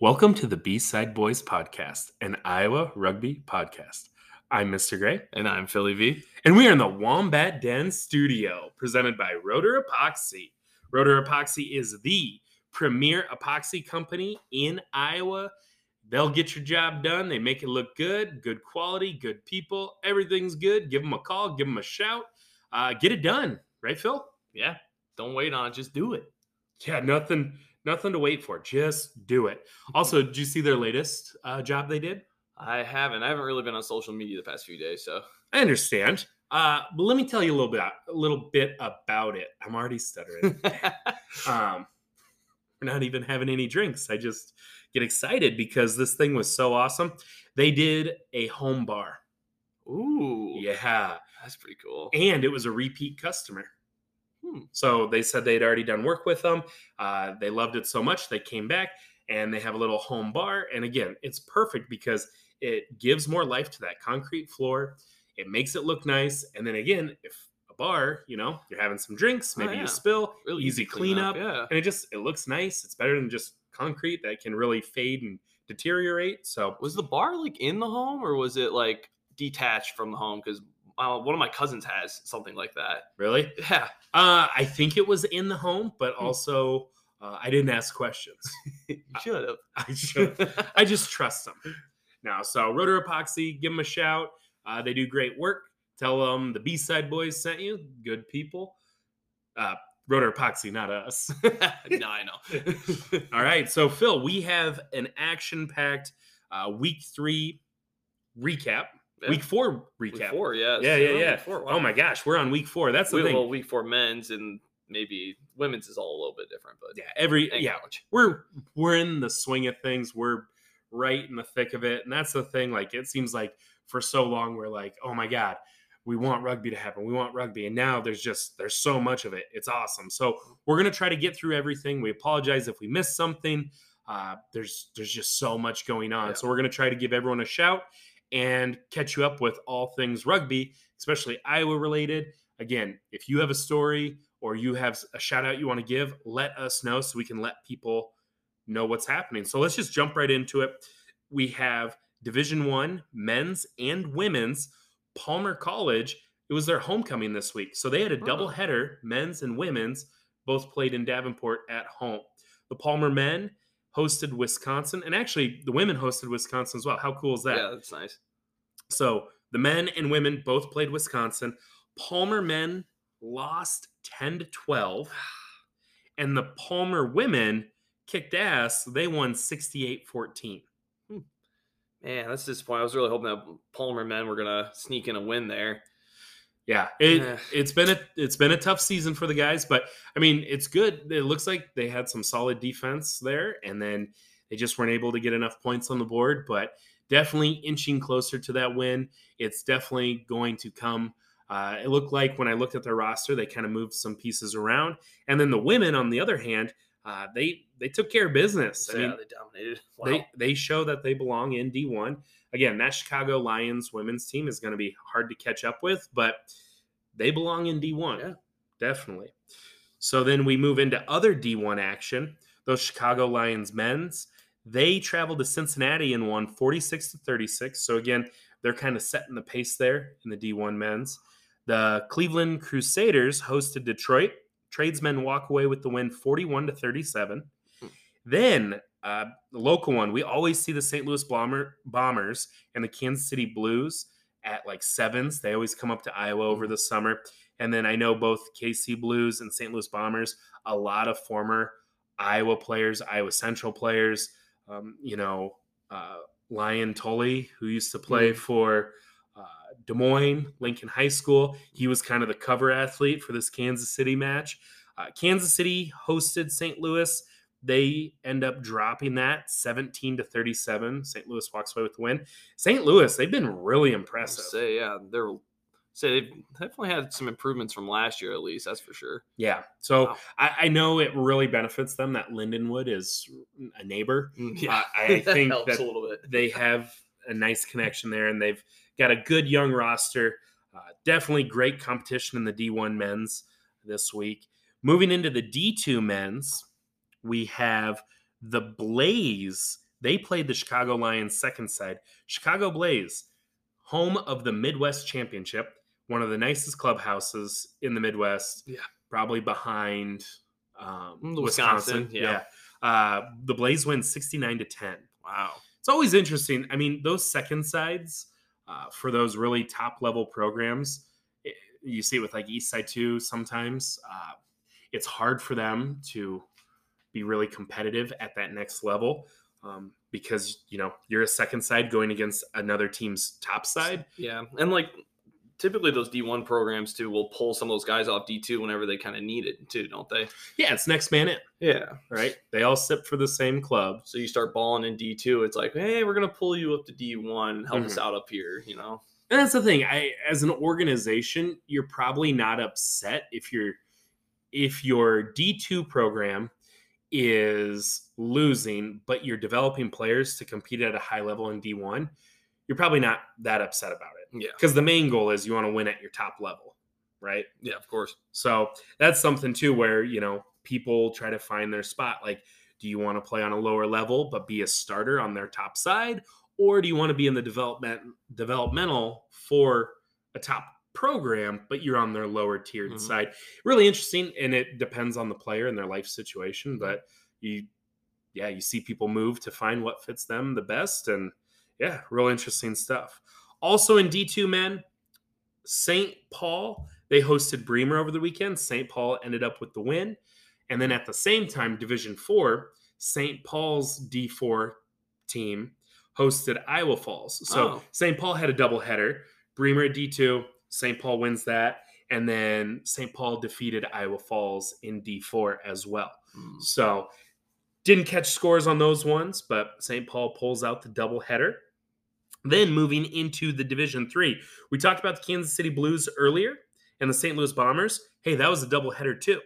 Welcome to the B-Side Bois Podcast, an Iowa rugby podcast. I'm Mr. Gray, And I'm Philly V. and we are in the Wombat Den studio, presented by Rotor Epoxy. Rotor Epoxy is the premier epoxy company in Iowa. They'll get your job done. They make it look good, good quality, good people. Everything's good. Give them a call, give them a shout. Uh, get it done, right, Phil? Yeah. Don't wait on it. Just do it. Yeah, nothing, nothing to wait for. Just do it. Also, did you see their latest uh, job they did? I haven't. I haven't really been on social media the past few days, so I understand. Uh, but let me tell you a little bit, a little bit about it. I'm already stuttering. um, we're not even having any drinks. I just get excited because this thing was so awesome. They did a home bar. Ooh. Yeah, That's pretty cool. and it was a repeat customer. Hmm. So they said they'd already done work with them. Uh, they loved it so much they came back and they have a little home bar. And again, it's perfect because it gives more life to that concrete floor. It makes it look nice. And then again, if a bar, you know, you're having some drinks, Oh, maybe yeah. you spill, Really easy to clean cleanup, Yeah. and it just it looks nice. It's better than just concrete that can really fade and deteriorate. So Was the bar like in the home or was it like detached from the home? Because uh, one of my cousins has something like that. really, Yeah. uh, I think it was in the home, but Hmm. also uh, I didn't ask questions. you should have. I should. I just trust them. Now, so Rotor Epoxy, give them a shout. Uh, they do great work. Tell them the B-Side Bois sent you. Good people. Rotor Epoxy, not us. no, I know. All right. So, Phil, we have an action packed uh, week three recap. Yeah. Week four Week recap. four, yeah. Yeah, yeah, week yeah. four, Oh my gosh, we're on week four. That's the We, thing. well, week four men's and maybe women's is all a little bit different, but yeah, every yeah, college. we're we're in the swing of things. We're right in the thick of it, and that's the thing. Like it seems like for so long we're like, oh my god, we want rugby to happen. We want rugby, and now there's just there's so much of it. It's awesome. So we're gonna try to get through everything. We apologize if we missed something. Uh, there's there's just so much going on. Yeah. So we're gonna try to give everyone a shout and catch you up with all things rugby, especially Iowa related. Again, if you have a story or you have a shout out you want to give, let us know so we can let people know what's happening. So let's just jump right into it. We have Division 1 men's and women's Palmer College. It was their homecoming this week. So they had a Oh. double header, men's and women's, both played in Davenport at home. The Palmer men hosted Wisconsin, and actually the women hosted Wisconsin as well. How cool is that? yeah, that's nice. So the men and women both played Wisconsin. Palmer men lost 10 to 12, and the Palmer women kicked ass. They won 68 14. Man, that's disappointing. I was really hoping that Palmer men were gonna sneak in a win there. Yeah, it it's been a it's been a tough season for the guys, but I mean it's good. It looks like they had some solid defense there, and then they just weren't able to get enough points on the board. But definitely inching closer to that win. It's definitely going to come. Uh, it looked like when I looked at their roster, they kind of moved some pieces around, and then the women, on the other hand, uh, they they took care of business. I mean, yeah, they dominated. Wow. they they show that they belong in D1. Again, that Chicago Lions women's team is going to be hard to catch up with, but they belong in D1. Yeah. Definitely. So then we move into other D1 action. Those Chicago Lions men's, they traveled to Cincinnati and won 46 to 36. So again, they're kind of setting the pace there in the D1 men's. The Cleveland Crusaders hosted Detroit. Tradesmen walk away with the win 41 to 37. Hmm. Then uh, the local one, we always see the St. Louis Bomber, Bombers and the Kansas City Blues at like sevens. They always come up to Iowa over the summer. And then I know both KC Blues and St. Louis Bombers, a lot of former Iowa players, Iowa Central players, um, you know, uh, Lion Tully, who used to play for uh, Des Moines, Lincoln High School. He was kind of the cover athlete for this Kansas City match. Uh, Kansas City hosted St. Louis. They end up dropping that 17 to 37. St. Louis walks away with the win. St. Louis, they've been really impressive. say yeah, they're say they've definitely had some improvements from last year at least. That's for sure. Yeah. So Wow. I, I know it really benefits them that Lindenwood is a neighbor. Mm, I- I think helps that a little bit. They have a nice connection there, and they've got a good young roster. Uh, definitely great competition in the D1 men's this week. Moving into the D2 men's, we have the Blaze. They played the Chicago Lions second side. Chicago Blaze, home of the Midwest Championship, one of the nicest clubhouses in the Midwest. Yeah. Probably behind um, Mm, Wisconsin. Wisconsin, yeah. Uh, the Blaze win 69 to 10 Wow. it's always interesting. I mean, those second sides uh, for those really top level programs, it, you see it with like East Side too. Sometimes uh, it's hard for them to be really competitive at that next level um, because you know you're a second side going against another team's top side. Yeah, and like typically those D1 programs too will pull some of those guys off D2 whenever they kind of need it too, don't they? Yeah, it's next man in, Yeah. right? They all sip for the same club. So you start balling in D2, it's like, hey, we're gonna pull you up to D1 and help us Mhm. out up here, you know? And that's the thing. I, as an organization, you're probably not upset if you're if your D2 program is losing, but you're developing players to compete at a high level in D1. You're probably not that upset about it Yeah. because the main goal is you want to win at your top level, right? Yeah, of course. So that's something too where, you know, people try to find their spot. Like, do you want to play on a lower level but be a starter on their top side? Or do you want to be in the development developmental for a top program, but you're on their lower tiered Mhm. side? Really interesting. And it depends on the player and their life situation. But you yeah, you see people move to find what fits them the best. And yeah, real interesting stuff. Also in D2 men, St. Paul, they hosted Bremer over the weekend. St. Paul ended up with the win. And then at the same time, Division 4, St. Paul's D4 team hosted Iowa Falls. So Oh. St. Paul had a doubleheader. Bremer at D2, St. Paul wins that. And then St. Paul defeated Iowa Falls in D4 as well. Mm. So didn't catch scores on those ones, but St. Paul pulls out the doubleheader. Then moving into the Division Three, we talked about the Kansas City Blues earlier and the St. Louis Bombers. Hey, that was a doubleheader too.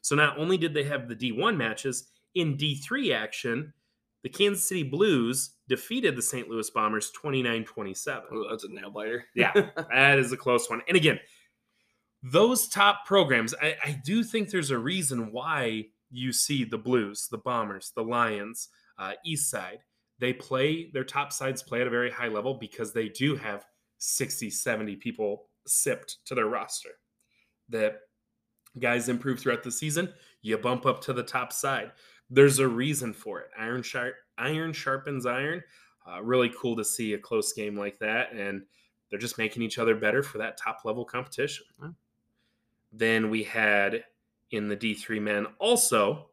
So not only did they have the D1 matches in D3 action, the Kansas City Blues defeated the St. Louis Bombers 29-27. Ooh, that's a nail biter. Yeah, that is a close one. And again, those top programs, I, I do think there's a reason why you see the Blues, the Bombers, the Lions, uh, East Side. They play, their top sides play at a very high level because they do have 60, 70 people sipped to their roster. That guys improve throughout the season, you bump up to the top side. There's a reason for it. Iron, sharp, iron sharpens iron. Uh, really cool to see a close game like that. And they're just making each other better for that top level competition. Then we had in the D3 men also,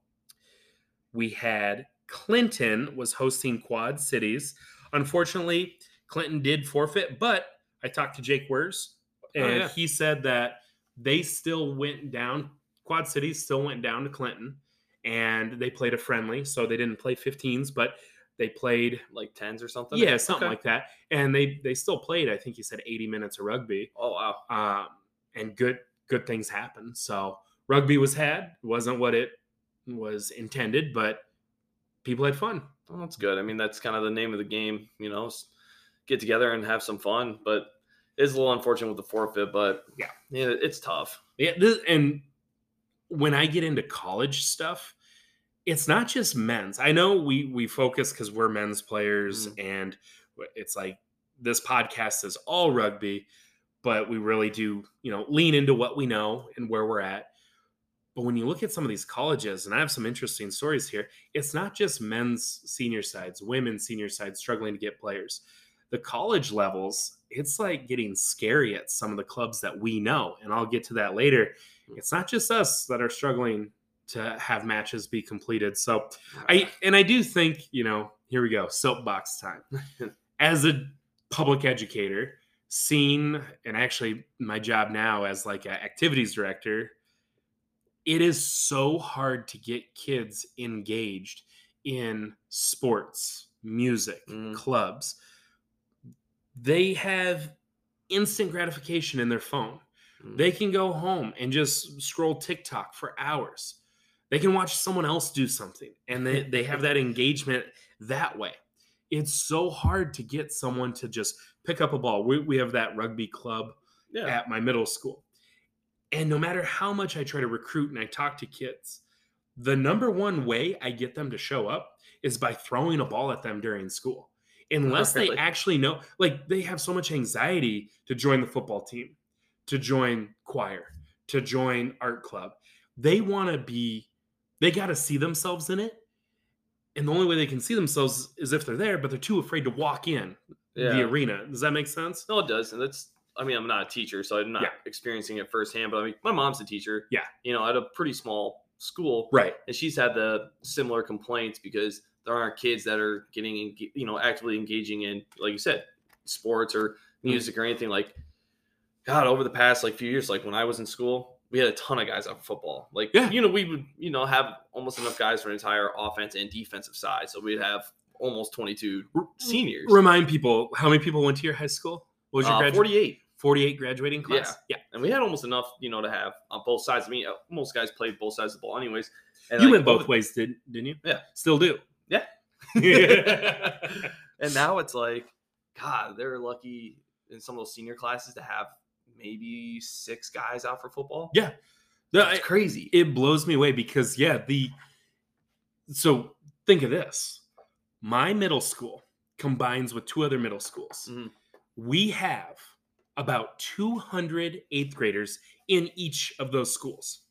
we had Clinton was hosting Quad Cities. Unfortunately, Clinton did forfeit, but I talked to Jake Wers Oh, and yeah. he said that they still went down, Quad Cities still went down to Clinton and they played a friendly. So they didn't play 15s, but they played like tens or something. yeah, something Okay. like that. And they they still played. I think he said 80 minutes of rugby. Oh wow. Um, and good good things happened. So rugby was had. It wasn't what it was intended, but people had fun. Well, that's good. I mean, that's kind of the name of the game, you know, get together and have some fun. But it's a little unfortunate with the forfeit, but Yeah. yeah, it's tough. Yeah, this, and when I get into college stuff, it's not just men's. I know we we focus because we're men's players, mm. and it's like this podcast is all rugby, but we really do you know lean into what we know and where we're at. But when you look at some of these colleges, and I have some interesting stories here, it's not just men's senior sides, women's senior sides struggling to get players. The college levels, it's like getting scary at some of the clubs that we know. And I'll get to that later. Mm. It's not just us that are struggling to have matches be completed. So I and I do think, you know, here we go, soapbox time. As a public educator, seeing and actually my job now as like an activities director, it is so hard to get kids engaged in sports, music, Mm. clubs. They have instant gratification in their phone. Mm. They can go home and just scroll TikTok for hours. They can watch someone else do something and they, they have that engagement that way. it's so hard to get someone to just pick up a ball. We, we have that rugby club Yeah. at my middle school. And no matter how much I try to recruit and I talk to kids, the number one way I get them to show up is by throwing a ball at them during school. Unless they Really? actually know, like they have so much anxiety to join the football team, to join choir, to join art club. They want to be, they got to see themselves in it. And the only way they can see themselves is if they're there, but they're too afraid to walk in yeah. the arena. Does that make sense? No, it does, and that's. I mean, I'm not a teacher, so I'm not Yeah. experiencing it firsthand. But I mean, my mom's a teacher. Yeah. You know, at a pretty small school, Right. and she's had the similar complaints because there aren't kids that are getting, you know, actively engaging in, like you said, sports or Mm-hmm. music or anything. Like, God, over the past like few years, like when I was in school, we had a ton of guys on football. Like, Yeah. you know, we would, you know, have almost enough guys for an entire offense and defensive side. So we'd have almost 22 seniors. Remind people how many people went to your high school? What was your Uh, graduate? 48. 48 graduating class? Yeah. and we had almost enough, you know, to have on both sides. I mean, uh, most guys played both sides of the ball, anyways. And You like, went both ways, did, didn't you? Yeah. Still do. Yeah. yeah. And now it's like, God, they're lucky in some of those senior classes to have maybe six guys out for football. Yeah. That's it's crazy. it blows me away because yeah, the so think of this. My middle school combines with two other middle schools. Mhm. We have about 200 eighth graders in each of those schools.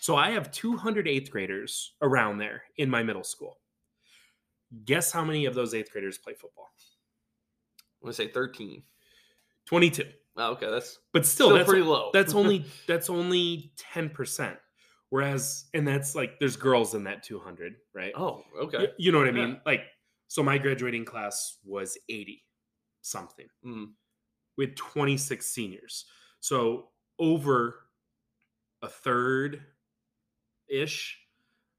So I have 200 eighth graders around there in my middle school. Guess how many of those eighth graders play football? I'm gonna say 13. 22. Oh, okay, that's But still, still that's pretty low. that's only that's only 10%. Whereas and that's like there's girls in that 200, right? oh, okay. You know what I Yeah. mean? Like so my graduating class was 80 something. Mm. We had 26 seniors. So over a third ish.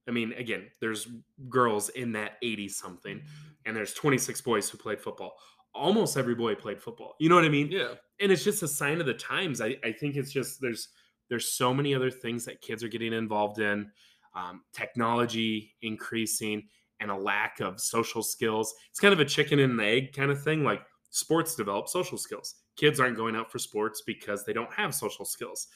I mean, again, there's girls in that 80 something and there's 26 boys who played football. Almost every boy played football. You know what I mean? Yeah, and it's just a sign of the times. I, I think it's just there's there's so many other things that kids are getting involved in, um, technology increasing, and a lack of social skills. It's kind of a chicken and egg kind of thing. Like sports develop social skills. Kids aren't going out for sports because they don't have social skills.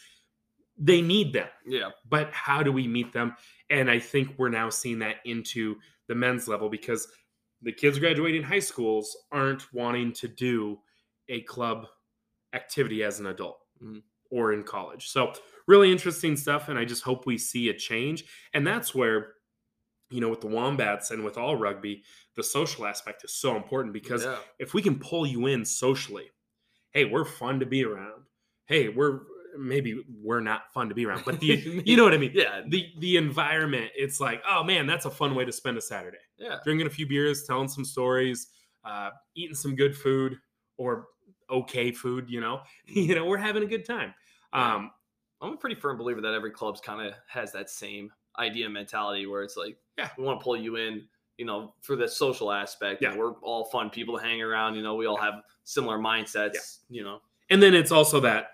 They need them yeah, but how do we meet them? And I think we're now seeing that into the men's level because the kids graduating high schools aren't wanting to do a club activity as an adult Mhm. or in college. So, really interesting stuff. And I just hope we see a change. And that's where, you know, with the Wombats and with all rugby, the social aspect is so important because yeah. if we can pull you in socially, hey, we're fun to be around. Hey, we're maybe we're not fun to be around, but the you know what I mean. yeah, The the environment, it's like, oh man, that's a fun way to spend a Saturday. yeah. Drinking a few beers, telling some stories, uh, eating some good food or okay food. You know, you know, we're having a good time. Um, I'm a pretty firm believer that every club's kind of has that same idea mentality where it's like, Yeah. we want to pull you in, you know, for the social aspect. Yeah. we're all fun people to hang around. You know, we all have similar mindsets. Yeah. You know, and then it's also that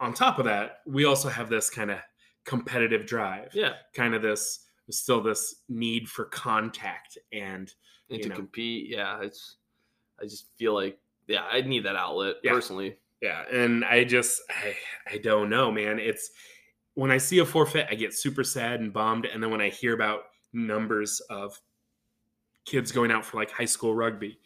on top of that, we also have this kind of competitive drive. yeah, Kind of this still this need for contact and and to know. compete. Yeah, it's. I just feel like, yeah, I need that outlet Yeah. personally. Yeah, and I just I I don't know, man. It's when I see a forfeit, I get super sad and bummed, and then when I hear about numbers of kids going out for like high school rugby,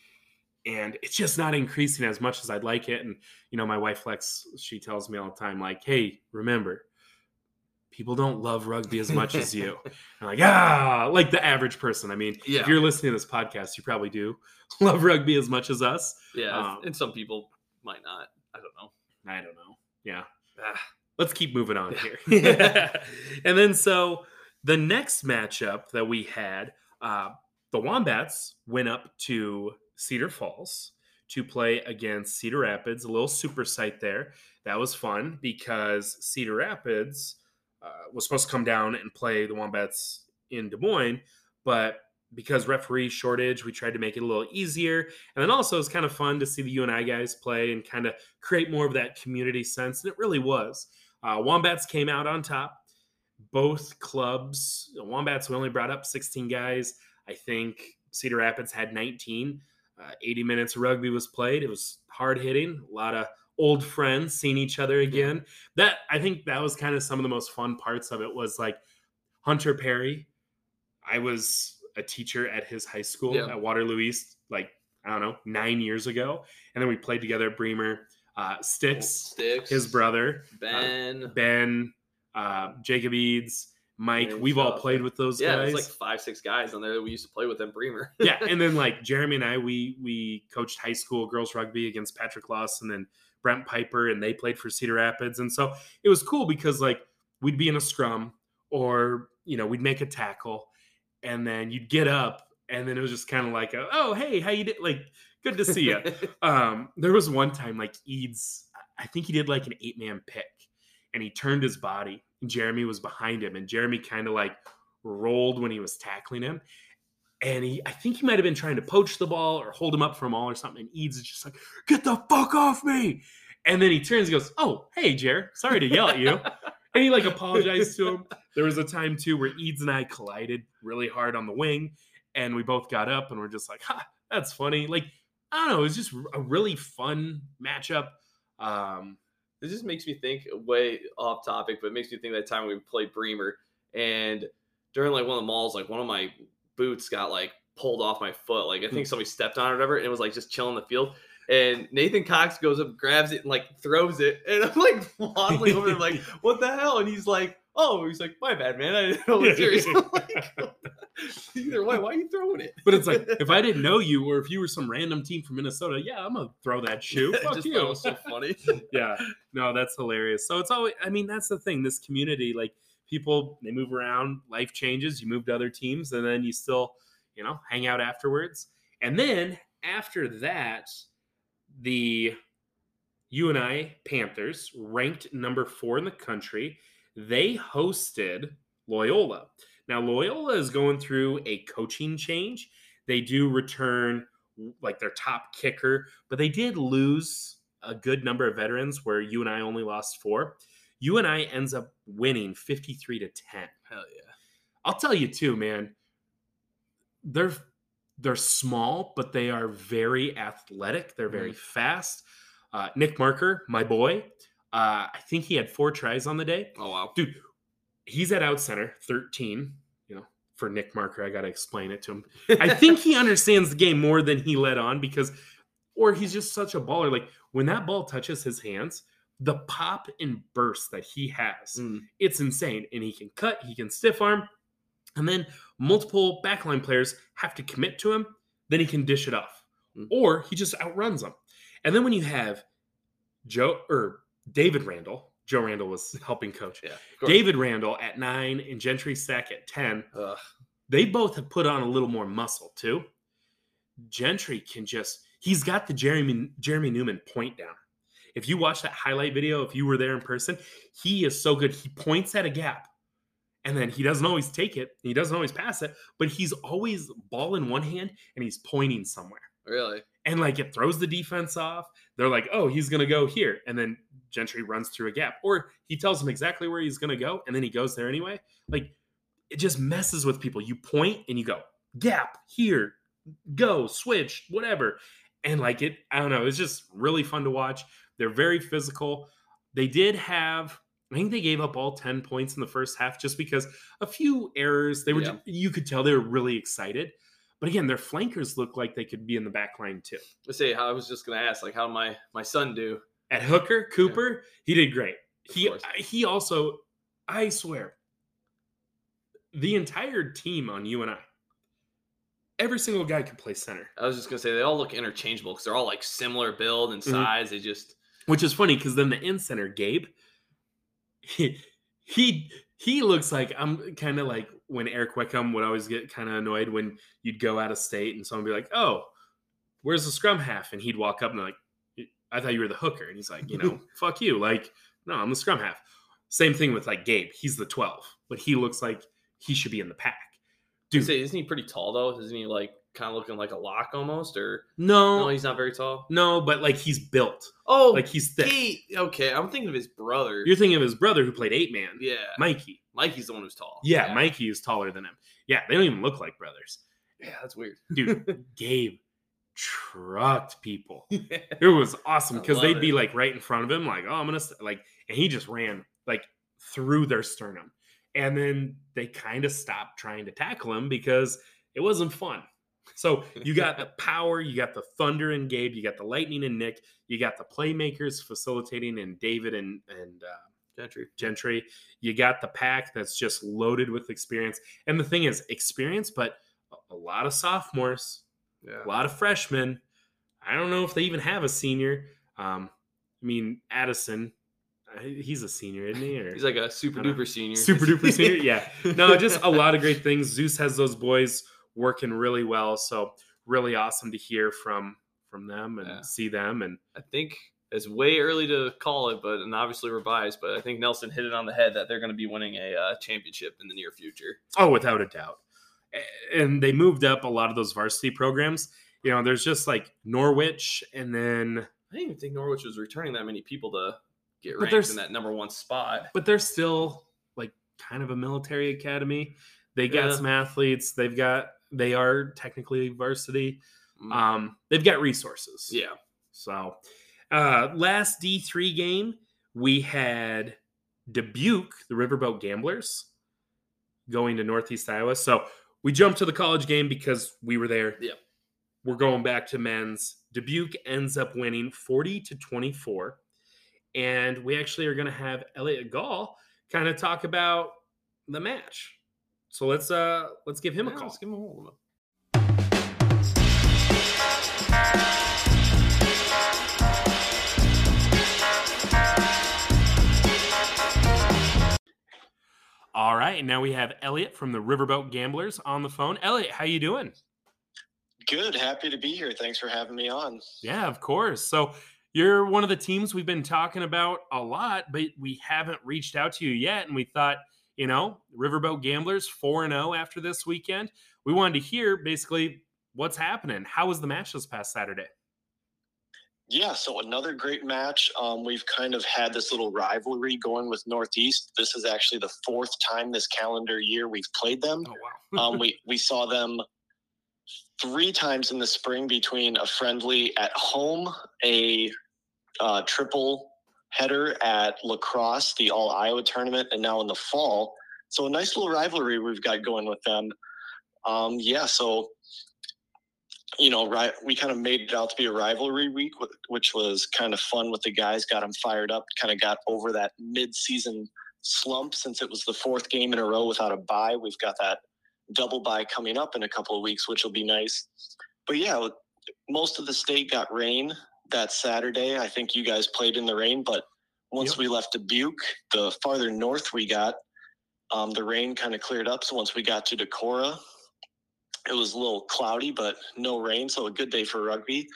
and it's just not increasing as much as I'd like it. And you know, my wife Lex, she tells me all the time, like, "Hey, remember, people don't love rugby as much as you." I'm like, ah, like the average person. I mean, Yeah. if you're listening to this podcast, you probably do love rugby as much as us. Yeah, Um, and some people might not. I don't know. I don't know. Yeah. Ah, let's keep moving on here. and then so the next matchup that we had, uh, the Wombats went up to Cedar Falls to play against Cedar Rapids, a little super site there. That was fun because Cedar Rapids uh, was supposed to come down and play the Wombats in Des Moines, but because referee shortage, we tried to make it a little easier. And then also it's kind of fun to see the UNI guys play and kind of create more of that community sense. And it really was. Uh, Wombats came out on top. Both clubs, Wombats, we only brought up 16 guys. I think Cedar Rapids had 19. Uh, 80 minutes of rugby was played. It was hard hitting, a lot of old friends seeing each other again. That I think that was kind of some of the most fun parts of it was like Hunter Perry. I was a teacher at his high school Yeah. at Waterloo East, like I don't know, nine years ago, and then we played together at Bremer. Uh, Sticks, Sticks, his brother, Ben. Ben, uh, Jacob Eads, Mike. We've all played with those yeah, guys. there's like five, six guys on there that we used to play with in Bremer. yeah, and then like Jeremy and I, we we coached high school girls rugby against Patrick Lawson and Brent Piper, and they played for Cedar Rapids, and so it was cool because like we'd be in a scrum or you know we'd make a tackle, and then you'd get up, and then it was just kind of like, a, oh hey, how you did? Like good to see you. um, there was one time like Eads, I think he did like an eight man pick, and he turned his body. Jeremy was behind him, and Jeremy kind of like rolled when he was tackling him. And he, I think he might have been trying to poach the ball or hold him up for a maul or something. And Eads is just like, "Get the fuck off me!" And then he turns and goes, "Oh, hey, Jer, sorry to yell at you." and he like apologized to him. There was a time too where Eads and I collided really hard on the wing, and we both got up and we're just like, "Ha, that's funny." Like I don't know, it was just a really fun matchup. Um, This just makes me think way off topic, but it makes me think that time we played Bremer and during like one of the mauls, like one of my boots got like pulled off my foot. Like I think hmm. somebody stepped on it or whatever, and it was like just chilling in the field. And Nathan Cox goes up, grabs it, and like throws it. And I'm like waddling over there, like, what the hell? And he's like, oh, he's like, my bad, man. I didn't know it was like, Either way, why are you throwing it? but it's like if I didn't know you, or if you were some random team from Minnesota, yeah, I'm gonna throw that shoe. Fuck just you. it was so funny. yeah no that's hilarious so it's always i mean that's the thing this community like people they move around life changes you move to other teams and then you still you know hang out afterwards and then after that the you and I panthers ranked number four in the country they hosted loyola now loyola is going through a coaching change they do return like their top kicker but they did lose a good number of veterans where UNI only lost four. UNI ends up winning 53 to 10. Hell yeah. I'll tell you too, man. They're they're small, but they are very athletic. They're very fast. Uh, Nick Marker, my boy, uh, I think he had four tries on the day. Oh wow. Dude, he's at out center, 13. You know, for Nick Marker, I got to explain it to him. I think he understands the game more than he let on because, or he's just such a baller. Like when that ball touches his hands, the pop and burst that he has, Mm. it's insane. And he can cut, he can stiff arm, and then multiple backline players have to commit to him. Then he can dish it off, Mm. or he just outruns them. And then when you have Joe or David Randall, Joe Randall was helping coach. Yeah. David Randall at nine and Gentry Stack at 10 Ugh. they both have put on a little more muscle too. Gentry can just he's got the Jeremy Jeremy Newman point down. If you watch that highlight video, if you were there in person, he is so good. He points at a gap and then he doesn't always take it. He doesn't always pass it, but he's always ball in one hand and he's pointing somewhere. Really? And like it throws the defense off. They're like, oh, he's gonna go here. And then Gentry runs through a gap. Or he tells him exactly where he's gonna go, and then he goes there anyway. Like it just messes with people. You point and you go, gap, here, go, switch, whatever. And like it, I don't know, it's just really fun to watch. They're very physical. They did have, I think they gave up all 10 points in the first half just because a few errors. They were Yeah. ju- you could tell they were really excited. But again, their flankers look like they could be in the back line too. Let's say I was just gonna ask, like, how my my son do? At hooker, Cooper, he did great. He course. he also, I swear, the entire team on UNI, every single guy could play center. I was just gonna say they all look interchangeable because they're all like similar build and Mhm. size. They just Which is funny because then the in center, Gabe, he he he looks like I'm kind of like when Eric Wickham would always get kind of annoyed when you'd go out of state and someone would be like, "Oh, where's the scrum half?" and he'd walk up and like, "I thought you were the hooker," and he's like, "You know, fuck you." Like, no, I'm the scrum half. Same thing with like Gabe. He's the 12, but he looks like he should be in the pack. Dude, say, isn't he pretty tall though? Isn't he like kind of looking like a lock almost? Or no, no, he's not very tall. no, but like he's built, Oh, like he's thick. Kate. Okay, I'm thinking of his brother. You're thinking of his brother who played eight man, yeah, Mikey. Mikey's the one who's tall. Yeah, Mikey is taller than him. Yeah, they don't even look like brothers. Yeah, that's weird. Dude, Gabe trucked people. It was awesome because they'd be like right in front of him, like, oh, I'm gonna st-, like, and he just ran like through their sternum, and then they kind of stopped trying to tackle him because it wasn't fun. So you got the power, you got the thunder and Gabe, you got the lightning and Nick, you got the playmakers facilitating and David and and uh, Gentry. Gentry. You got the pack that's just loaded with experience. And the thing is, experience, but a lot of sophomores, Yeah. a lot of freshmen. I don't know if they even have a senior. Um, I mean, Addison, uh, he's a senior, isn't he? Or He's like a super I know. duper senior. super duper senior. Yeah. No, just a lot of great things. Zeus has those boys working really well. So really awesome to hear from from them and Yeah. see them. And I think it's way early to call it, but and obviously we're biased, but I think Nelson hit it on the head that they're going to be winning a uh, championship in the near future. Oh, without a doubt. And they moved up a lot of those varsity programs. You know, there's just like Norwich and then I didn't even think Norwich was returning that many people to get But ranked in that number one spot. but they're still like kind of a military academy. They got Yeah. some athletes. They've got they are technically varsity. Mm, Um, they've got resources. yeah. So, uh, last D3 game, we had Dubuque, the Riverboat Gamblers, going to Northeast Iowa. So, we jumped to the college game because we were there. Yep. We're going back to men's. Dubuque ends up winning 40 to 24. And we actually are going to have Elliot Gaul kind of talk about the match. So let's uh let's give him a call. let's give him a hold All right, and now we have Elliot from the Riverboat Gamblers on the phone. Elliot, how you doing? Good. Happy to be here. Thanks for having me on. Yeah, of course. So you're one of the teams we've been talking about a lot, but we haven't reached out to you yet. And we thought, you know, Riverboat Gamblers 4 and 0 after this weekend. We wanted to hear basically what's happening. How was the match this past Saturday? Yeah, so another great match. Um, we've kind of had this little rivalry going with Northeast. This is actually the fourth time this calendar year we've played them. Oh wow. Um, we we saw them three times in the spring between a friendly at home, a uh, triple header at La Crosse, the All Iowa tournament, and now in the fall. So a nice little rivalry we've got going with them. Um, yeah, so you know, right, we kind of made it out to be a rivalry week, which was kind of fun with the guys. Got them fired up. Kind of got over that mid-season slump since it was the fourth game in a row without a bye. We've got that double bye coming up in a couple of weeks, which will be nice. But yeah, most of the state got rain that Saturday. I think you guys played in the rain, but once Yep. we left Dubuque, the farther north we got, um, the rain kind of cleared up. So once we got to Decorah, it was a little cloudy, but no rain. So a good day for rugby.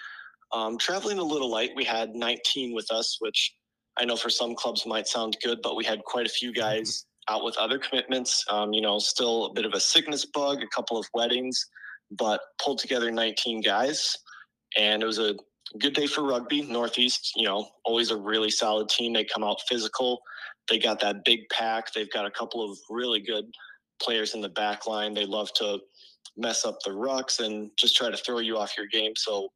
Um, traveling a little light, we had 19 with us, which I know for some clubs might sound good, but we had quite a few guys out with other commitments. Um, you know, still a bit of a sickness bug, a couple of weddings, but pulled together 19 guys. And it was a good day for rugby. Northeast, you know, always a really solid team. They come out physical. They got that big pack. They've got a couple of really good players in the back line. They love to mess up the rucks and just try to throw you off your game. So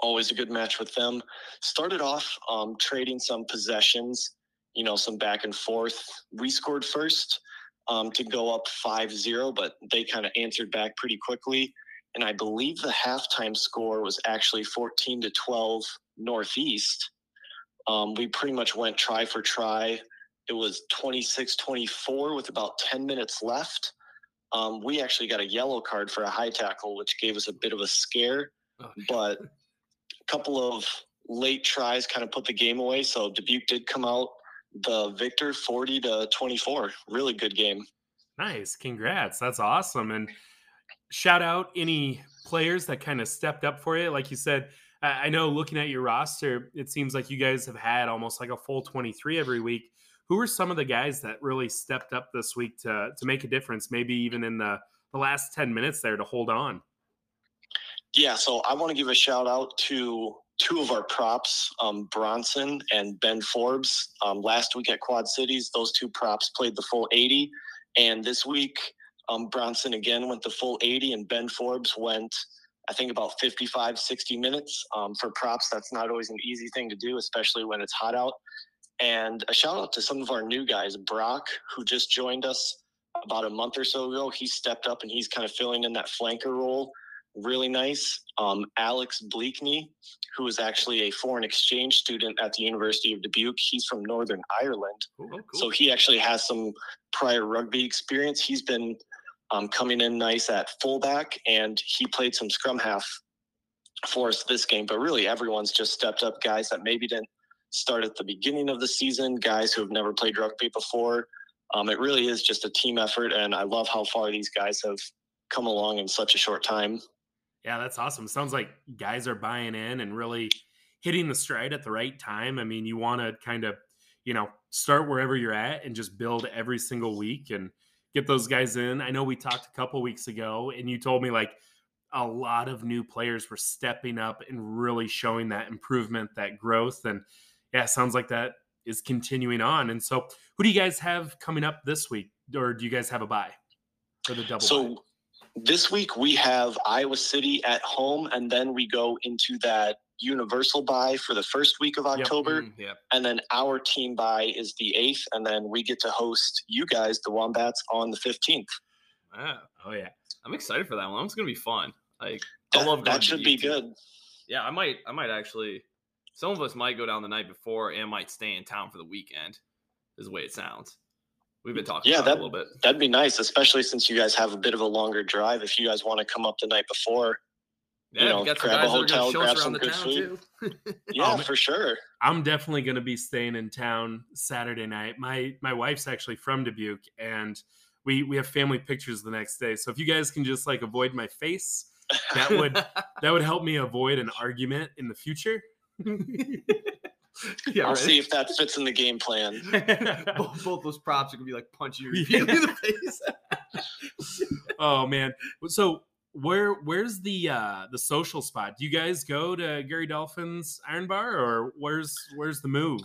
always a good match with them. Started off um, trading some possessions, you know, some back and forth. We scored first um, to go up 5-0, but they kind of answered back pretty quickly. And I believe the halftime score was actually 14 to 12 Northeast. Um, we pretty much went try for try. It was 26 24 with about 10 minutes left. Um, we actually got a yellow card for a high tackle, which gave us a bit of a scare. Oh, But a couple of late tries kind of put the game away. So Dubuque did come out the victor 40 to 24. Really good game. Nice. Congrats. That's awesome. And shout out any players that kind of stepped up for you. Like you said, I I know looking at your roster, it seems like you guys have had almost like a full 23 every week. Who are some of the guys that really stepped up this week to to make a difference, maybe even in the, the last 10 minutes there to hold on? Yeah, so I want to give a shout out to two of our props, um, Bronson and Ben Forbes. Um, last week at Quad Cities, those two props played the full 80. And this week, um, Bronson again went the full 80, and Ben Forbes went I think about 55, 60 minutes. Um, for props, that's not always an easy thing to do, especially when it's hot out. And a shout out to some of our new guys, Brock, who just joined us about a month or so ago. He stepped up and he's kind of filling in that flanker role really nice. Um, Alex Bleakney, who is actually a foreign exchange student at the University of Dubuque. He's from Northern Ireland. Oh, cool. So he actually has some prior rugby experience. He's been um, coming in nice at fullback, and he played some scrum half for us this game. But really, everyone's just stepped up. Guys that maybe didn't start at the beginning of the season, guys who have never played rugby before. Um, it really is just a team effort, and I love how far these guys have come along in such a short time. Yeah, that's awesome. Sounds like guys are buying in and really hitting the stride at the right time. I mean, you want to kind of, you know, start wherever you're at and just build every single week and get those guys in. I know we talked a couple weeks ago and you told me like a lot of new players were stepping up and really showing that improvement, that growth. And yeah, sounds like that is continuing on. And so, who do you guys have coming up this week? Or do you guys have a bye for the double? So, bye? this week we have Iowa City at home, and then we go into that universal bye for the first week of October. Mm, yeah. And then our team bye is the 8th, and then we get to host you guys, the Wombats, on the 15th. Wow. Oh, yeah. I'm excited for that one. It's gonna be fun. Like I That, love going that should be UT. good. Yeah, I might. I might actually. Some of us might go down the night before and might stay in town for the weekend. Is the way it sounds. We've been talking Yeah, about that- a little bit. That'd be nice, especially since you guys have a bit of a longer drive. If you guys want to come up the night before, Yeah, you know, got grab a guys that are hotel, grab some good town food. too. yeah, oh, man. for sure. I'm definitely going to be staying in town Saturday night. My my wife's actually from Dubuque, and we we have family pictures the next day. So if you guys can just like avoid my face, that would that would help me avoid an argument in the future. yeah, I'll right. see if that fits in the game plan. both, both those props are gonna be like punching you Yeah. in the face. oh man, so where where's the uh the social spot? Do you guys go to Gary Dolphin's Iron Bar, or where's where's the move?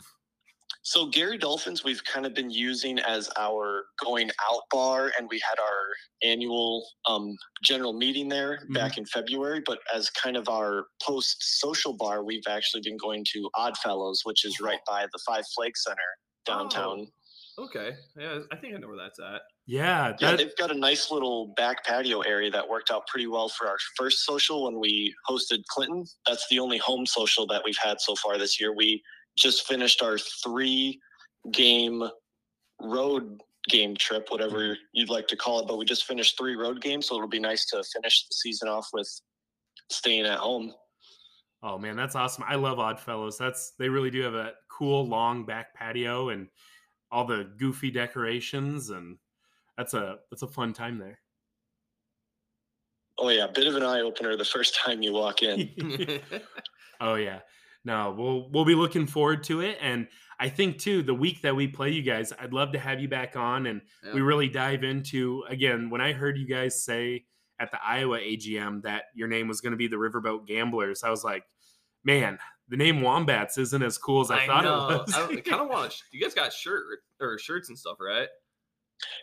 So Gary Dolphins, we've kind of been using as our going out bar, and we had our annual um, general meeting there back in February. But as kind of our post social bar, we've actually been going to Oddfellows, which is right by the Five Flags Center downtown. okay, yeah, I think I know where that's at. Yeah, Yeah, they've got a nice little back patio area that worked out pretty well for our first social when we hosted Clinton. That's the only home social that we've had so far this year. We just finished our three game road game trip, whatever mm-hmm. you'd like to call it, but we just finished three road games, so it'll be nice to finish the season off with staying at home. Oh man, that's awesome. I love Oddfellows. That's they really do have a cool long back patio and all the goofy decorations and that's a that's a fun time there. Oh yeah, bit of an eye opener the first time you walk in. oh yeah. No, we'll we'll be looking forward to it and I think too the week that we play you guys, I'd love to have you back on and we really dive into again when I heard you guys say at the Iowa AGM that your name was going to be the Riverboat Gamblers, I was like, man, the name Wombats isn't as cool as I, thought know. it was. I kind of want. to You guys got shirt or shirts and stuff, right?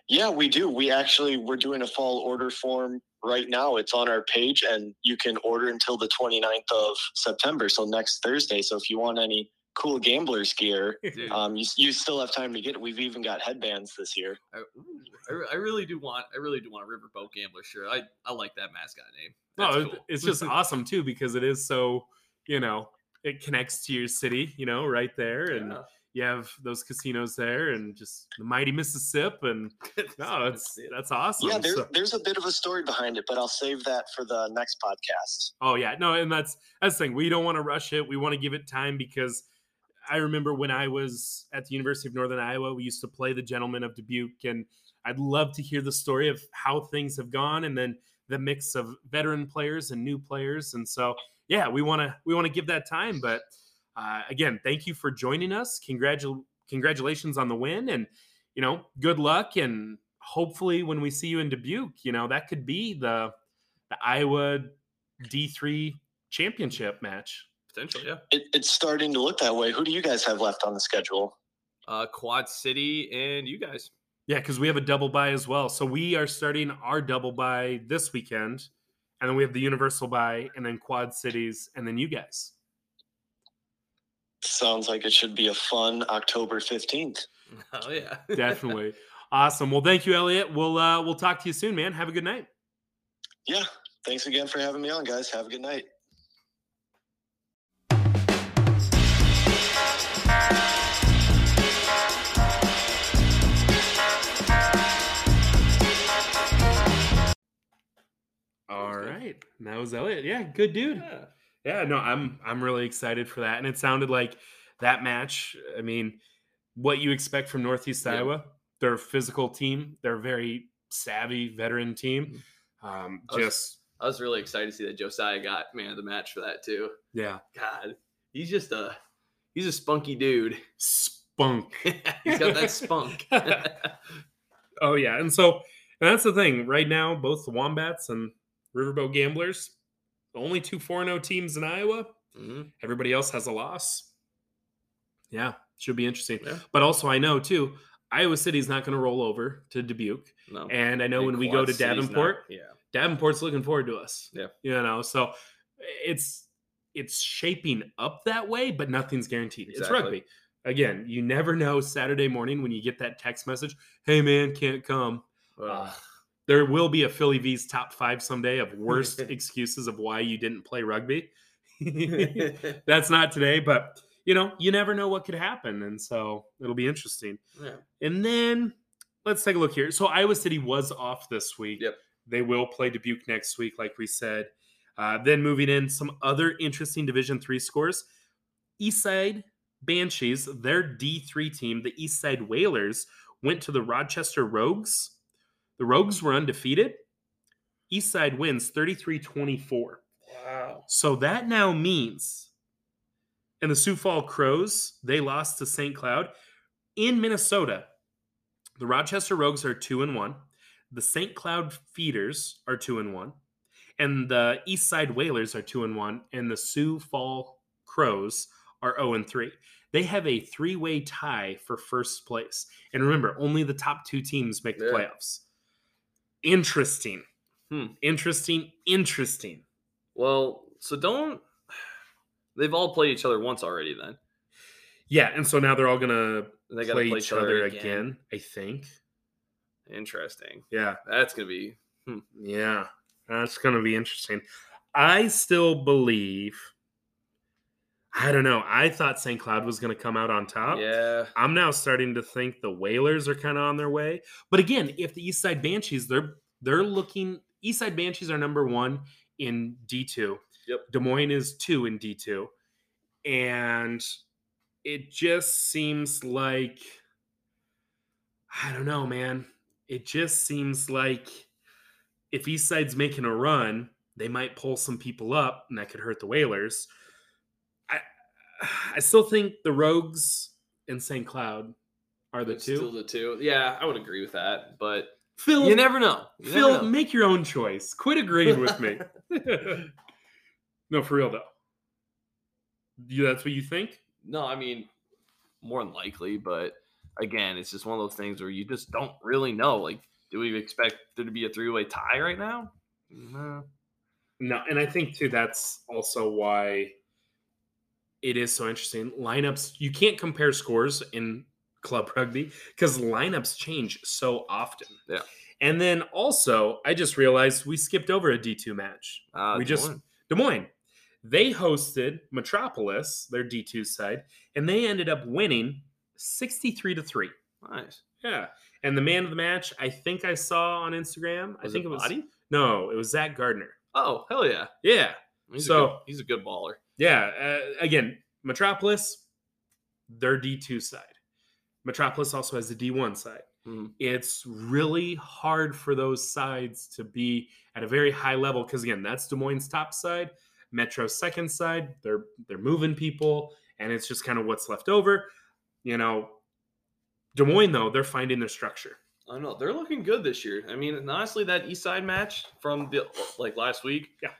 Yeah, we do. We actually we're doing a fall order form right now. It's on our page and you can order until the 29th of September, so next Thursday. So if you want any cool gamblers gear, um you, you still have time to get it. We've even got headbands this year. I, ooh, I, I really do want. I really do want a Riverboat Gambler shirt. I, I like that mascot name. No, That's it- cool. it's just awesome too because it is so, you know, it connects to your city, you know, right there, and Yeah. You have those casinos there, and just the mighty Mississippi, and no, it's that's awesome. yeah, there's So- there's a bit of a story behind it, but I'll save that for the next podcast. oh yeah, no, and that's that's the thing. We don't want to rush it. We want to give it time because I remember when I was at the University of Northern Iowa, we used to play the Gentlemen of Dubuque, and I'd love to hear the story of how things have gone, and then the mix of veteran players and new players. And so, yeah, we want to we want to give that time. But uh, again, thank you for joining us. Congratul- congratulations on the win, and you know, good luck. And hopefully, when we see you in Dubuque, you know that could be the the Iowa D three championship match. potential. Yeah. It, it's starting to look that way. Who do you guys have left on the schedule? Uh, Quad City and you guys. Yeah, because we have a double bye as well. So we are starting our double bye this weekend and then we have the Universal bye, and then Quad Cities, and then you guys. Sounds like it should be a fun October 15th. Oh yeah, Definitely. awesome. Well, thank you, Elliot. We'll uh, we'll talk to you soon, man. Have a good night. Yeah. Thanks again for having me on, guys. Have a good night. All right. That was Elliot. Yeah, good dude. yeah. Yeah, no, I'm I'm really excited for that. And it sounded like that match. I mean, what you expect from Northeast Yeah. Iowa. They're physical team. They're a very savvy veteran team. Um, I was- just I was really excited to see that Josiah got man of the match for that too. yeah, God, he's just a he's a spunky dude. spunk. he's got that spunk. oh yeah, and so and that's the thing. Right now, both the Wombats and Riverboat Gamblers, only two 4-0 teams in Iowa. Mhm. Everybody else has a loss. Yeah, should be interesting. Yeah. But also, I know too, Iowa City's not going to roll over to Dubuque, No. and I know And when we go to City's not- Davenport, yeah. Davenport's looking forward to us. Yeah. you know, so it's it's shaping up that way, but nothing's guaranteed. It's rugby. Again, you never know Saturday morning when you get that text message, "Hey man, can't come." There will be a Philly V's top five someday of worst excuses of why you didn't play rugby. That's not today, but you know, you never know what could happen. And so it'll be interesting. yeah. And then let's take a look here. So Iowa City was off this week. Yep. They will play Dubuque next week, like we said. Uh, then moving in, some other interesting Division three scores. Eastside Banshees, their D3 team, the Eastside Whalers, went to the Rochester Rogues. The Rogues were undefeated. Eastside wins 33 24. Wow. So that now means, and the Sioux Fall Crows, they lost to St. Cloud in Minnesota. The Rochester Rogues are two and one. The St. Cloud Feeders are two and one, and the East Side Whalers are two and one, and the Sioux Fall Crows are zero and three. They have a three-way tie for first place, and remember, only the top two teams make the Yeah. playoffs. Interesting, Hmm. interesting, interesting. Well, so don't they've all played each other once already then. Yeah, and so now they're all gonna They play, play each other again. I think. Interesting. Yeah, That's gonna be yeah, that's gonna be interesting. I still believe. I don't know. I thought St. Cloud was gonna come out on top. yeah. I'm now starting to think the Whalers are kind of on their way. But again, if the East Side Banshees, they're they're looking. East Side Banshees are number one in D two. Yep. Des Moines is two in D two, and it just seems like I don't know, man. It just seems like if East Side's making a run, they might pull some people up, and that could hurt the Whalers. I still think the Rogues and St. Cloud are the two. Still the two. Yeah, I would agree with that. But Phil, you never know. You never Phil, know. make your own choice. Quit agreeing with me. no, for real though. You, that's what you think? No, I mean, more than likely, but again, it's just one of those things where you just don't really know. Like, do we expect there to be a three way tie right now? No. No, and I think too that's also why it is so interesting. Lineups, you can't compare scores in club rugby because lineups change so often. Yeah. And then also, I just realized we skipped over a D2 match. Uh, we just Des Moines. They hosted Metropolis, their D2 side, and they ended up winning 63 to 3. nice. Yeah. And the man of the match, I think I saw on Instagram. I think it it was Body? No, it was Zach Gardner. Oh, hell yeah. Yeah. He's So- a good, he's a good baller. Yeah. Uh, again, Metropolis, their D2 side. Metropolis also has the D1 side. Mhm. It's really hard for those sides to be at a very high level because again, that's Des Moines' top side, Metro's second side. They're they're moving people, and it's just kind of what's left over. You know, Des Moines though they're finding their structure. I know. They're looking good this year. I mean, honestly, that East Side match from the like last week, Yeah.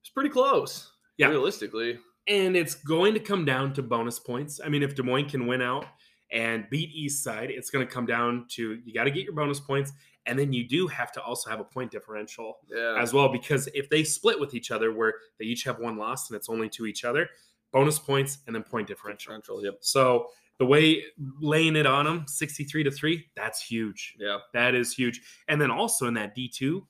it's pretty close. Yeah. realistically, and it's going to come down to bonus points. I mean, if Des Moines can win out and beat East Side, it's going to come down to you got to get your bonus points, and then you do have to also have a point differential Yeah. as well because if they split with each other, where they each have one loss and it's only to each other, bonus points and then point differential. Differential. Yep. So the way laying it on them, sixty-three to three, that's huge. Yeah. That is huge. And then also in that D two,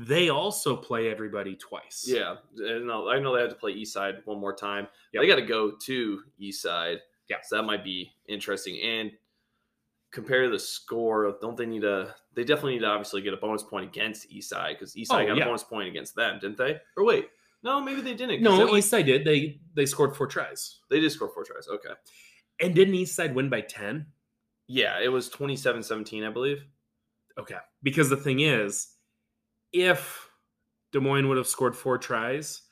they also play everybody twice. Yeah. And I know they have to play East Side one more time. Yep. They got to go to East Side. Yeah. So that might be interesting. And compare the score, don't they need a? They definitely need to obviously get a bonus point against East Side because East Side Oh, got yeah. a bonus point against them, didn't they? Or wait, no, maybe they didn't. No, East Side did. They they scored four tries. they did score four tries. Okay. And didn't East Side win by ten? Yeah, it was 27-17, I believe. Okay. Because the thing is, if Des Moines would have scored four tries,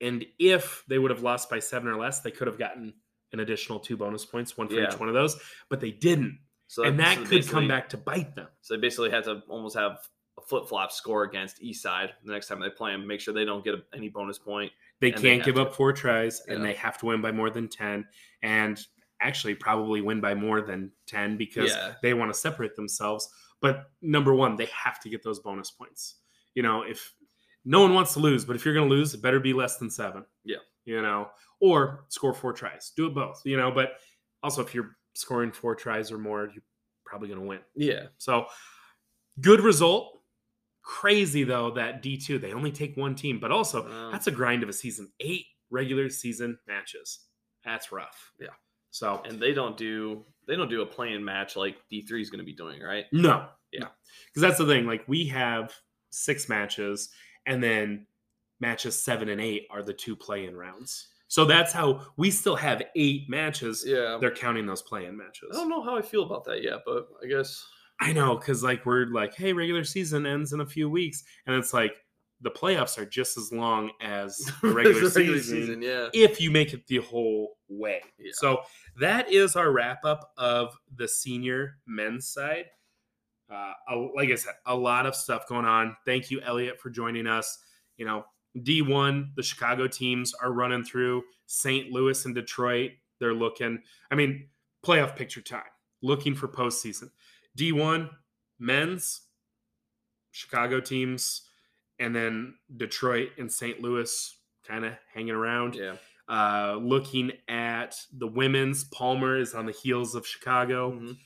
and if they would have lost by seven or less, they could have gotten an additional two bonus points, one for Yeah. each one of those. But they didn't. So and that so could come back to bite them. So they basically had to almost have a flip flop score against East Side the next time they play them. Make sure they don't get any bonus point. They can't have give to. up four tries, and they have to win by more than 10. And actually, probably win by more than 10 because Yeah. they want to separate themselves. But number one, they have to get those bonus points. You know, if no one wants to lose, but if you're going to lose, it better be less than seven. Yeah. You know, or score four tries. Do it both, you know, but also if you're scoring four tries or more, you're probably going to win. Yeah. So good result. Crazy though that D2 they only take one team, but also Wow. that's a grind of a season. Eight regular season matches. That's rough. Yeah. So And they don't do they don't do a playing match like D three is going to be doing, right? no. Yeah. Because that's the thing. Like we have six matches, and then matches seven and eight are the two play-in rounds. So that's how we still have eight matches. Yeah. They're counting those play-in matches. I don't know how I feel about that yet, but I guess I know, because like we're like, hey, regular season ends in a few weeks, and it's like the playoffs are just as long as the regular, season, yeah. if you make it the whole way. Yeah. So that is our wrap up of the senior men's side. Uh, like I said, a lot of stuff going on. Thank you, Elliot, for joining us. You know, D1, the Chicago teams are running through St. Louis and Detroit. They're looking, I mean, playoff picture time, looking for postseason. D1, men's, Chicago teams, and then Detroit and St. Louis kind of hanging around. Yeah. Uh, looking at the women's, Palmer is on the heels of Chicago. Mhm.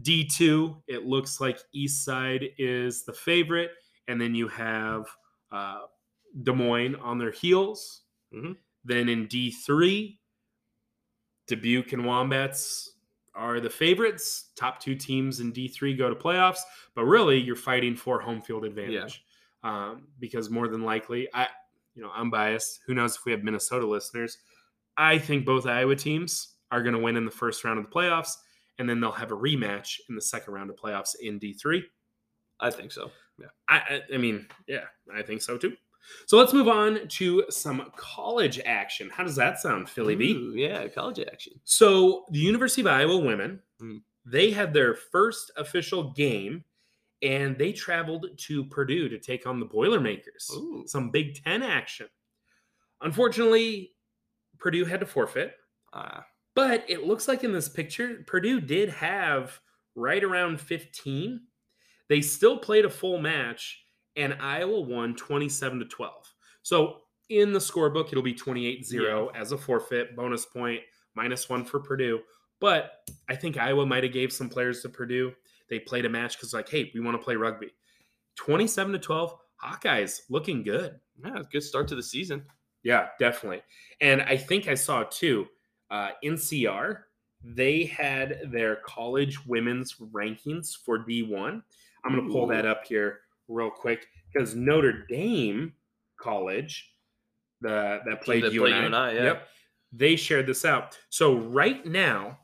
D2, it looks like East Side is the favorite. And then you have uh, Des Moines on their heels. Mhm. Then in D3, Dubuque and Wombats are the favorites. Top two teams in D3 go to playoffs. But really, you're fighting for home field advantage. Um, because more than likely, I, you know, I'm biased. Who knows if we have Minnesota listeners? I think both Iowa teams are going to win in the first round of the playoffs, and then they'll have a rematch in the second round of playoffs in D3. I think so. Yeah. I, I, I mean, yeah, I think so too. So let's move on to some college action. How does that sound, Philly B? Ooh, yeah, college action. So the University of Iowa women, Mm. they had their first official game, and they traveled to Purdue to take on the Boilermakers. Ooh. Some Big Ten action. Unfortunately, Purdue had to forfeit, Ah, but it looks like in this picture, Purdue did have right around 15. They still played a full match, and Iowa won 27 to 12. So in the scorebook, it'll be 28 0 as a forfeit, bonus point, minus one for Purdue. But I think Iowa might have gave some players to Purdue. They played a match because, like, hey, we want to play rugby. 27 to 12, Hawkeyes looking good. yeah, good start to the season. Yeah, definitely. And I think I saw too, uh, NCR, they had their college women's rankings for D1. I'm going to pull that up here real quick because Notre Dame College, the that played, that you, played and I, yeah. yep, they shared this out. So right now,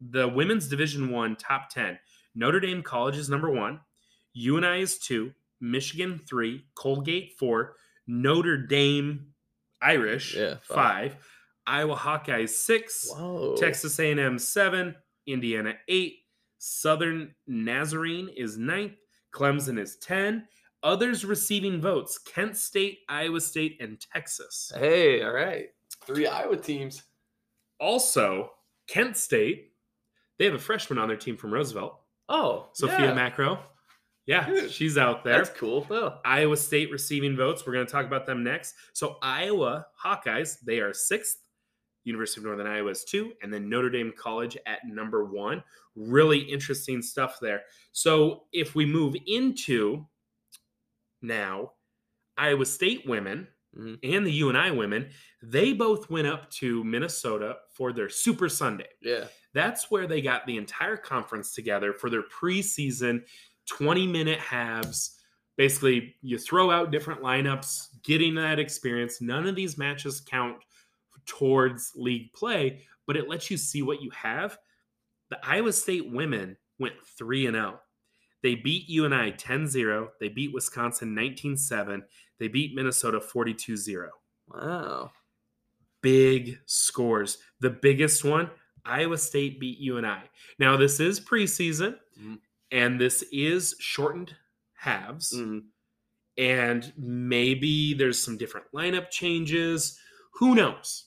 the women's Division One top ten, Notre Dame College is number one, UNI is two, Michigan three, Colgate four, Notre Dame Irish Yeah, five, five. Iowa Hawkeyes six, Whoa. Texas A&M seven, Indiana eight, Southern Nazarene is ninth, Clemson is ten. Others receiving votes: Kent State, Iowa State, and Texas. Hey, all right. Three Iowa teams. Also, Kent State, They have a freshman on their team from Roosevelt, Oh, Sophia yeah. Macro. Yeah, Dude, she's out there. That's cool. Oh. Iowa State receiving votes. We're going to talk about them next. So Iowa Hawkeyes, they are sixth. University of Northern Iowa is two, and then Notre Dame College at number one. Really interesting stuff there. So if we move into now Iowa State women Mhm. and the UNI women, they both went up to Minnesota for their Super Sunday. Yeah. That's where they got the entire conference together for their preseason 20 minute halves. Basically, you throw out different lineups, getting that experience. None of these matches count towards league play, but it lets you see what you have. The Iowa State women went 3 and 0. They beat UNI 10 0. They beat Wisconsin 19 7. They beat Minnesota 42 0 Wow. big scores. The biggest one, Iowa State beat UNI. Now this is preseason, Mhm. and this is shortened halves, Mhm. and maybe there's some different lineup changes. Who knows?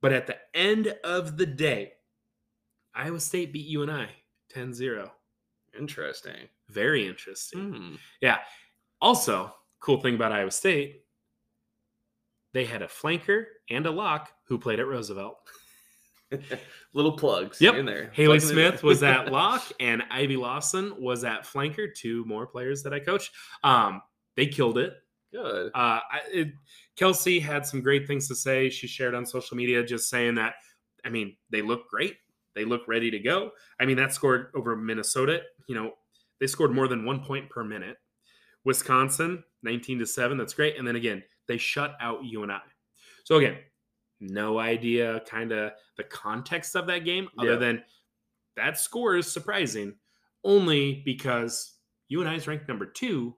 But at the end of the day, Iowa State beat UNI 10-0. Interesting. Very interesting. Yeah. Also, cool thing about Iowa State, they had a flanker and a lock who played at Roosevelt. Little plugs Yep. in there. Haley Plugging. Smith was at lock, and Ivy Lawson was at flanker. Two more players that I coached. Um, they killed it. Good. Uh, I, it. Kelsey had some great things to say. She shared on social media, just saying that. I mean, they look great. They look ready to go. I mean, that scored over Minnesota. You know, they scored more than one point per minute. Wisconsin, nineteen to seven. That's great. And then again, they shut out UNI. So again, no idea kind of the context of that game other Yeah. than that score is surprising only because UNI is ranked number two.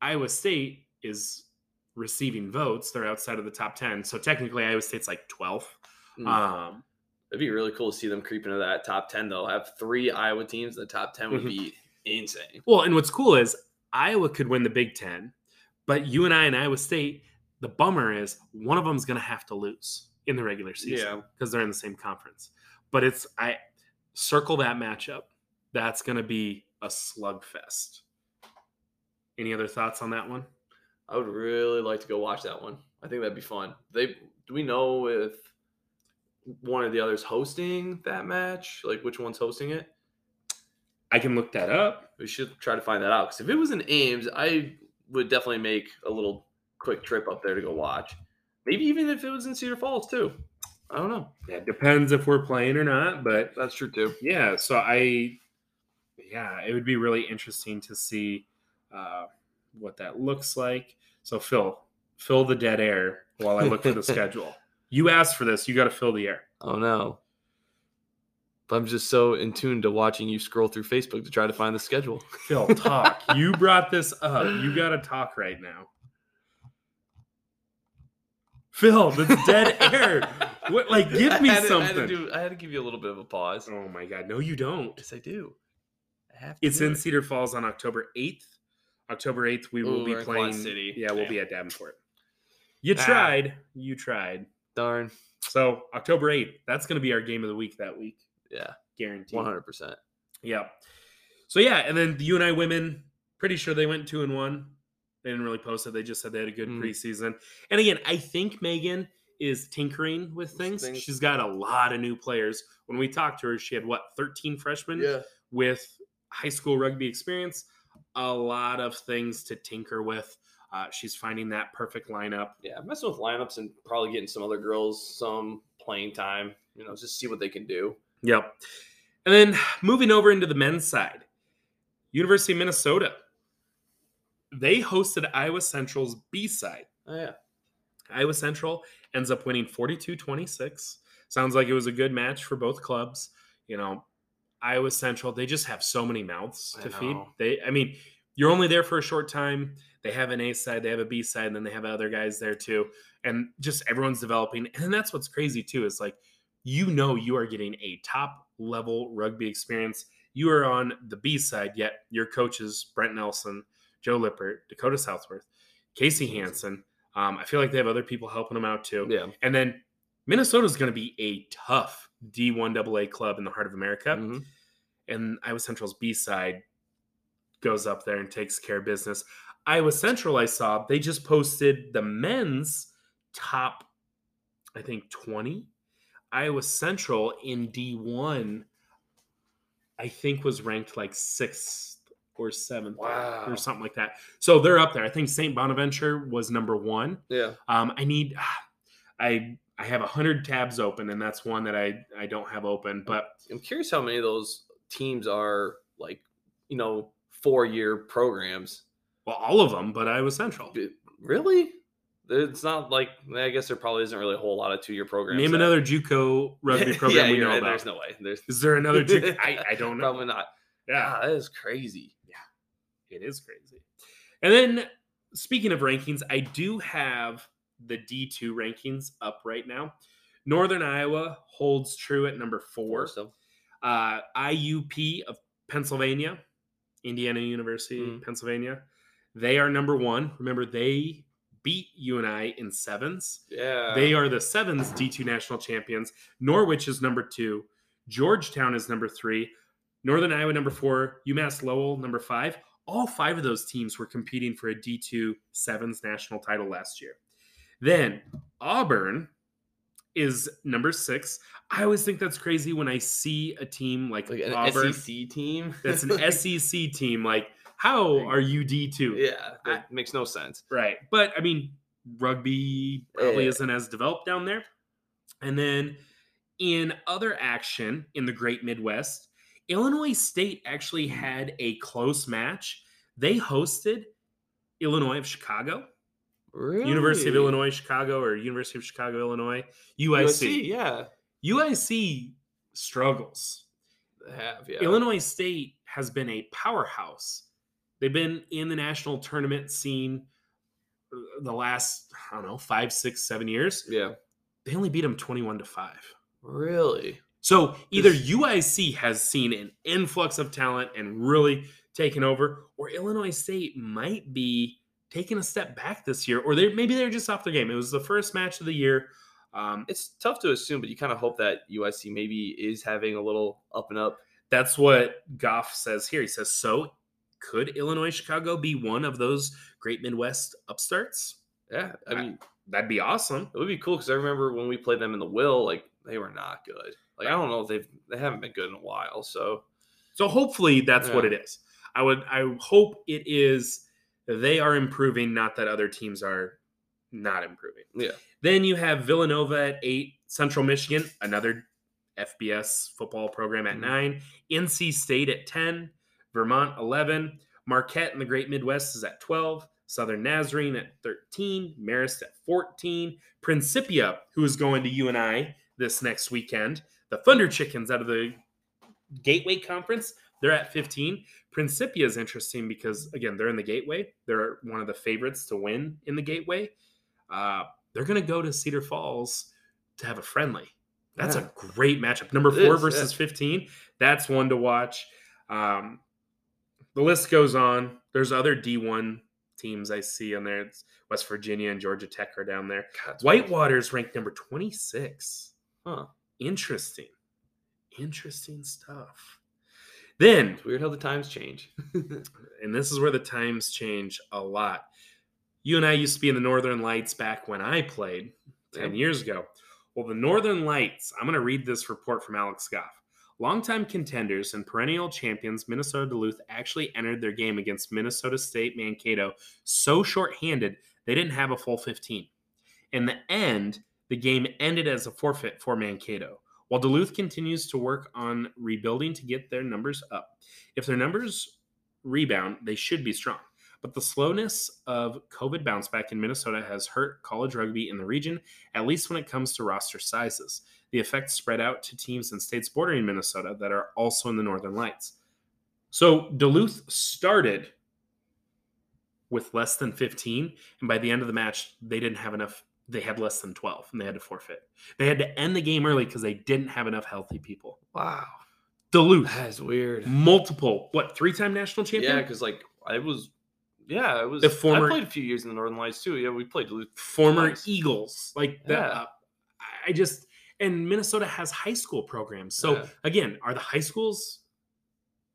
Iowa State is receiving votes. They're outside of the top 10. So technically, Iowa State's like 12th. Hmm. Um, It'd be really cool to see them creep into that top 10, though. I have three Iowa teams in the top 10 would Mhm. be insane. well, and what's cool is Iowa could win the Big Ten, but UNI and Iowa State, the bummer is one of them's going to have to lose in the regular season Yeah. because they're in the same conference. But it's, I circle that matchup. That's going to be a slugfest. Any other thoughts on that one? I would really like to go watch that one. I think that'd be fun. They do we know if one of the others hosting that match? Like which one's hosting it? I can look that up. We should try to find that out. Because if it was in Ames, I would definitely make a little quick trip up there to go watch. Maybe even if it was in Cedar Falls too. I don't know. Yeah, it depends if we're playing or not, but That's true too. yeah so i yeah it would be really interesting to see uh, what that looks like so phil fill the dead air while i look for the schedule you asked for this you got to fill the air Oh no. But I'm just so in tune to watching you scroll through Facebook to try to find the schedule. phil talk you brought this up you got to talk right now phil that's dead air what like give me I had to- I had, something do, I had to give you a little bit of a pause. oh my god no you don't Yes, I do. I have to It's in it. Cedar Falls on October 8th. October 8th, we will be we're in Quad playing. City. Yeah, we'll Damn. be at Davenport. You Ah. tried. You tried. Darn. So, October 8th, that's going to be our game of the week that week. Yeah. Guaranteed. 100%. Yeah. So, yeah. And then the UNI women, pretty sure they went two and one. They didn't really post it. They just said they had a good Mm. preseason. And again, I think Megan is tinkering with things. Things. She's got a lot of new players. When we talked to her, she had what, 13 freshmen? with high school rugby experience, a lot of things to tinker with. Uh, she's finding that perfect lineup. Yeah. Messing with lineups and probably getting some other girls some playing time. You know, just see what they can do. Yep. And then moving over into the men's side, University of Minnesota. They hosted Iowa Central's B side. Oh, yeah. Iowa Central ends up winning 42 26. Sounds like it was a good match for both clubs. You know, Iowa Central, they just have so many mouths to feed. They, I mean, you're only there for a short time. They have an A side, they have a B side, and then they have other guys there too. And just everyone's developing. And that's what's crazy too is like, you know, you are getting a top level rugby experience. You are on the B side, yet your coaches, Brent Nelson, Joe Lippert, Dakota Southworth, Casey Hansen. Um, I feel like they have other people helping them out too. Yeah. And then Minnesota is going to be a tough D1 AA club in the heart of America. Mhm. And Iowa Central's B side goes up there and takes care of business. Iowa Central, I saw, they just posted the men's top, I think, 20. Iowa Central in D1, I think, was ranked like sixth or seventh or- Wow. or something like that. So they're up there. I think St. Bonaventure was number one. Yeah. Um, I need, I I have a hundred tabs open, and that's one that I I don't have open. But I'm curious how many of those teams are like, you know, four year programs. well, all of them. But Iowa Central. Really? It's not like I guess there probably isn't really a whole lot of two year programs. Name another JUCO rugby program yeah, we know right, about. There's no way. There's Is there another JUCO? I, I don't know. probably not. Yeah, Ah, that is crazy. Yeah, it is crazy. And then speaking of rankings, I do have the D2 rankings up right now. Northern Iowa holds true at number four. So uh, IUP of Pennsylvania, Indiana University, Mm. Pennsylvania. They are number one. Remember, they beat UNI in sevens. yeah, They are the sevens D2 national champions. Norwich is number two. Georgetown is number three. Northern Iowa, number four. UMass Lowell, number five. All five of those teams were competing for a D2 sevens national title last year. Then Auburn is number six. I always think that's crazy when I see a team like, like an Auburn. SEC team. That's an SEC team. Like, how are you D2? yeah, that makes no sense. Right. But I mean, rugby probably Yeah. isn't as developed down there. And then in other action in the great Midwest, Illinois State actually had a close match. They hosted Illinois of Chicago, Really? University of Illinois Chicago, or University of Chicago, Illinois, UIC. USC, yeah, UIC struggles. they have. Yeah, Illinois State has been a powerhouse. They've been in the national tournament scene uh, the last, I don't know, five, six, seven years. Yeah, They only beat them 21 to 5. really. So either UIC has seen an influx of talent and really taken over, or Illinois State might be taking a step back this year, or they maybe they're just off their game. It was the first match of the year. Um, It's tough to assume, but you kind of hope that UIC maybe is having a little up and up. That's what Goff says here. He says, So could Illinois Chicago be one of those great Midwest upstarts? Yeah, I mean, That'd be awesome. it would be cool because I remember when we played them in the Will, like they were not good. Like I don't know if they've they haven't been good in a while. So So hopefully that's what it is. I would I hope it is they are improving, not that other teams are not improving. Yeah. Then you have Villanova at eight, Central Michigan, another FBS football program at Mhm. nine, NC State at 10, Vermont 11, Marquette in the Great Midwest is at 12, Southern Nazarene at 13, Marist at 14, Principia, who is going to UNI this next weekend, the Thunder Chickens out of the Gateway Conference, they're at 15. Principia is interesting because, again, they're in the Gateway. They're one of the favorites to win in the Gateway. Uh, they're going to go to Cedar Falls to have a friendly. That's Yeah. a great matchup. Number It four is, versus yeah. 15. That's one to watch. Um, the list goes on. There's other D1 teams I see on there. It's West Virginia and Georgia Tech are down there. God, Whitewater's ranked number 26. Huh. Interesting. Interesting stuff. Then, It's weird how the times change. and this is where the times change a lot. You and I used to be in the Northern Lights back when I played 10 Yep. years ago. Well, the Northern Lights, I'm going to read this report from Alex Goff. Longtime contenders and perennial champions Minnesota Duluth actually entered their game against Minnesota State Mankato so shorthanded they didn't have a full 15. In the end, the game ended as a forfeit for Mankato. While Duluth continues to work on rebuilding to get their numbers up. If their numbers rebound, they should be strong. But the slowness of COVID bounce back in Minnesota has hurt college rugby in the region, at least when it comes to roster sizes. The effects spread out to teams in states bordering Minnesota that are also in the Northern Lights. So Duluth started with less than 15, and by the end of the match, they didn't have enough. They had less than 12, and they had to forfeit. They had to end the game early because they didn't have enough healthy people. wow, Duluth, that is weird. multiple, what, three time national champion? Yeah, because like I was, yeah, it was. The former- I played a few years in the Northern Lights too. Yeah, we played Duluth. former Twice. Eagles. Like that. Yeah. uh, I just and Minnesota has high school programs. So Yeah. again, are the high schools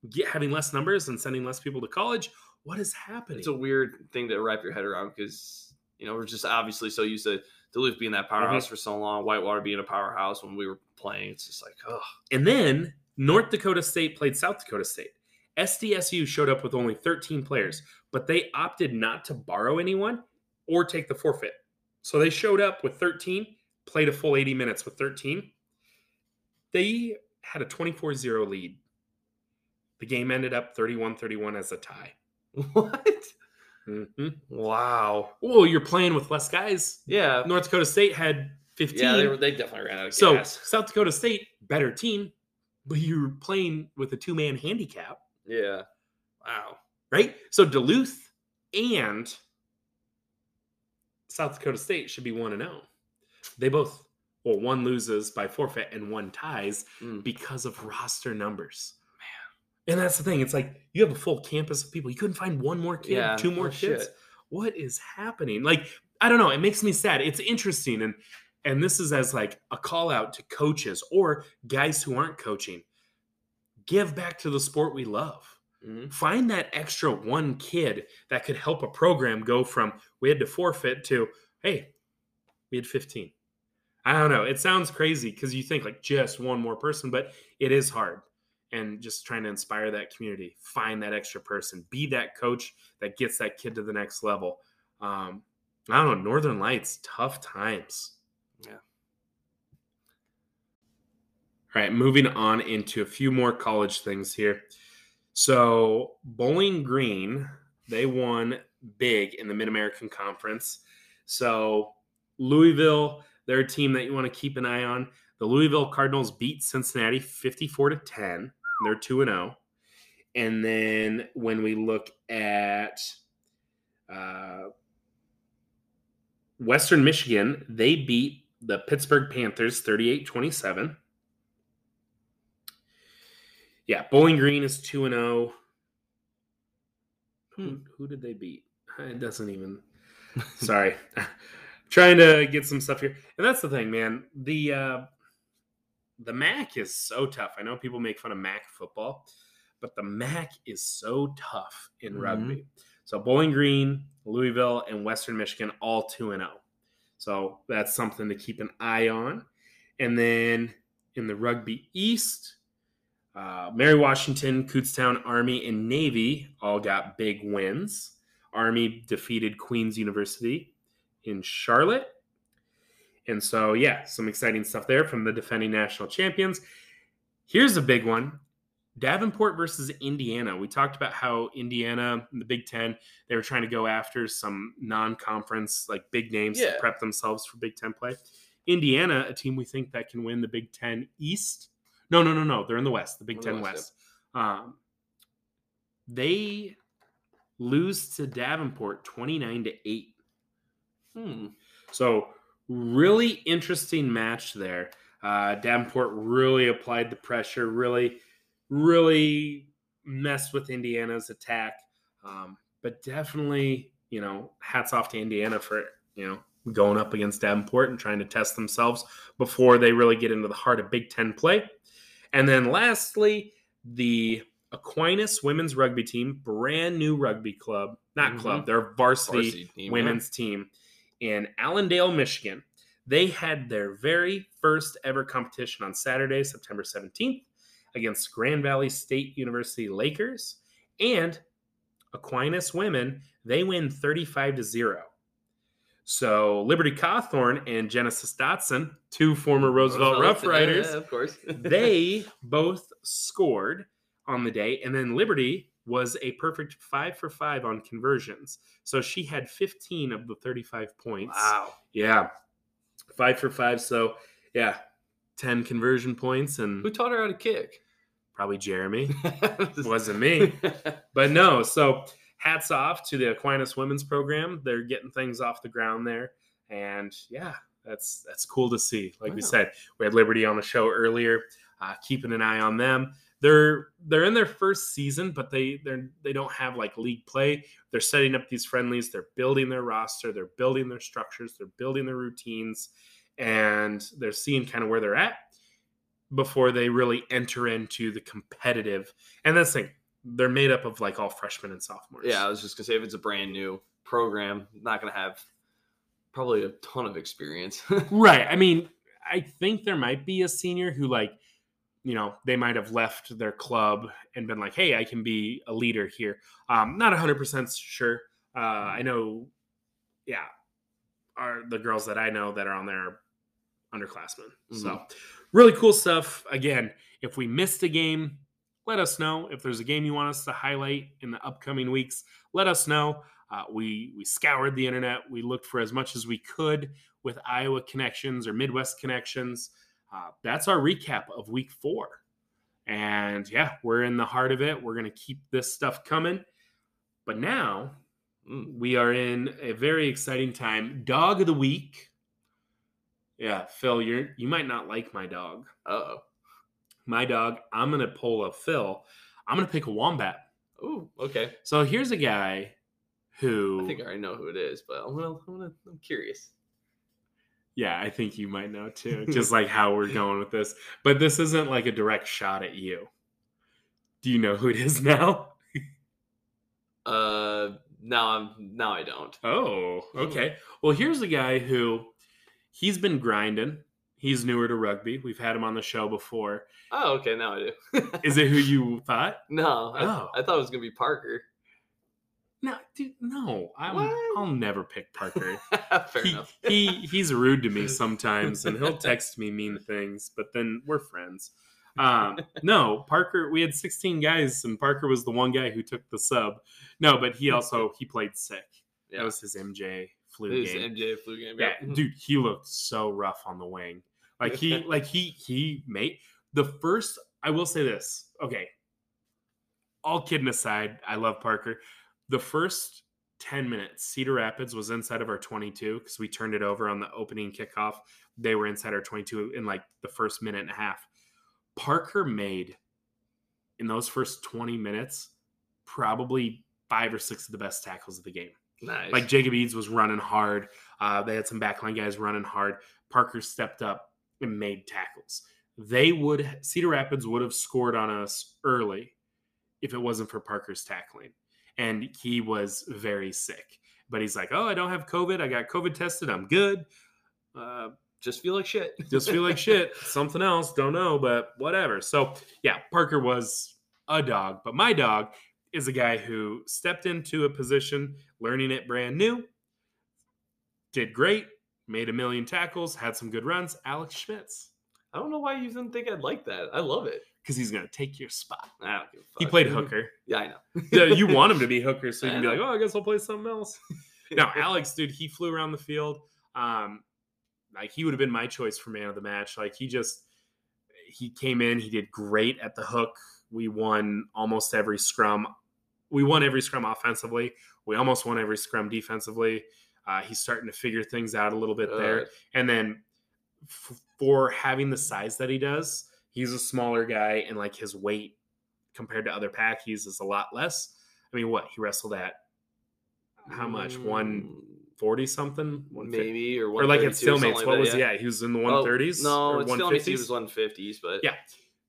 get, having less numbers and sending less people to college? What is happening? It's a weird thing to wrap your head around because you know we're just obviously so used to Duluth being that powerhouse Mm-hmm. for so long, Whitewater being a powerhouse when we were playing. It's just like, oh, And then North Dakota State played South Dakota State. SDSU showed up with only 13 players, but they opted not to borrow anyone or take the forfeit. So they showed up with 13, played a full 80 minutes with 13. They had a 24 0 lead. The game ended up 31 31 as a tie. what? Mhm. Wow. Well, you're playing with less guys. Yeah, North Dakota State had 15. yeah, they, were, they definitely ran out of so gas. South Dakota State, better team, but you're playing with a two man handicap. Yeah. Wow. right? So Duluth and South Dakota State should be 1 and 0. They both well one loses by forfeit and one ties Mm. because of roster numbers. Man. And that's the thing. It's like you have a full campus of people. You couldn't find one more kid, Yeah, two more kids. shit. What is happening? Like I don't know, it makes me sad. It's interesting and and this is as like a call out to coaches or guys who aren't coaching. Give back to the sport we love Mhm. find that extra one kid that could help a program go from we had to forfeit to hey we had 15 i don't know it sounds crazy because you think like just one more person but it is hard. And just trying to inspire that community find that extra person be that coach that gets that kid to the next level. Um i don't know northern lights tough times. Yeah. all right moving on into a few more college things here. So Bowling Green, they won big in the Mid American Conference. So Louisville, they're a team that you want to keep an eye on. The Louisville Cardinals beat Cincinnati 54 to 10. They're 2 and 0. And then when we look at uh, Western Michigan, they beat the Pittsburgh Panthers 38 27. Yeah, Bowling Green is 2 and 0. Hmm. Who, who did they beat? It doesn't even. Sorry. Trying to get some stuff here. And that's the thing, man. The uh the MAC is so tough. I know people make fun of MAC football, but the MAC is so tough in Mhm. rugby. So Bowling Green, Louisville, and Western Michigan all 2 and 0. So that's something to keep an eye on. And then in the Rugby East, uh, Mary Washington, Kutztown, Army, and Navy all got big wins. Army defeated Queens University in Charlotte. And so, yeah, some exciting stuff there from the defending national champions. Here's a big one Davenport versus Indiana. We talked about how Indiana, the Big Ten, they were trying to go after some non conference, like big names to prep themselves for Big Ten play. Indiana, a team we think that can win the Big Ten East. No, no, no, no. They're in the West, the Big Ten West, West. Um, they lose to Davenport 29 to 8. Hmm. So, really interesting match there. Uh, Davenport really applied the pressure, really, really messed with Indiana's attack. Um, but definitely, you know, hats off to Indiana for, you know, going up against Davenport and trying to test themselves before they really get into the heart of Big Ten play. And then lastly, the Aquinas women's rugby team, brand new rugby club, not Mhm. club, they're varsity, Varsity team, yeah. women's team in Allendale, Michigan. They had their very first ever competition on Saturday, September 17th, against Grand Valley State University Lakers. And Aquinas women, they win 35 to 0. So Liberty Cawthorn and Genesis Dotson, two former Roosevelt Rough yeah, Riders, yeah, of course. they both scored on the day, and then Liberty was a perfect five for five on conversions. So she had 15 of the 35 points. wow. Yeah. Five for five. So, yeah, 10 conversion points, and Who taught her how to kick? probably Jeremy. Wasn't me. But no, so hats off to the Aquinas women's program. They're getting things off the ground there. And yeah, that's that's cool to see. Like we said, we had Liberty on the show earlier, uh, keeping an eye on them. They're they're in their first season, but they they're they don't have like league play. They're setting up these friendlies. They're building their roster. They're building their structures. They're building their routines, and they're seeing kind of where they're at before they really enter into the competitive. And that's the thing, they're made up of like all freshmen and sophomores. Yeah, I was just gonna say if it's a brand new program, not gonna have probably a ton of experience. Right. I mean, I think there might be a senior who like, you know, they might have left their club and been like, "Hey, I can be a leader here." Um, not hundred percent sure. Uh, I know, yeah, are the girls that I know that are on there are underclassmen. So, really cool stuff. Again, if we missed a game, let us know. If there's a game you want us to highlight in the upcoming weeks, let us know. Uh, we we scoured the internet. We looked for as much as we could with Iowa connections or Midwest connections. Uh, that's our recap of Week Four, and yeah, we're in the heart of it. We're gonna keep this stuff coming. But now Mm. we are in a very exciting time. Dog of the week. Yeah, Phil, you're you might not like my dog. oh. My dog. I'm gonna pull a Phil. I'm gonna pick a wombat. Oh, okay. So here's a guy who I think I already know who it is, but I'm gonna, I'm gonna, I'm curious. Yeah, I think you might know too, just like how we're going with this. But this isn't like a direct shot at you. Do you know who it is now? Uh, now I'm, now I don't. Oh, okay. Well, here's a guy who he's been grinding. He's newer to rugby. We've had him on the show before. Oh, okay. Now I do. Is it who you thought? no, I, Oh. I thought it was gonna be Parker. No, dude, no. I'm, I'll never pick Parker. Fair he, enough. he he's rude to me sometimes and he'll text me mean things but then we're friends um no parker we had 16 guys and parker was the one guy who took the sub no but he also he played sick Yeah. that was his mj flu It is game MJ flu game. yeah Yep. dude he looked so rough on the wing like he like he he made the first i will say this okay all kidding aside i love parker the first 10 minutes cedar rapids was inside of our 22 because we turned it over on the opening kickoff they were inside our 22 in like the first minute and a half parker made in those first 20 minutes probably five or six of the best tackles of the game Nice. like Jacob Eads was running hard. Uh, they had some backline guys running hard. Parker stepped up and made tackles. They would Cedar Rapids would have scored on us early if it wasn't for Parker's tackling. And he was very sick. But he's like, "Oh, I don't have COVID. I got COVID tested. I'm good. Uh, just feel like shit. just feel like shit. Something else, don't know, but whatever." So yeah, Parker was a dog, but my dog is a guy who stepped into a position, learning it brand new, did great, made a million tackles, had some good runs. Alex Schmitz, I don't know why you didn't think I'd like that. I love it. Because he's gonna take your spot. I don't give a He fuck. played hooker. Yeah, I know. yeah, you want him to be hooker, so you can be like, oh, I guess I'll play something else. No, Alex, dude, he flew around the field. Um, like he would have been my choice for man of the match. Like he just he came in, he did great at the hook. We won almost every scrum. We won every scrum offensively. We almost won every scrum defensively. Uh, he's starting to figure things out a little bit there. Uh, And then f- for having the size that he does, he's a smaller guy, and like his weight compared to other packies is a lot less. I mean, what he wrestled at? How much? One mm, forty something? 150? maybe or Or like at 132, something stalemates. like what that, was yeah? He was in the one thirties. Oh, no, it's one still he was one fifties, but Yeah.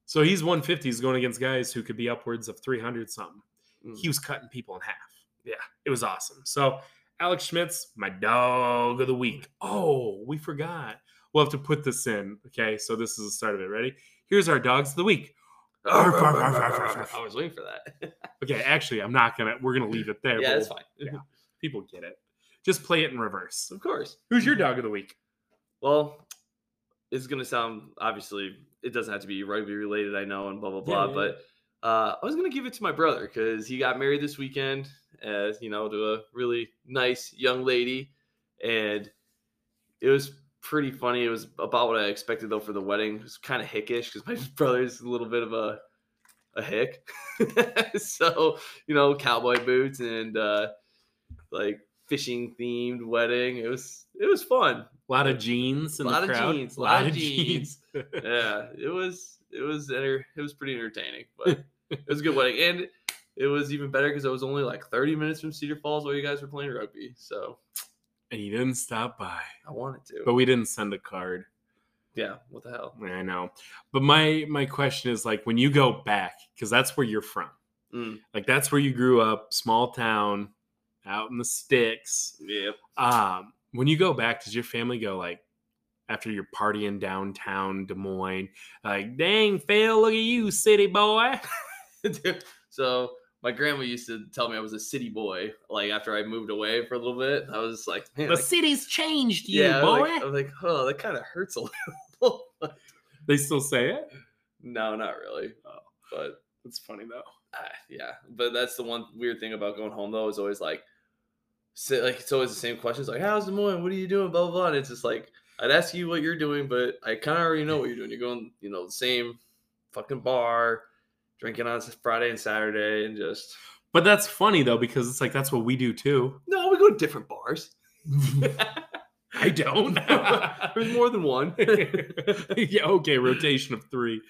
So he's one fifties going against guys who could be upwards of three hundred something. Mm. He was cutting people in half. Yeah, it was awesome. So Alex Schmitz, my dog of the week. Oh, we forgot. We'll have to put this in. Okay, so this is the start of it. Ready? Here's our dogs of the week. I was waiting for that. Okay, actually, I'm not gonna. We're gonna leave it there. yeah, that's fine. yeah. People get it. Just play it in reverse. Of course. Who's your dog of the week? Well, it's gonna sound obviously it doesn't have to be rugby related, I know, and blah blah blah. yeah, but uh, I was gonna give it to my brother because he got married this weekend, as you know, to a really nice young lady, and it was pretty funny. It was about what I expected though for the wedding. It was kind of hickish because my brother's a little bit of a a hick, so you know, cowboy boots and uh, like fishing themed wedding. It was it was fun. A lot of jeans in a Lot the of crowd. jeans, lot of jeans. yeah, it was it was enter- it was pretty entertaining, but it was a good wedding, and it was even better because I was only like thirty minutes from Cedar Falls while you guys were playing rugby. So and you didn't stop by. I wanted to. But we didn't send a card. yeah, what the hell? I know. But my my question is like when you go back, because that's where you're from. Mm, Like that's where you grew up, small town, out in the sticks. yep. Um, when you go back, does your family go like after you're partying downtown Des Moines, like, dang, Phil, look at you, city boy. Dude, so my grandma used to tell me I was a city boy. Like after I moved away for a little bit, I was like, man, The like- city's changed you, yeah, I was boy. like, I was like, oh, that kind of hurts a little. they still say it. no, not really. Oh. But it's funny though. ah, yeah, but that's the one weird thing about going home though is always like, say, like it's always the same questions like, how's Des Moines? What are you doing? Blah blah blah. And it's just like I'd ask you what you're doing, but I kind of already know what you're doing. You're going, you know, the same fucking bar, drinking on Friday and Saturday, and just But that's funny though because it's like that's what we do too. no, we go to different bars. I don't. There's more than one. yeah, okay, rotation of three.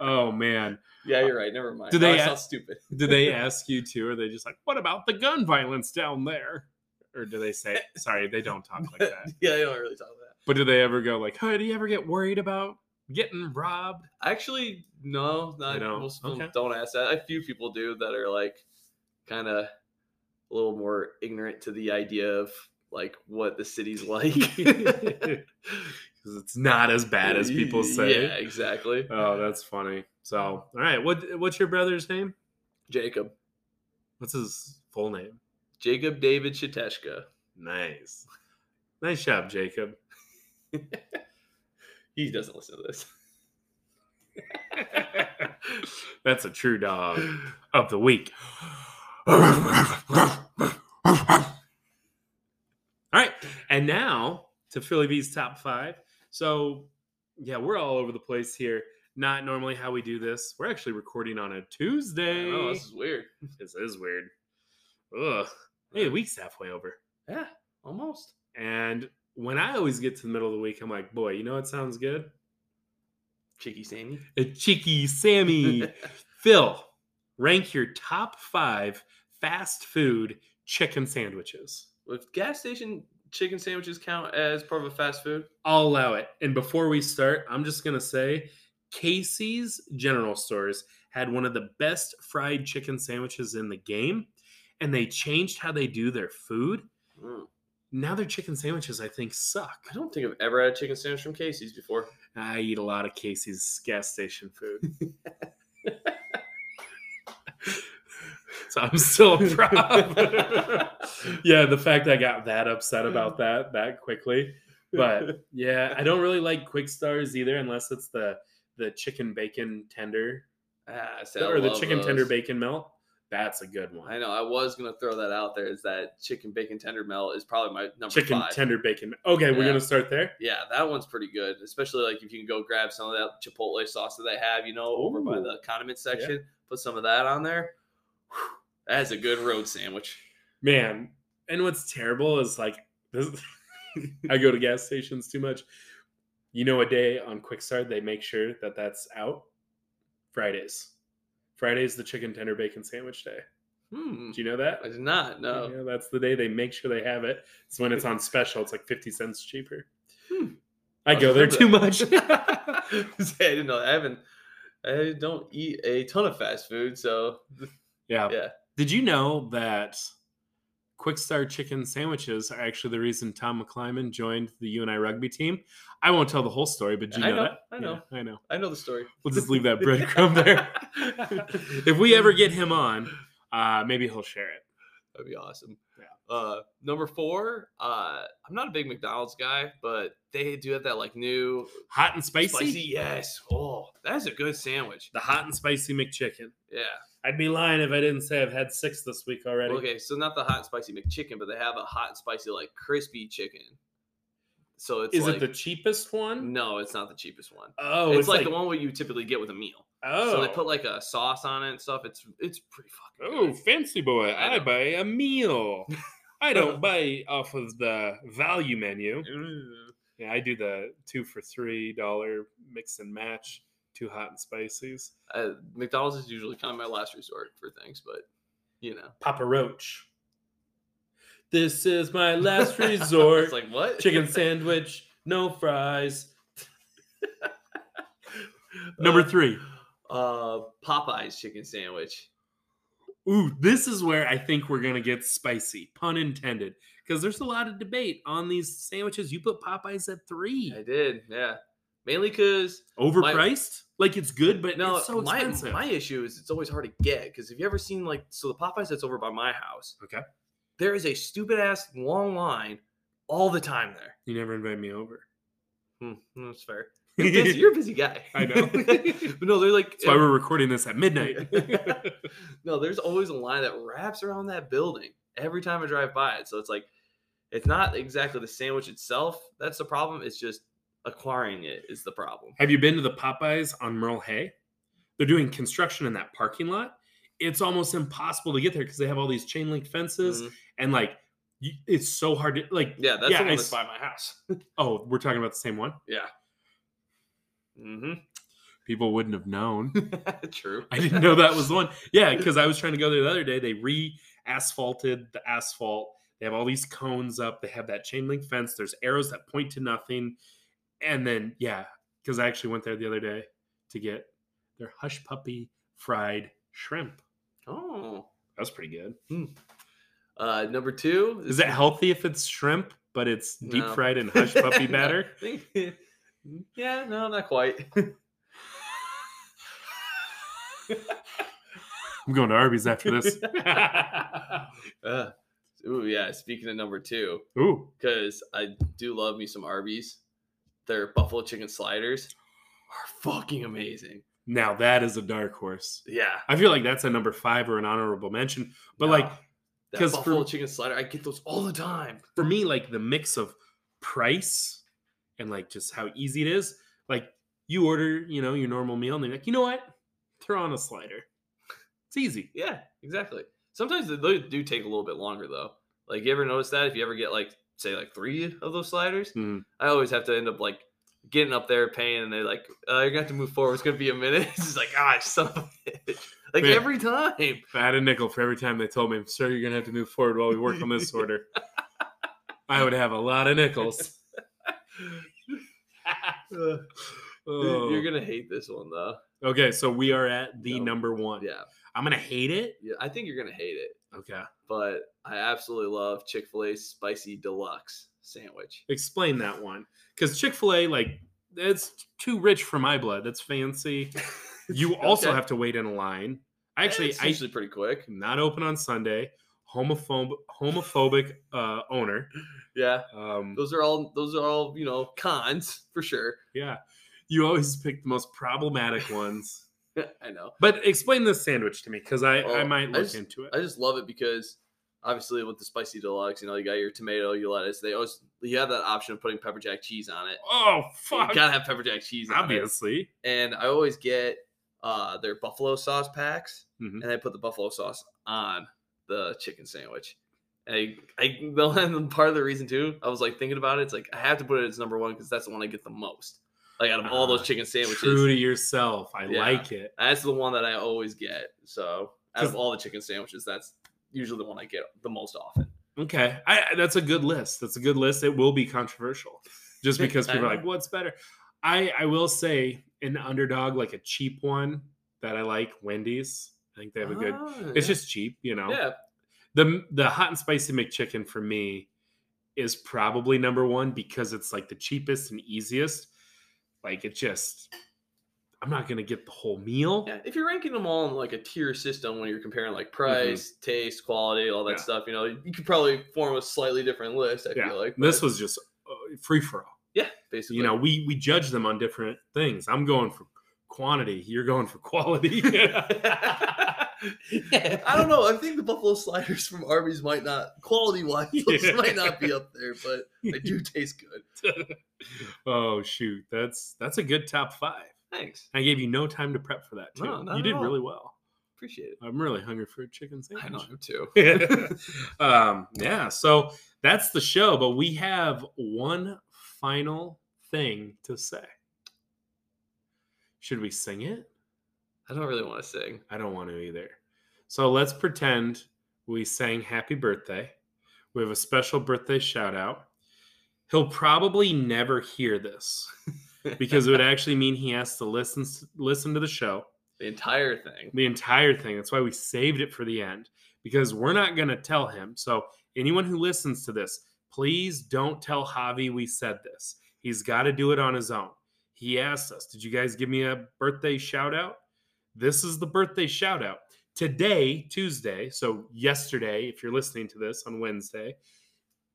Oh man. yeah, you're right. Never mind. Do they I a- sound stupid? Do they ask you too? Or are they just like, what about the gun violence down there? Or do they say sorry, they don't talk like that. yeah, they don't really talk that. But do they ever go like, hey, do you ever get worried about getting robbed? Actually, no, not They don't? most people Okay. don't ask that. A few people do that are like kind of a little more ignorant to the idea of like what the city's like. Because it's not as bad as people say. Yeah, exactly. Oh, that's funny. So, all right, what what's your brother's name? Jacob. What's his full name? Jacob David Shateshka. Nice, nice job, Jacob. He doesn't listen to this. That's a true dog of the week. All right, and now to Philly V's top five. So, yeah, we're all over the place here. Not normally how we do this. We're actually recording on a Tuesday. know, this is weird. This is weird. Ugh. Hey, the week's halfway over. Yeah, almost. And when I always get to the middle of the week, I'm like, boy, you know what sounds good? Cheeky Sammy. A cheeky Sammy. Phil, rank your top five fast food chicken sandwiches. If gas station chicken sandwiches count as part of a fast food, I'll allow it. And before we start, I'm just going to say Casey's General Stores had one of the best fried chicken sandwiches in the game. And they changed how they do their food. mm, Now their chicken sandwiches, I think, suck. I don't think I've ever had a chicken sandwich from Casey's before. I eat a lot of Casey's gas station food. so I'm still a prop. yeah, the fact I got that upset about that that quickly. But yeah, I don't really like Kwik Stars either unless it's the the chicken bacon tender ah, see, or the chicken tender bacon melt. That's a good one. I know. I was gonna throw that out there. Is that chicken bacon tender melt is probably my number Chicken five. tender bacon. Okay, we're gonna start there. Yeah, that one's pretty good. Especially like if you can go grab some of that chipotle sauce that they have, you know, over by the condiment section. Put some of that on there. Whew, that's a good road sandwich. Man, and what's terrible is like this, I go to gas stations too much. You know, a day on Kwik Star they make sure that that's out. Fridays. Friday's the chicken tender bacon sandwich day. Hmm. Did you know that? I did not know. Yeah, that's the day they make sure they have it. It's when it's on special. It's like fifty cents cheaper. Hmm. I I'll go there too that. much. I didn't know. I haven't. I don't eat a ton of fast food, so yeah. yeah. Did you know that Kwik Star chicken sandwiches are actually the reason Tom McClyman joined the UNI rugby team? I won't tell the whole story, but you I know, know, that? I know. Yeah, I know. I know the story. We'll just leave that breadcrumb there. if we ever get him on, uh, maybe he'll share it. That'd be awesome. Yeah. Uh, number four. Uh, I'm not a big McDonald's guy, but they do have that like new Hot and spicy? spicy Yes. Oh, that's a good sandwich. The hot and spicy McChicken. Yeah. I'd be lying if I didn't say I've had six this week already. Okay, so not the hot and spicy McChicken, but they have a hot and spicy like crispy chicken. So it's Is like, it the cheapest one? no, it's not the cheapest one. Oh, it's, like, the one what you typically get with a meal. Oh, So they put like a sauce on it and stuff. It's it's pretty fucking. oh, good. fancy boy! I I, buy a meal. I don't buy off of the value menu. Mm. Yeah, I do the two for three dollar mix and match, two hot and spices. Uh, McDonald's is usually kind of my last resort for things, but you know, Papa Roach. This is my last resort. it's like what? Chicken sandwich, no fries. Number Uh, three. Uh, Popeye's chicken sandwich. Ooh, this is where I think we're gonna get spicy, pun intended, because there's a lot of debate on these sandwiches. You put Popeyes at three, I did, yeah. Mainly because overpriced. like it's good, but no, it's so my expensive. my issue is it's always hard to get. Because have you ever seen like so the Popeyes that's over by my house? Okay. There is a stupid ass long line all the time there. you never invite me over. Hmm, that's fair. You're busy, you're a busy guy. I know. but no, they're like That's why we're recording this at midnight. no, there's always a line that wraps around that building every time I drive by it. So it's like, it's not exactly the sandwich itself that's the problem. It's just acquiring it is the problem. Have you been to the Popeyes on Merle Hay? They're doing construction in that parking lot. It's almost impossible to get there because they have all these chain link fences Mhm. and like it's so hard to like. Yeah, that's Yeah, the one I that's by my house. Oh, we're talking about the same one. yeah. Hmm People wouldn't have known. True. I didn't know that was the one. Yeah, because I was trying to go there the other day. They re-asphalted the asphalt. They have all these cones up. They have that chain link fence. There's arrows that point to nothing. And then yeah, because I actually went there the other day to get their hush puppy fried shrimp. Oh. That was pretty good. Uh, number two Is it healthy if it's shrimp, but it's deep No. fried in hush puppy batter? Yeah, no, not quite. I'm going to Arby's after this. uh, ooh, yeah. Speaking of number two, Ooh, because I do love me some Arby's. Their buffalo chicken sliders are fucking amazing. now that is a dark horse. Yeah, I feel like that's a number five or an honorable mention. But No, like that 'cause for- buffalo chicken slider, I get those all the time. for me, like the mix of price and like just how easy it is, like you order, you know, your normal meal and they're like, you know what? Throw on a slider. It's easy. Yeah, exactly. Sometimes they do take a little bit longer though. Like you ever notice that if you ever get like say like three of those sliders, Mhm. I always have to end up like getting up there paying, and they're like, uh, "You're gonna have to move forward. It's gonna be a minute." It's just like, ah, son of a bitch. Like Yeah. every time. I had a nickel for every time they told me, sir, you're gonna have to move forward while we work on this order. I would have a lot of nickels. Uh, Oh. You're gonna hate this one though. Okay, so we are at the No. number one. Yeah, I'm gonna hate it. yeah. I think you're gonna hate it, Okay. but I absolutely love Chick Fil A spicy deluxe sandwich. Explain that one. Because Chick-fil-A, like, it's too rich for my blood. That's fancy. You also Okay. have to wait in a line. Actually, It's I usually pretty quick. not open on Sunday. Homophobe, homophobic uh, owner. Yeah, Um, those are all those are all you know cons for sure. yeah, you always pick the most problematic ones. I know. But explain this sandwich to me because I, I Well, might I look just- into it. I just love it because obviously with the spicy deluxe, you know, you got your tomato, your lettuce. They always you have that option of putting pepper jack cheese on it. oh fuck! You gotta have pepper jack cheese on it. Obviously, And I always get uh their buffalo sauce packs, Mhm. and I put the buffalo sauce on the chicken sandwich. And I, I the part of the reason too, I was like thinking about it. It's like I have to put it as number one because that's the one I get the most. Like out of all those Ah, chicken sandwiches, true to yourself. I Yeah. like it. that's the one that I always get. So out of all the chicken sandwiches, that's usually the one I get the most often. Okay, I- that's a good list. That's a good list. It will be controversial, just because people are like, "What's better?" I I will say an underdog, like a cheap one that I like, Wendy's. I think they have a good. It's yeah. just cheap, you know. yeah. The the hot and spicy McChicken for me is probably number one because it's like the cheapest and easiest. Like it just, I'm not gonna get the whole meal. Yeah, if you're ranking them all in like a tier system when you're comparing like price, taste, quality, all that Mm-hmm. Yeah. stuff, you know, you could probably form a slightly different list. I Yeah, feel like this was just uh, free for all. yeah, basically. you know we we judge them on different things i'm going for quantity you're going for quality I don't know. I think the buffalo sliders from Arby's might not quality wise those Yeah. might not be up there, but they do taste good. oh shoot that's that's a good top five Thanks, i gave you no time to prep for that too No, you at did all. really well appreciate it. i'm really hungry for a chicken sandwich. I know too. um yeah so that's the show but we have one final thing to say should we sing it I don't really want to sing. I don't want to either. So let's pretend we sang happy birthday. We have a special birthday shout out. He'll probably never hear this because it would actually mean he has to listen listen to the show, the entire thing. the entire thing. That's why we saved it for the end because we're not going to tell him. So anyone who listens to this, please don't tell Javi we said this. He's got to do it on his own. He asked us, "Did you guys give me a birthday shout out?" This is the birthday shout out. Today, Tuesday, so yesterday, if you're listening to this on Wednesday,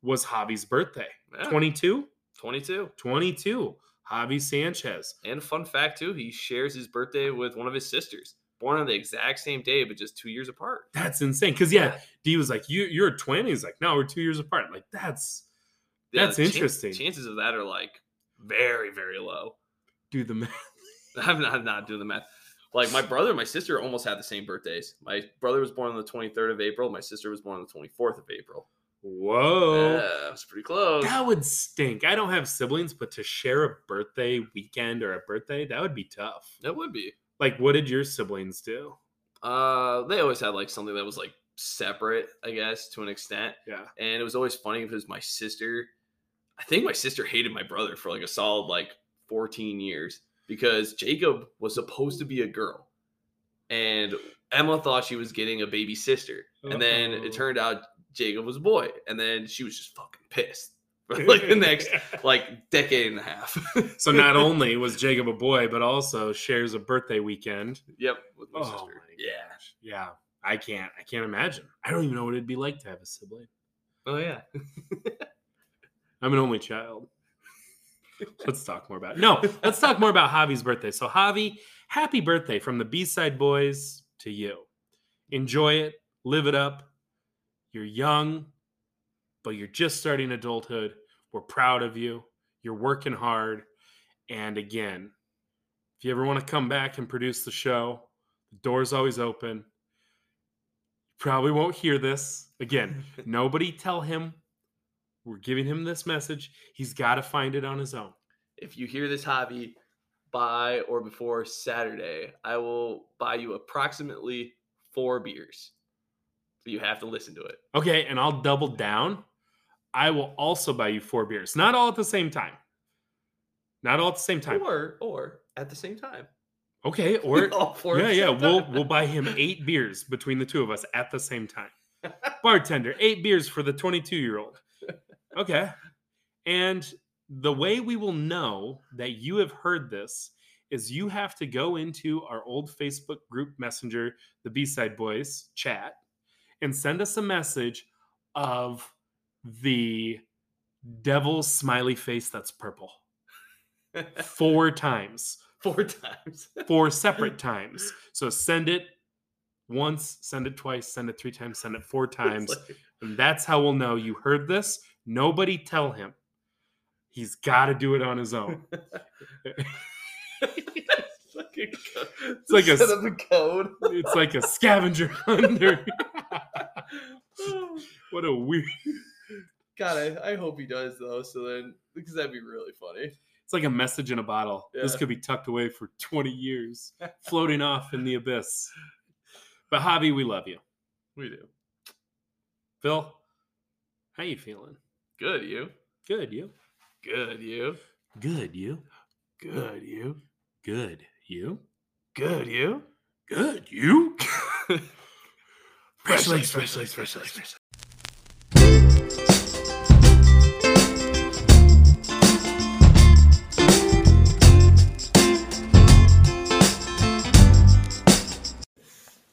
was Javi's birthday. Yeah, 22? 22. 22. Javi Sanchez. And fun fact too, he shares his birthday with one of his sisters, born on the exact same day, but just two years apart. That's insane. Because yeah, D was like, "You, you're a twin." He's like, "No, we're two years apart." Like that's That's the chan- interesting. chances of that are like very, very low. Do the math. I'm not, I'm not doing the math. Like my brother and my sister almost had the same birthdays. My brother was born on the 23rd of April. My sister was born on the 24th of April. Whoa. Yeah, it's pretty close. That would stink. I don't have siblings, but to share a birthday weekend or a birthday, that would be tough. That would be. Like, what did your siblings do? Uh, they always had like something that was like separate, I guess, to an extent. Yeah. And it was always funny because my sister, I think my sister hated my brother for like a solid like 14 years because Jacob was supposed to be a girl. And Emma thought she was getting a baby sister. And then it turned out Jacob was a boy. And then she was just fucking pissed for like the next like decade and a half. so not only was Jacob a boy, but also shares a birthday weekend. yep, with my Oh sister. my Yeah. gosh. Yeah. I can't. I can't imagine. I don't even know what it'd be like to have a sibling. Oh yeah. I'm an only child. Let's talk more about it. No, let's talk more about Javi's birthday. So, Javi, happy birthday from the B-Side Bois to you. Enjoy it, live it up. You're young, but you're just starting adulthood. We're proud of you. You're working hard. And again, if you ever want to come back and produce the show, the door's always open. You probably won't hear this. Again, nobody tell him we're giving him this message. He's got to find it on his own. if you hear this Javi by or before Saturday, I will buy you approximately four beers. But you have to listen to it. Okay, and I'll double down. I will also buy you four beers. Not all at the same time. Not all at the same time. Or or at the same time. Okay, or All four yeah, yeah, we'll we'll buy him eight beers between the two of us at the same time. Bartender, eight beers for the 22 year old. Okay. And the way we will know that you have heard this is you have to go into our old Facebook group messenger, the B-Side Bois chat, and send us a message of the devil smiley face that's purple four times four times. four separate times. So send it once, send it twice, send it three times, send it four times. Like- And that's how we'll know you heard this. Nobody tell him. He's got to do it on his own. it's like a, It's like a set s- up a code. It's like a scavenger hunter. what a weird. God, I, I hope he does though. So then, because that'd be really funny. It's like a message in a bottle. This could be tucked away for 20 years, floating off in the abyss. But Javi, we love you. We do. Phil, how you feeling? Good, you. Good, you. Good, you. Good, you. Good, you. Good, you. Good, you. Good, you. Fresh legs, fresh legs, fresh legs, fresh legs.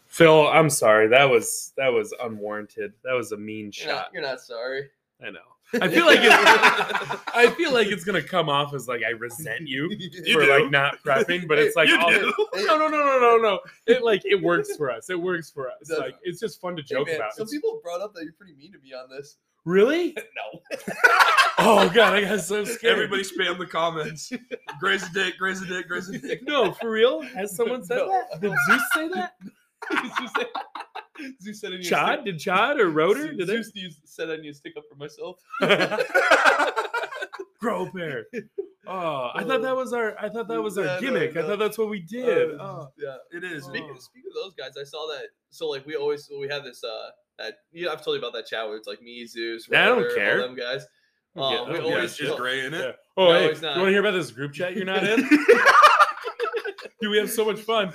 Phil, I'm sorry. That was that was unwarranted. That was a mean You're not, shot. you're not sorry. I know. I feel like it's, I feel like it's gonna come off as like I resent you for like not prepping, but it's like You all- no, no, no, no, no, no. It like it works for us. It works for us. does. Like it's just fun to Hey, joke man, about. Some It's- people brought up that you're pretty mean to me on this. really? No. Oh god, I got so scared. Everybody spam the comments. Graze a dick, graze a dick, graze a dick. No, for real? Has someone said No. that? Did Zeus say that? Zeus said, Zeus said I need Chad? stick- Did Chad or Rotor? Zeus, Did they? Zeus needs- said I need to stick up for myself. Grow a pair. Oh, I thought that was our. I thought that was our Yeah, no, gimmick. I no. thought that's what we did. Uh, Oh. yeah. It is. Oh. Speaking, speaking of those guys, I saw that. So like we always we have this uh That, you know, I've told you about that chat where it's like me, Zeus, I don't Ryder, all care. them guys. Yeah, Um, we yeah, always it's just gray in it. Yeah. Oh, No, hey, it's not. you want to hear about this group chat you're not in? Dude, we have so much fun.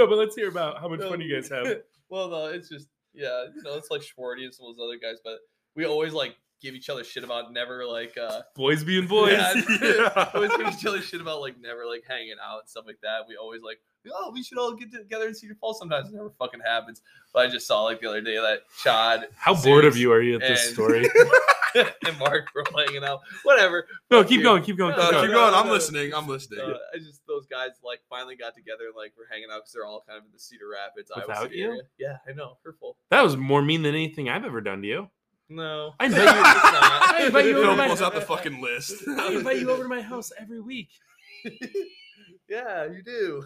No, but let's hear about how much fun you guys have. well, no, it's just yeah, you know, it's like Schwarty and some of those other guys, but we always like give each other shit about never like uh Boys being boys. Yeah, always give each other shit about like never like hanging out and stuff like that. We always like, oh, we should all get together and see your fall sometimes. It never fucking happens. But I just saw like the other day that Chad How bored of you are you at this story? and Mark were hanging out. Whatever. No, Fuck keep you. going, keep going, keep No, going. keep going. I'm no. listening. I'm listening. Uh, I just those guys like finally got together and like we're hanging out because they're all kind of in the Cedar Rapids, Iowa Without City you? area. Yeah, I know. Hurtful. That was more mean than anything I've ever done to you. No, I invite you- It's not. I invite you over Phil my- pulls out the fucking list. I invite you over to my house every week. yeah, you do.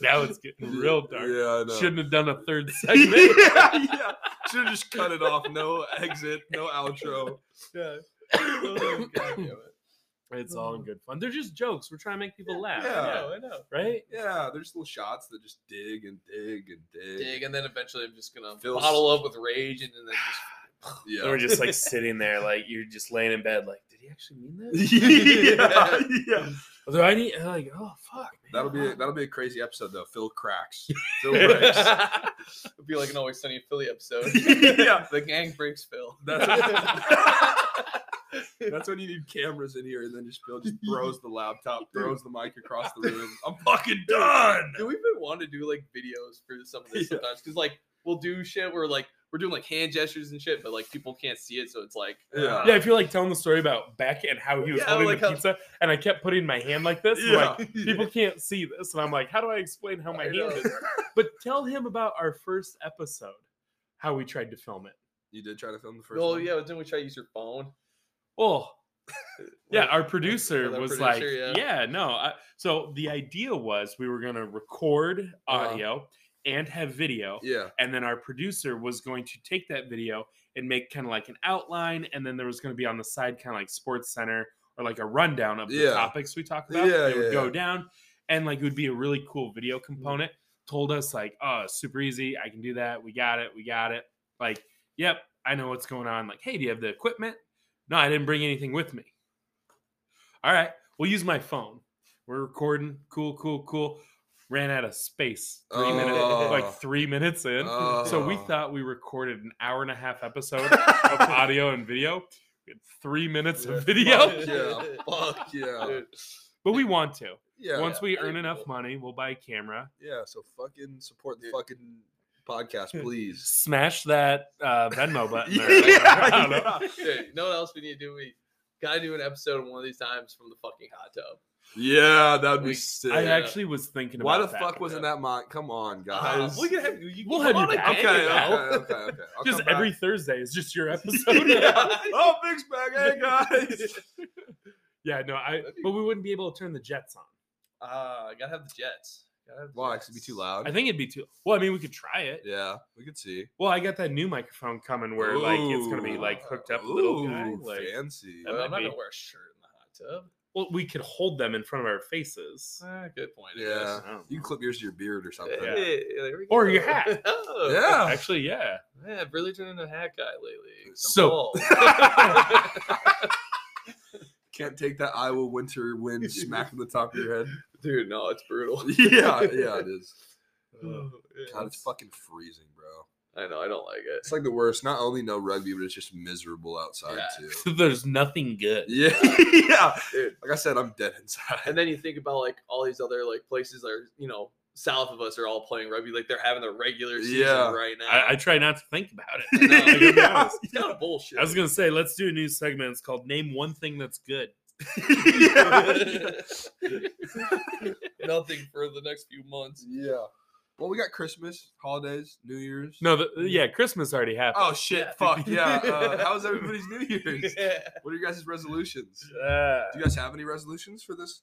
Now it's getting real dark. Yeah, I know. Shouldn't have done a third segment. yeah, yeah. Should have just cut it off. No exit. No outro. yeah. Oh, God damn it. It's all in good fun. They're just jokes. We're trying to make people laugh. Yeah. I know, I know. Right? Yeah, there's little shots that just dig and dig and dig. Dig, and then eventually I'm just gonna Phil's- bottle up with rage, and then just Yeah. Or just like sitting there, like you're just laying in bed, like, did he actually mean that? yeah, yeah. Do I need like, oh fuck, man. That'll be that'll be a crazy episode though. Phil cracks. Phil breaks. It'd be like an Always Sunny in Philly episode. Yeah. the gang breaks Phil. That's That's when you need cameras in here, and then just Phil just throws the laptop, throws the mic across the room. I'm fucking done. Do we even want to do like videos for some of this Yeah. sometimes because like we'll do shit where like we're doing like hand gestures and shit, but like people can't see it, so it's like Yeah. Yeah, I feel like telling the story about Beck and how he was Yeah, holding like the how- pizza, and I kept putting my hand like this. Yeah. Like people can't see this, and I'm like, how do I explain how my I hand know. is? But tell him about our first episode, how we tried to film it. You did try to film the first Oh one? yeah, didn't we try to use your phone? Oh, yeah, our producer with was producer, like, yeah. yeah, no. I, so the idea was we were going to record Uh-huh. And have video. Yeah. And then our producer was going to take that video and make kind of like an outline. And then there was going to be on the side, kind of like Sports Center or like a rundown of the Yeah. topics we talk about. Yeah, It would go yeah. down and like it would be a really cool video mm-hmm. component. Told us, like, oh, super easy. I can do that. We got it. We got it. Like, yep, I know what's going on. Like, hey, do you have the equipment? No, I didn't bring anything with me. All right, we'll use my phone. We're recording. Cool, cool, cool. Ran out of space. Three minutes, Oh. like three minutes in. So we Oh. thought we recorded an hour and a half episode of audio and video. We had three minutes of video, Fuck yeah. Fuck yeah. But we want to. Yeah. Once we earn be enough cool. money, we'll buy a camera. Yeah. So fucking support the fucking podcast, please. Smash that uh, Venmo button. yeah. there. I don't know. yeah. Dude, you know what else we need to do? We gotta do an episode one of these times from the fucking hot tub. Yeah, that'd be We- sick. I actually was thinking Why the about that. fuck wasn't that mine? Come on, Uh, guys. we can have you. We'll have you back. okay, okay, okay, okay. I'll Just come back. every Thursday is just your episode. Yeah. oh, Big's back. Hey guys. yeah, no, I. But we wouldn't be able to turn the jets on. Uh, gotta have the jets. Gotta have the Why? 'Cause it'd be too loud. I think it'd be too. Well, I mean, we could try it. Yeah, we could see. Well, I got that new microphone coming where like it's gonna be like hooked up a little guy. Like, fancy. That Well, might I'm not gonna wear a shirt in the hot tub. Well, we could hold them in front of our faces. Ah, good point. I Yeah, guess. I you can clip yours to your beard or something. Yeah. Hey, there we Or your hat. oh, Yeah. Actually, yeah. Man, I've really turned into a hat guy lately. I'm So- bald. Can't take that Iowa winter wind smack on the top of your head. dude, no, it's brutal. yeah, yeah, it is. Oh, God, it's fucking freezing, bro. I know, I don't like it. It's like the worst. Not only no rugby, but it's just miserable outside Yeah. too. There's nothing good. Yeah, yeah. Dude. Like I said, I'm dead inside. And then you think about like all these other like places that are you know south of us are all playing rugby like they're having the regular season Yeah. right now. I, I try not to think about it. No, I Yeah. it's kind of bullshit. I was gonna say, let's do a new segment. It's called "Name One Thing That's Good." yeah. Nothing for the next few months. yeah. Well, we got Christmas, holidays, New Year's. No, the, yeah, Christmas already happened. Oh shit! Yeah. Fuck yeah! Uh, how was everybody's New Year's? What are your guys' resolutions? Uh, Do you guys have any resolutions for this?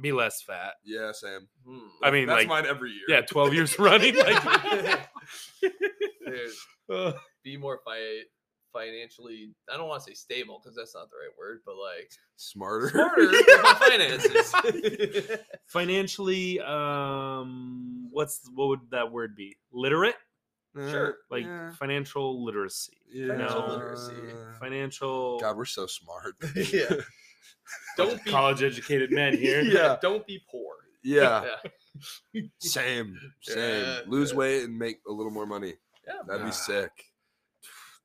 be less fat. Yeah, Sam. Hmm. I mean, that's like, mine every year. yeah, twelve years running. Like, Dude, be more fi- financially. I don't want to say stable because that's not the right word, but like smarter. smarter with finances. financially, um, what's what would that word be? Literate, Sure. like yeah, financial literacy, yeah. Financial No. literacy. financial. God, we're so smart. Yeah. Don't be college educated men here. Yeah. Don't be poor. yeah, Yeah. same, same. Yeah, Lose yeah. weight and make a little more money. Yeah. That'd be sick.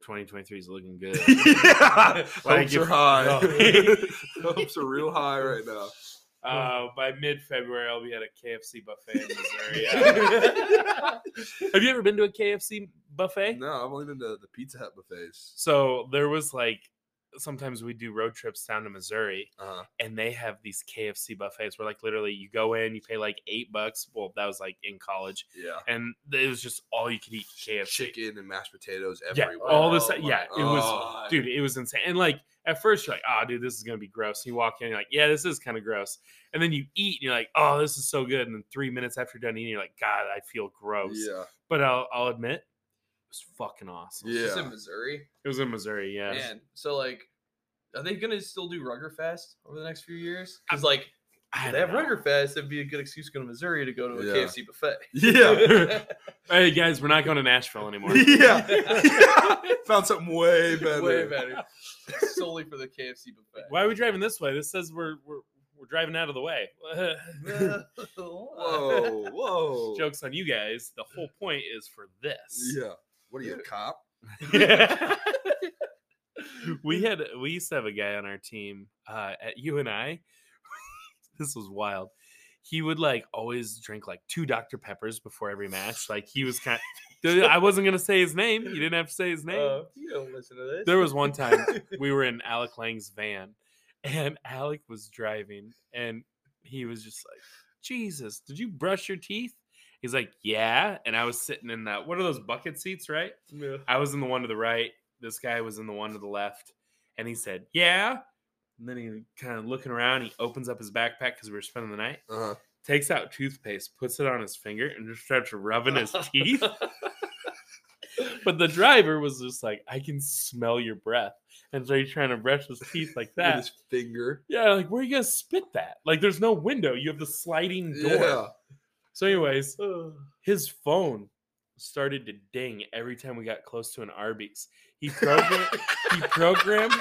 2023 is looking good. yeah, Like hopes are if- high. No. hopes are real high right now. Uh, by mid February, I'll be at a KFC buffet in Missouri. Have you ever been to a KFC buffet? No, I've only been to the Pizza Hut buffets. So there was like sometimes we do road trips down to Missouri, Uh, and they have these KFC buffets where like literally you go in, you pay like eight bucks. Well, that was like in college, yeah, and it was just all you could eat KFC. chicken and mashed potatoes Yeah, everywhere. all this. Oh Yeah, it was, God. dude. It was insane. And like at first, you're like, "Oh, dude, this is gonna be gross." And you walk in, you're like, "Yeah, this is kind of gross." And then you eat, and you're like, "Oh, this is so good." And then three minutes after you're done eating, you're like, "God, I feel gross." Yeah, But I'll, I'll admit, it was fucking awesome. Yeah. It's in Missouri. It was in Missouri. Yeah. Man, so like, are they gonna still do Ruggerfest over the next few years? Because like, I if they have don't know. Ruggerfest, it'd be a good excuse to go to Missouri to go to a Yeah. KFC buffet. yeah, Hey guys, we're not going to Nashville anymore. yeah. Found something way better. Way better. Solely for the KFC buffet. Why are we driving this way? This says we're we're we're driving out of the way. Whoa, whoa. Jokes on you guys. The whole point is for this. Yeah. What are you, a cop? we had we used to have a guy on our team uh at UNI. this was wild. He would like always drink like two Dr. Peppers before every match. Like he was kind I wasn't gonna say his name. You didn't have to say his name. Uh, you don't listen to this. There was one time we were in Alec Lang's van, and Alec was driving, and he was just like, "Jesus, did you brush your teeth?" He's like, "Yeah," and I was sitting in that. What are those bucket seats, right? Yeah. I was in the one to the right. This guy was in the one to the left, and he said, "Yeah." And then he kind of looking around. He opens up his backpack because we were spending the night. Uh-huh. Takes out toothpaste, puts it on his finger, and just starts rubbing his teeth. But the driver was just like, I can smell your breath. And so he's trying to brush his teeth like With that. his finger. Yeah, like where are you gonna spit that? Like there's no window. You have the sliding door. Yeah. So, anyways, his phone started to ding every time we got close to an Arby's. He programmed he programmed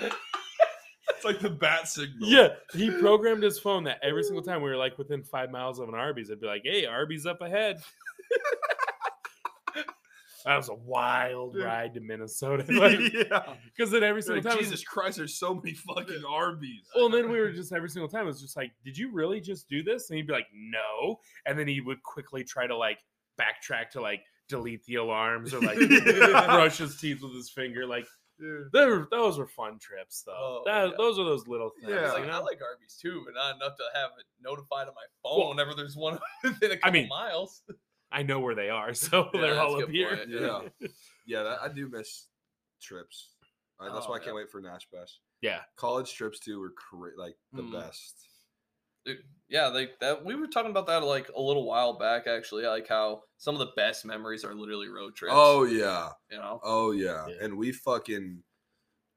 It's like the bat signal. yeah, he programmed his phone that every single time we were like within five miles of an Arby's, it'd be like, hey, Arby's up ahead. That was a wild ride to Minnesota. Like, yeah. because then every single Like, time, it was Jesus Christ, there's so many fucking Arby's. Well, and then we were just every single time it was just like, "Did you really just do this?" And he'd be like, "No," and then he would quickly try to like backtrack to like delete the alarms or like brush his teeth with his finger. Like, were, those were fun trips, though. Oh, that, yeah. Those are those little things. Yeah. Like, you I like Arby's too, but not enough to have it notified on my phone Well, whenever there's one within a couple mean, miles. I know where they are, so Yeah, they're all up here. point. Yeah. Yeah, that, I do miss trips. Uh, that's Oh, why I yeah. can't wait for Nash Bash. Yeah. College trips too were cra- like the Mm. best. Dude, yeah, like that. We were talking about that like a little while back, actually. Like how some of the best memories are literally road trips. Oh yeah. you know. Oh yeah. Yeah. And we fucking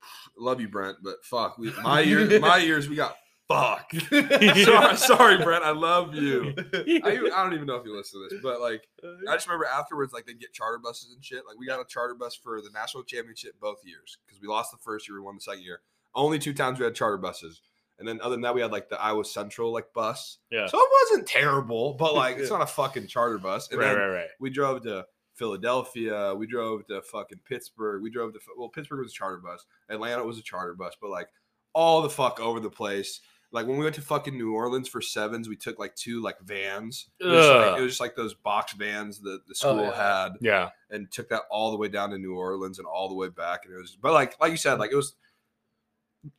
love you, Brent, but fuck, we my years my years we got fuck. sorry, sorry, Brent, I love you. I, I don't even know if you listen to this, but like oh, I just remember afterwards, like they get charter buses and shit. Like we got a charter bus for the national championship both years because we lost the first year, we won the second year. Only two times we had charter buses, and then other than that, we had like the Iowa Central like bus. Yeah. So it wasn't terrible, but like it's not a fucking charter bus. And right, then right, right. we drove to Philadelphia. We drove to fucking Pittsburgh. We drove to well, Pittsburgh was a charter bus. Atlanta was a charter bus, but like all the fuck over the place. Like when we went to fucking New Orleans for sevens, we took like two like vans. It was, like, it was just like those box vans that the oh, school yeah. had, Yeah. and took that all the way down to New Orleans and all the way back. And it was, but like like you said, like it was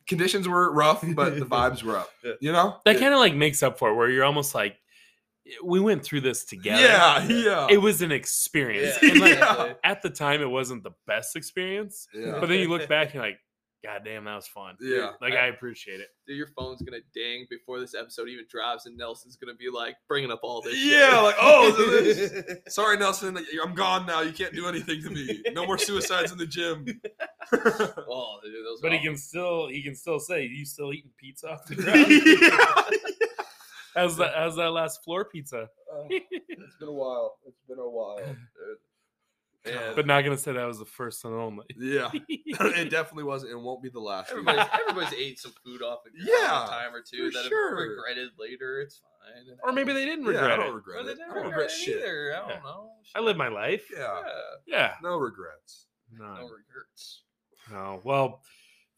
conditions were rough, but the vibes were up. You know? That kind of like makes up for it, where you're almost like, we went through this together. Yeah, yeah. It was an experience. Yeah, And like, exactly. at the time, it wasn't the best experience. yeah. But then you look back and you're like, God damn, that was fun. Yeah. Like, I appreciate it. Dude, your phone's gonna ding before this episode even drops, and Nelson's gonna be like bringing up all this. Yeah, shit. like, oh, this- Sorry, Nelson. I'm gone now. You can't do anything to me. No more suicides in the gym. oh, dude, those. But are he can still he can still say, "You still eating pizza off the ground?" yeah. How's that? How's that last floor pizza? Uh, it's been a while. It's been a while. And But not gonna say that was the first and only. yeah, it definitely wasn't and won't be the last. Everybody's, everybody's ate some food off the ground Yeah, a time or two for that sure. have regretted later. It's fine. Or maybe they didn't regret. Yeah, I don't regret Or they it. I don't regret regret it shit. either. I don't Yeah. know. I live my life. Yeah, Yeah. Yeah. no regrets. No. No regrets. Oh, well,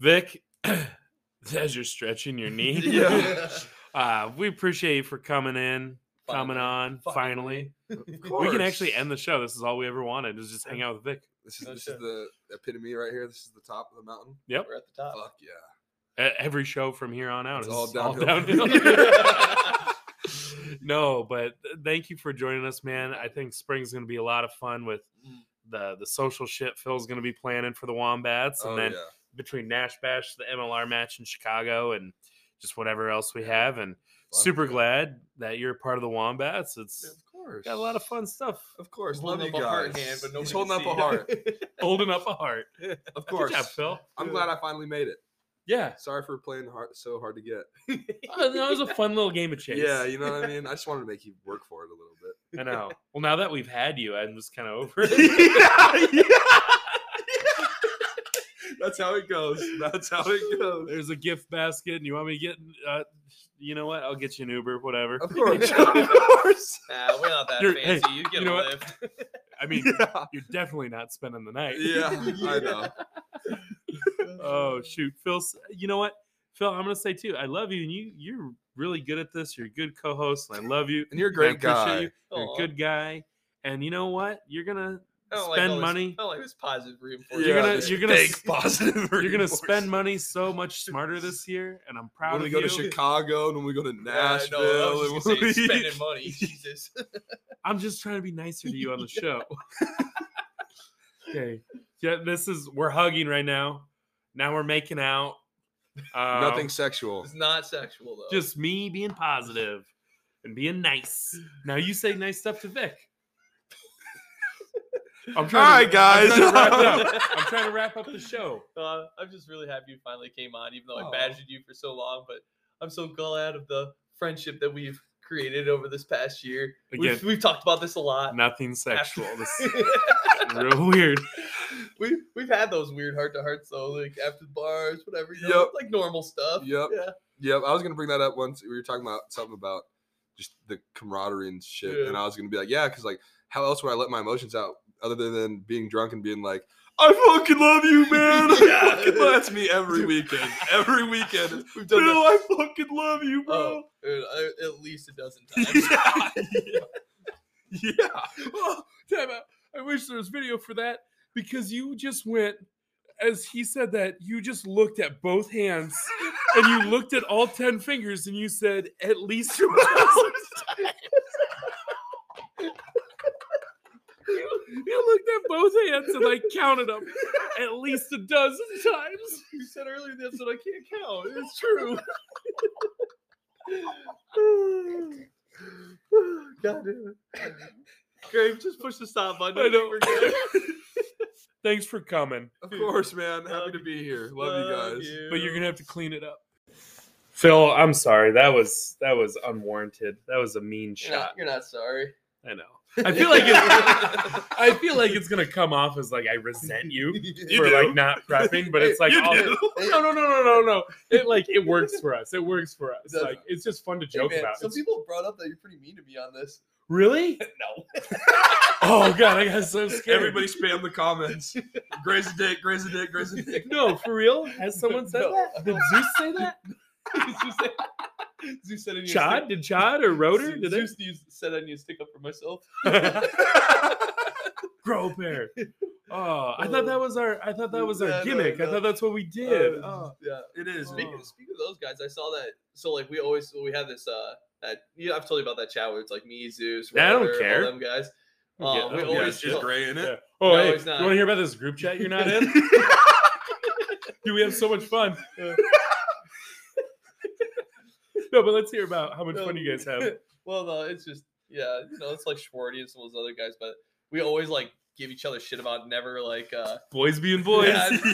Vic, as you're stretching your knee, Yeah. uh, we appreciate you for coming in, coming on. Finally, Of we can actually end the show. This is all we ever wanted is just hang out with Vic. This is No this shit. is the epitome right here. This is the top of the mountain. Yep. We're at the top. Fuck yeah. Every show from here on out It's is all all downhill. downhill. no, but thank you for joining us, man. I think spring's going to be a lot of fun with Mm. the the social shit Phil's going to be planning for the Wombats, and Oh, then yeah. between Nash Bash, the MLR match in Chicago, and just whatever else we have. And Fuck super glad that you're a part of the Wombats. It's Of course. got a lot of fun stuff. Of course. Love holding you up a heart guys. hand, but He's holding up a heart. Holding up a heart. Of course. Good job, Phil. I'm glad I finally made it. Yeah. Sorry for playing hard, so hard to get. Oh, that was a fun little game of chase. Yeah, you know what I mean. I just wanted to make you work for it a little bit. I know. Well, now that we've had you, I'm just kind of over it. yeah, yeah. That's how it goes. That's how it goes. There's a gift basket, and you want me to get, uh, you know what? I'll get you an Uber, whatever. Of course. of course. Nah, we're not that You're- hey, fancy. you get you know a what? lift. I mean, Yeah. you're definitely not spending the night. Yeah, I know. oh shoot, Phil. s- You know what, Phil? I'm gonna say too. I love you, and you you're really good at this. You're a good co-host, and I love you. And you're a and I great appreciate guy. You. You're Aw. a good guy, and you know what? You're gonna I don't like spend this- money. I don't like this positive reinforcement. You're gonna- this you're gonna fake s- positive. You're gonna spend money so much smarter this year, and I'm proud when of we go you. to Chicago and when we go to Yeah, Nashville. no, and just when gonna say, we- spending money. Jesus. I'm just trying to be nicer to you on the show. okay. Yeah, this is we're hugging right now. Now we're making out. Um, Nothing sexual. It's not sexual though. Just me being positive and being nice. Now you say nice stuff to Vic. I'm All right, guys. I'm trying, to wrap up. I'm trying to wrap up the show. Uh, I'm just really happy you finally came on, even though I badgered you for so long. But I'm so glad of the friendship that we've created over this past year. We've, Again, we've talked about this a lot. nothing sexual. This real weird. we we've had those weird heart to hearts though, like after the bars, whatever. You know, Yep. like normal stuff. Yep. Yeah. Yep. I was gonna bring that up once we were talking about something about just the camaraderie and shit, Yeah. and I was gonna be like, yeah, because like, how else would I let my emotions out other than being drunk and being like, I fucking love you, man. Yeah. fucking love-" That's me every weekend. Every weekend. We've Bill, done that. I fucking love you, bro. Oh, dude, I- at least a dozen times. yeah. yeah. yeah. Oh, damn it. I wish there was video for that because you just went, as he said that, you just looked at both hands and you looked at all 10 fingers and you said, at least you You, you looked at both hands and I counted them at least a dozen times. You said earlier that's what I can't count. It's true. God damn it. Grave, just push the stop button. I know. We're good. Thanks for coming, Of course, man. Happy Love to be here. Love, you guys. but you're gonna have to clean it up. Phil, I'm sorry. That was that was unwarranted. That was a mean You're not, shot. you're not sorry. I know. I feel like it's, I feel like it's gonna come off as like I resent you You for do. like not prepping, but it's like You all- no, no, no, no, no, no. It like it works for us. It works for us. does. Like it's just fun to Hey, joke man, about. Some It's- people brought up that you're pretty mean to me on this. really? No. Oh god, I got so scared. Everybody spam the comments. Graze a dick, graze a dick, graze a dick. No, for real? Has someone said No. that? Did Zeus say that? Zeus said, Zeus said I need Chad? stick- Did Chad or Rotor? Zeus, Did they? Zeus needs- said I need to stick up for myself. Grow a pair. Oh, I thought that was our. I thought that was our No, no, gimmick. I no. thought that's what we did. Uh, Oh. yeah. It is. Speaking, Oh. speaking of those guys, I saw that. So like we always we have this uh that you know, I've told you about that chat where it's like me, Zeus, I don't Rotor, all care. them guys. Um, get- we I Yeah, always it's just gray in Yeah. it. Oh, No, hey, it's not. you want to hear about this group chat you're not in? Dude, we have so much fun. no, but let's hear about how much No. fun you guys have. well, no, it's just yeah, you know, it's like Schwarty and some of those other guys, but we always like give each other shit about never like uh Boys being boys.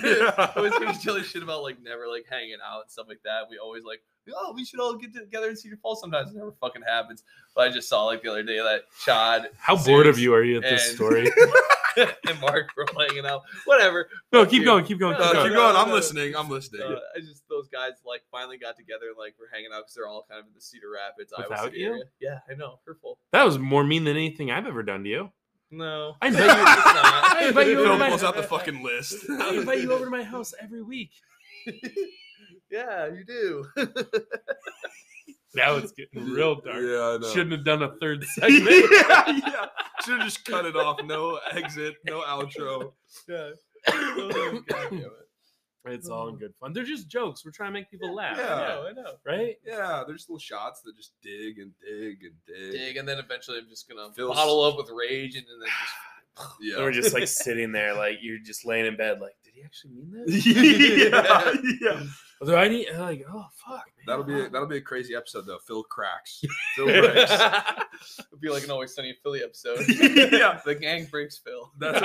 Yeah. always give each other shit about like never like hanging out and stuff like that. We always like, oh, we should all get together and see the fall sometimes. It never fucking happens. But I just saw like the other day that Chad How bored of you are you at this and- story? and Mark were hanging out. Whatever. No, Fuck keep you. going, keep going, keep Uh, going. keep going. I'm no, no. listening. I'm listening. Uh, I just those guys like finally got together and like we're hanging out because they're all kind of in the Cedar Rapids, Iowa Without City you? area. Yeah, I know. Hurtful. That was more mean than anything I've ever done to you. No, I invite you- It's not. I invite you over Phil to my- pulls out the fucking list. I invite you over to my house every week. yeah, you do. Now it's getting real dark. Yeah, I know. Shouldn't have done a third segment. yeah, yeah. Should have just cut it off. No exit. No outro. yeah. Oh, it. It's all in good fun. They're just jokes. We're trying to make people laugh. Yeah. I know, I know. Right? Yeah, there's little shots that just dig and dig and dig. Dig, and then eventually I'm just gonna Phil's- bottle up with rage, and then just Yeah. Or just like sitting there, like you're just laying in bed, like, did he actually mean that? yeah, yeah. Although I need, like, oh fuck, man. That'll be that'll be a crazy episode though. Phil cracks. Phil breaks. It'd be like an Always Sunny in Philly episode. Yeah. the gang breaks Phil. That's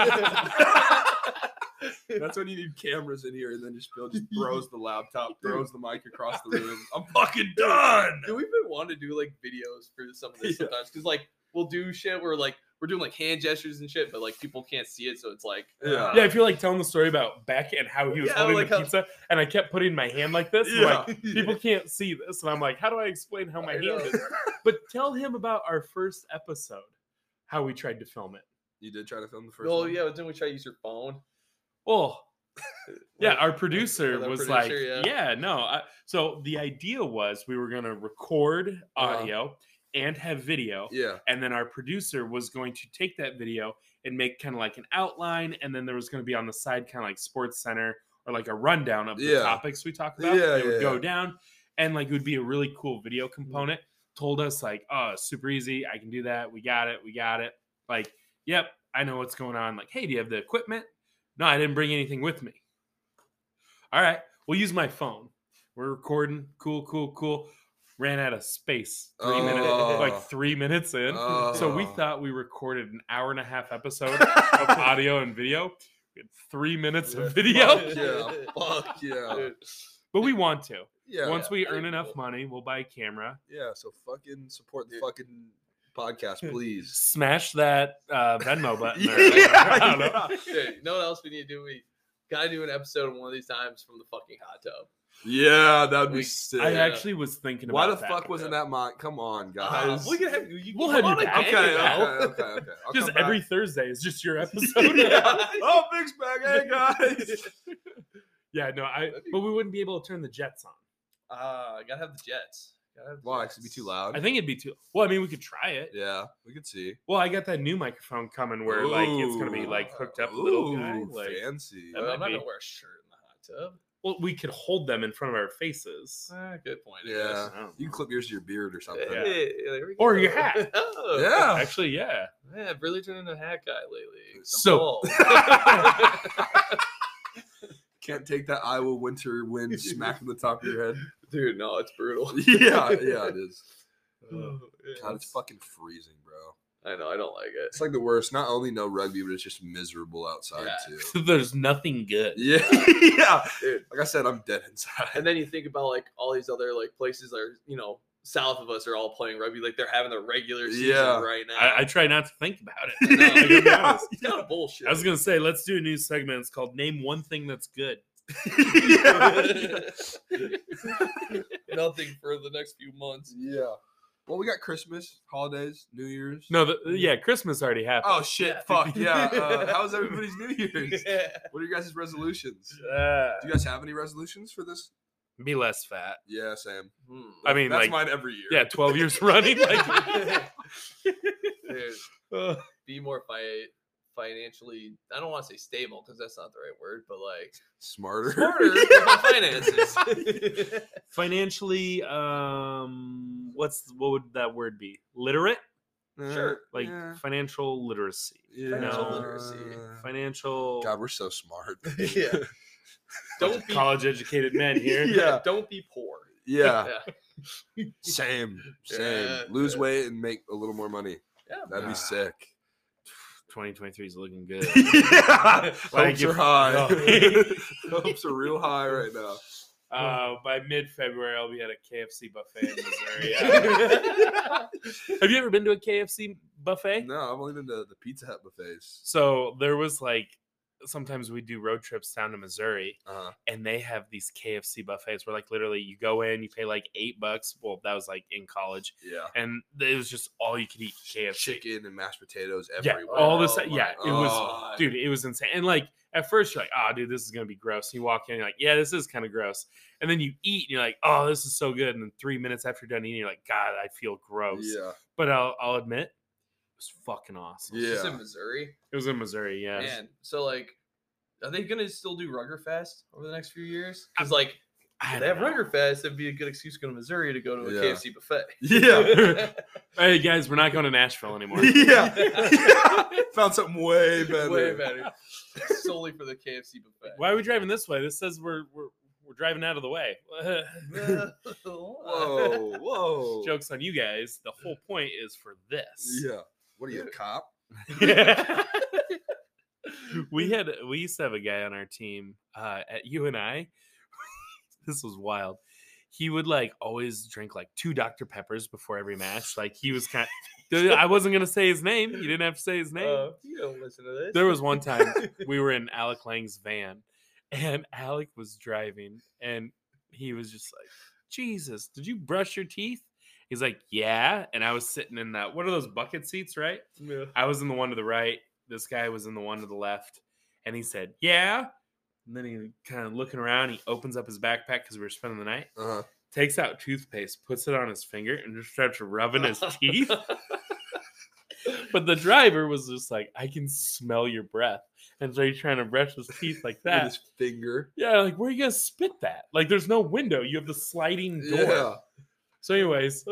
That's when you need cameras in here, and then just Phil just throws the laptop, throws the mic across the room. I'm fucking done. Do we even want to do like videos for some of this Yeah. sometimes? Because like we'll do shit where like we're doing like hand gestures and shit, but like people can't see it, so it's like Yeah. Yeah, if you're like telling the story about Beck and how he was Yeah, holding like the how- pizza, and I kept putting my hand like this, Yeah. like people can't see this, and I'm like, how do I explain how my I hand know. is? But tell him about our first episode, how we tried to film it. You did try to film the first Oh one. yeah, didn't we try to use your phone. Well, yeah, our producer Yeah, was producer, like, yeah. yeah, no. I, so the idea was we were going to record Uh-huh. audio and have video, Yeah. and then our producer was going to take that video and make kind of like an outline, and then there was going to be on the side kind of like SportsCenter or like a rundown of the Yeah. topics we talk about. Yeah, it would yeah, go down, and like it would be a really cool video mm-hmm. component. Told us like, oh, super easy, I can do that. We got it, we got it. Like, yep, I know what's going on. Like, hey, do you have the equipment? No, I didn't bring anything with me. All right, we'll use my phone. We're recording. Cool, cool, cool. Ran out of space. Three minutes, Oh. like three minutes in. So we Oh. thought we recorded an hour and a half episode of audio and video. We had three minutes of video, Fuck yeah. Fuck yeah. But we want to. Yeah. Once we earn enough cool. money, we'll buy a camera. Yeah. So fucking support the fucking podcast, please. Smash that uh, Venmo button. Yeah, there. I don't know. yeah. Dude, you know what else we need to do? We gotta do an episode one of these times from the fucking hot tub. Yeah, that'd be We- sick. I actually was thinking about it. Why the about that. fuck wasn't that mine? Come on, Uh, guys. we can have you, We'll have you on back. okay, you okay, okay, okay. Just every Thursday is just your episode. yeah. Oh, Big's back. Hey, guys. yeah, no, I. But we wouldn't be able to turn the jets on. Uh, gotta have the jets. Gotta have the Why? 'Cause it'd be too loud. I think it'd be too. Well, I mean, we could try it. Yeah, we could see. Well, I got that new microphone coming where like it's gonna be like hooked up, a little guy. Like, fancy. That Well, I'm not gonna wear a shirt in the hot tub. Well, we could hold them in front of our faces. Ah, good point. I Yeah, guess. I don't you can clip yours to your beard or something. Yeah. Hey, there we Or go. your hat. oh, Yeah. Actually, yeah. Yeah, I've really turned into a hat guy lately. I'm So- bald. Can't take that Iowa winter wind smack on the top of your head. dude, no, it's brutal. yeah, yeah, it is. Oh, God, it's fucking freezing, bro. I know, I don't like it. It's like the worst. Not only no rugby, but it's just miserable outside Yeah. too. There's nothing good. Yeah, yeah. Dude. Like I said, I'm dead inside. And then you think about like all these other like places that are you know south of us are all playing rugby, like they're having the regular season Yeah. right now. I, I try not to think about it. I gotta Yeah. it's kind of bullshit. I was gonna say, let's do a new segment. It's called "Name One Thing That's Good." yeah. Nothing for the next few months. yeah. Well, we got Christmas, holidays, New Year's. No, the, yeah, Christmas already happened. Oh shit! Yeah. Fuck yeah! Uh, how was everybody's New Year's? Yeah. What are your guys' resolutions? Uh, Do you guys have any resolutions for this? be less fat. Yeah, Sam. Hmm. I mean, That's like, mine every year. yeah, twelve years running. Like, Dude, be more fi- financially. I don't want to say stable because that's not the right word, but like Smarter. smarter with finances. financially, um, what's what would that word be? Literate, Sure. like Yeah. financial literacy, Yeah. Financial literacy. financial. God, we're so smart. yeah. Don't be college educated men here. Yeah. Don't be poor. Yeah. Yeah. Same. Same. Yeah. Lose weight and make a little more money. Yeah. That'd be sick. 2023 is looking good. yeah, Like hopes are if- high. no. hopes are real high right now. Uh, by mid February, I'll be at a KFC buffet in Missouri. Have you ever been to a KFC buffet? No, I've only been to the Pizza Hut buffets. So there was like sometimes we do road trips down to Missouri, Uh, and they have these KFC buffets where like literally you go in, you pay like eight bucks. Well, that was like in college, yeah, and it was just all you could eat KFC. chicken and mashed potatoes everywhere. Yeah, all this. Oh Yeah, it was, dude. It was insane. And like at first, you're like, "Oh, dude, this is gonna be gross." And you walk in, you're like, "Yeah, this is kind of gross." And then you eat, and you're like, "Oh, this is so good." And then three minutes after you're done eating, you're like, "God, I feel gross." Yeah, But I'll, I'll admit, it was fucking awesome. Yeah. It's in Missouri. It was in Missouri. Yeah. Man, so like, are they gonna still do Ruggerfest over the next few years? Because like, I if they have don't know. Ruggerfest, it'd be a good excuse to go to Missouri to go to a Yeah. KFC buffet. yeah, Hey guys, we're not going to Nashville anymore. yeah. Found something way better. Way better. Solely for the KFC buffet. Why are we driving this way? This says we're we're we're driving out of the way. Whoa, whoa. Jokes on you guys. The whole point is for this. Yeah. What are you, a cop? we had we used to have a guy on our team uh, at UNI. this was wild. He would like always drink like two Dr Peppers before every match. Like he was kind. I wasn't gonna say his name. You didn't have to say his name. Uh, you don't listen to this. There was one time we were in Alec Lang's van, and Alec was driving, and he was just like, "Jesus, did you brush your teeth?" He's like, "Yeah," and I was sitting in that. What are those bucket seats, right? Yeah. I was in the one to the right. This guy was in the one to the left, and he said, "Yeah." And then he kind of looking around. He opens up his backpack because we were spending the night. Uh-huh. Takes out toothpaste, puts it on his finger, and just starts rubbing his teeth. But the driver was just like, "I can smell your breath," and so he's trying to brush his teeth like With that. his finger. Yeah, like where are you gonna spit that? Like, there's no window. You have the sliding door. Yeah. So, anyways,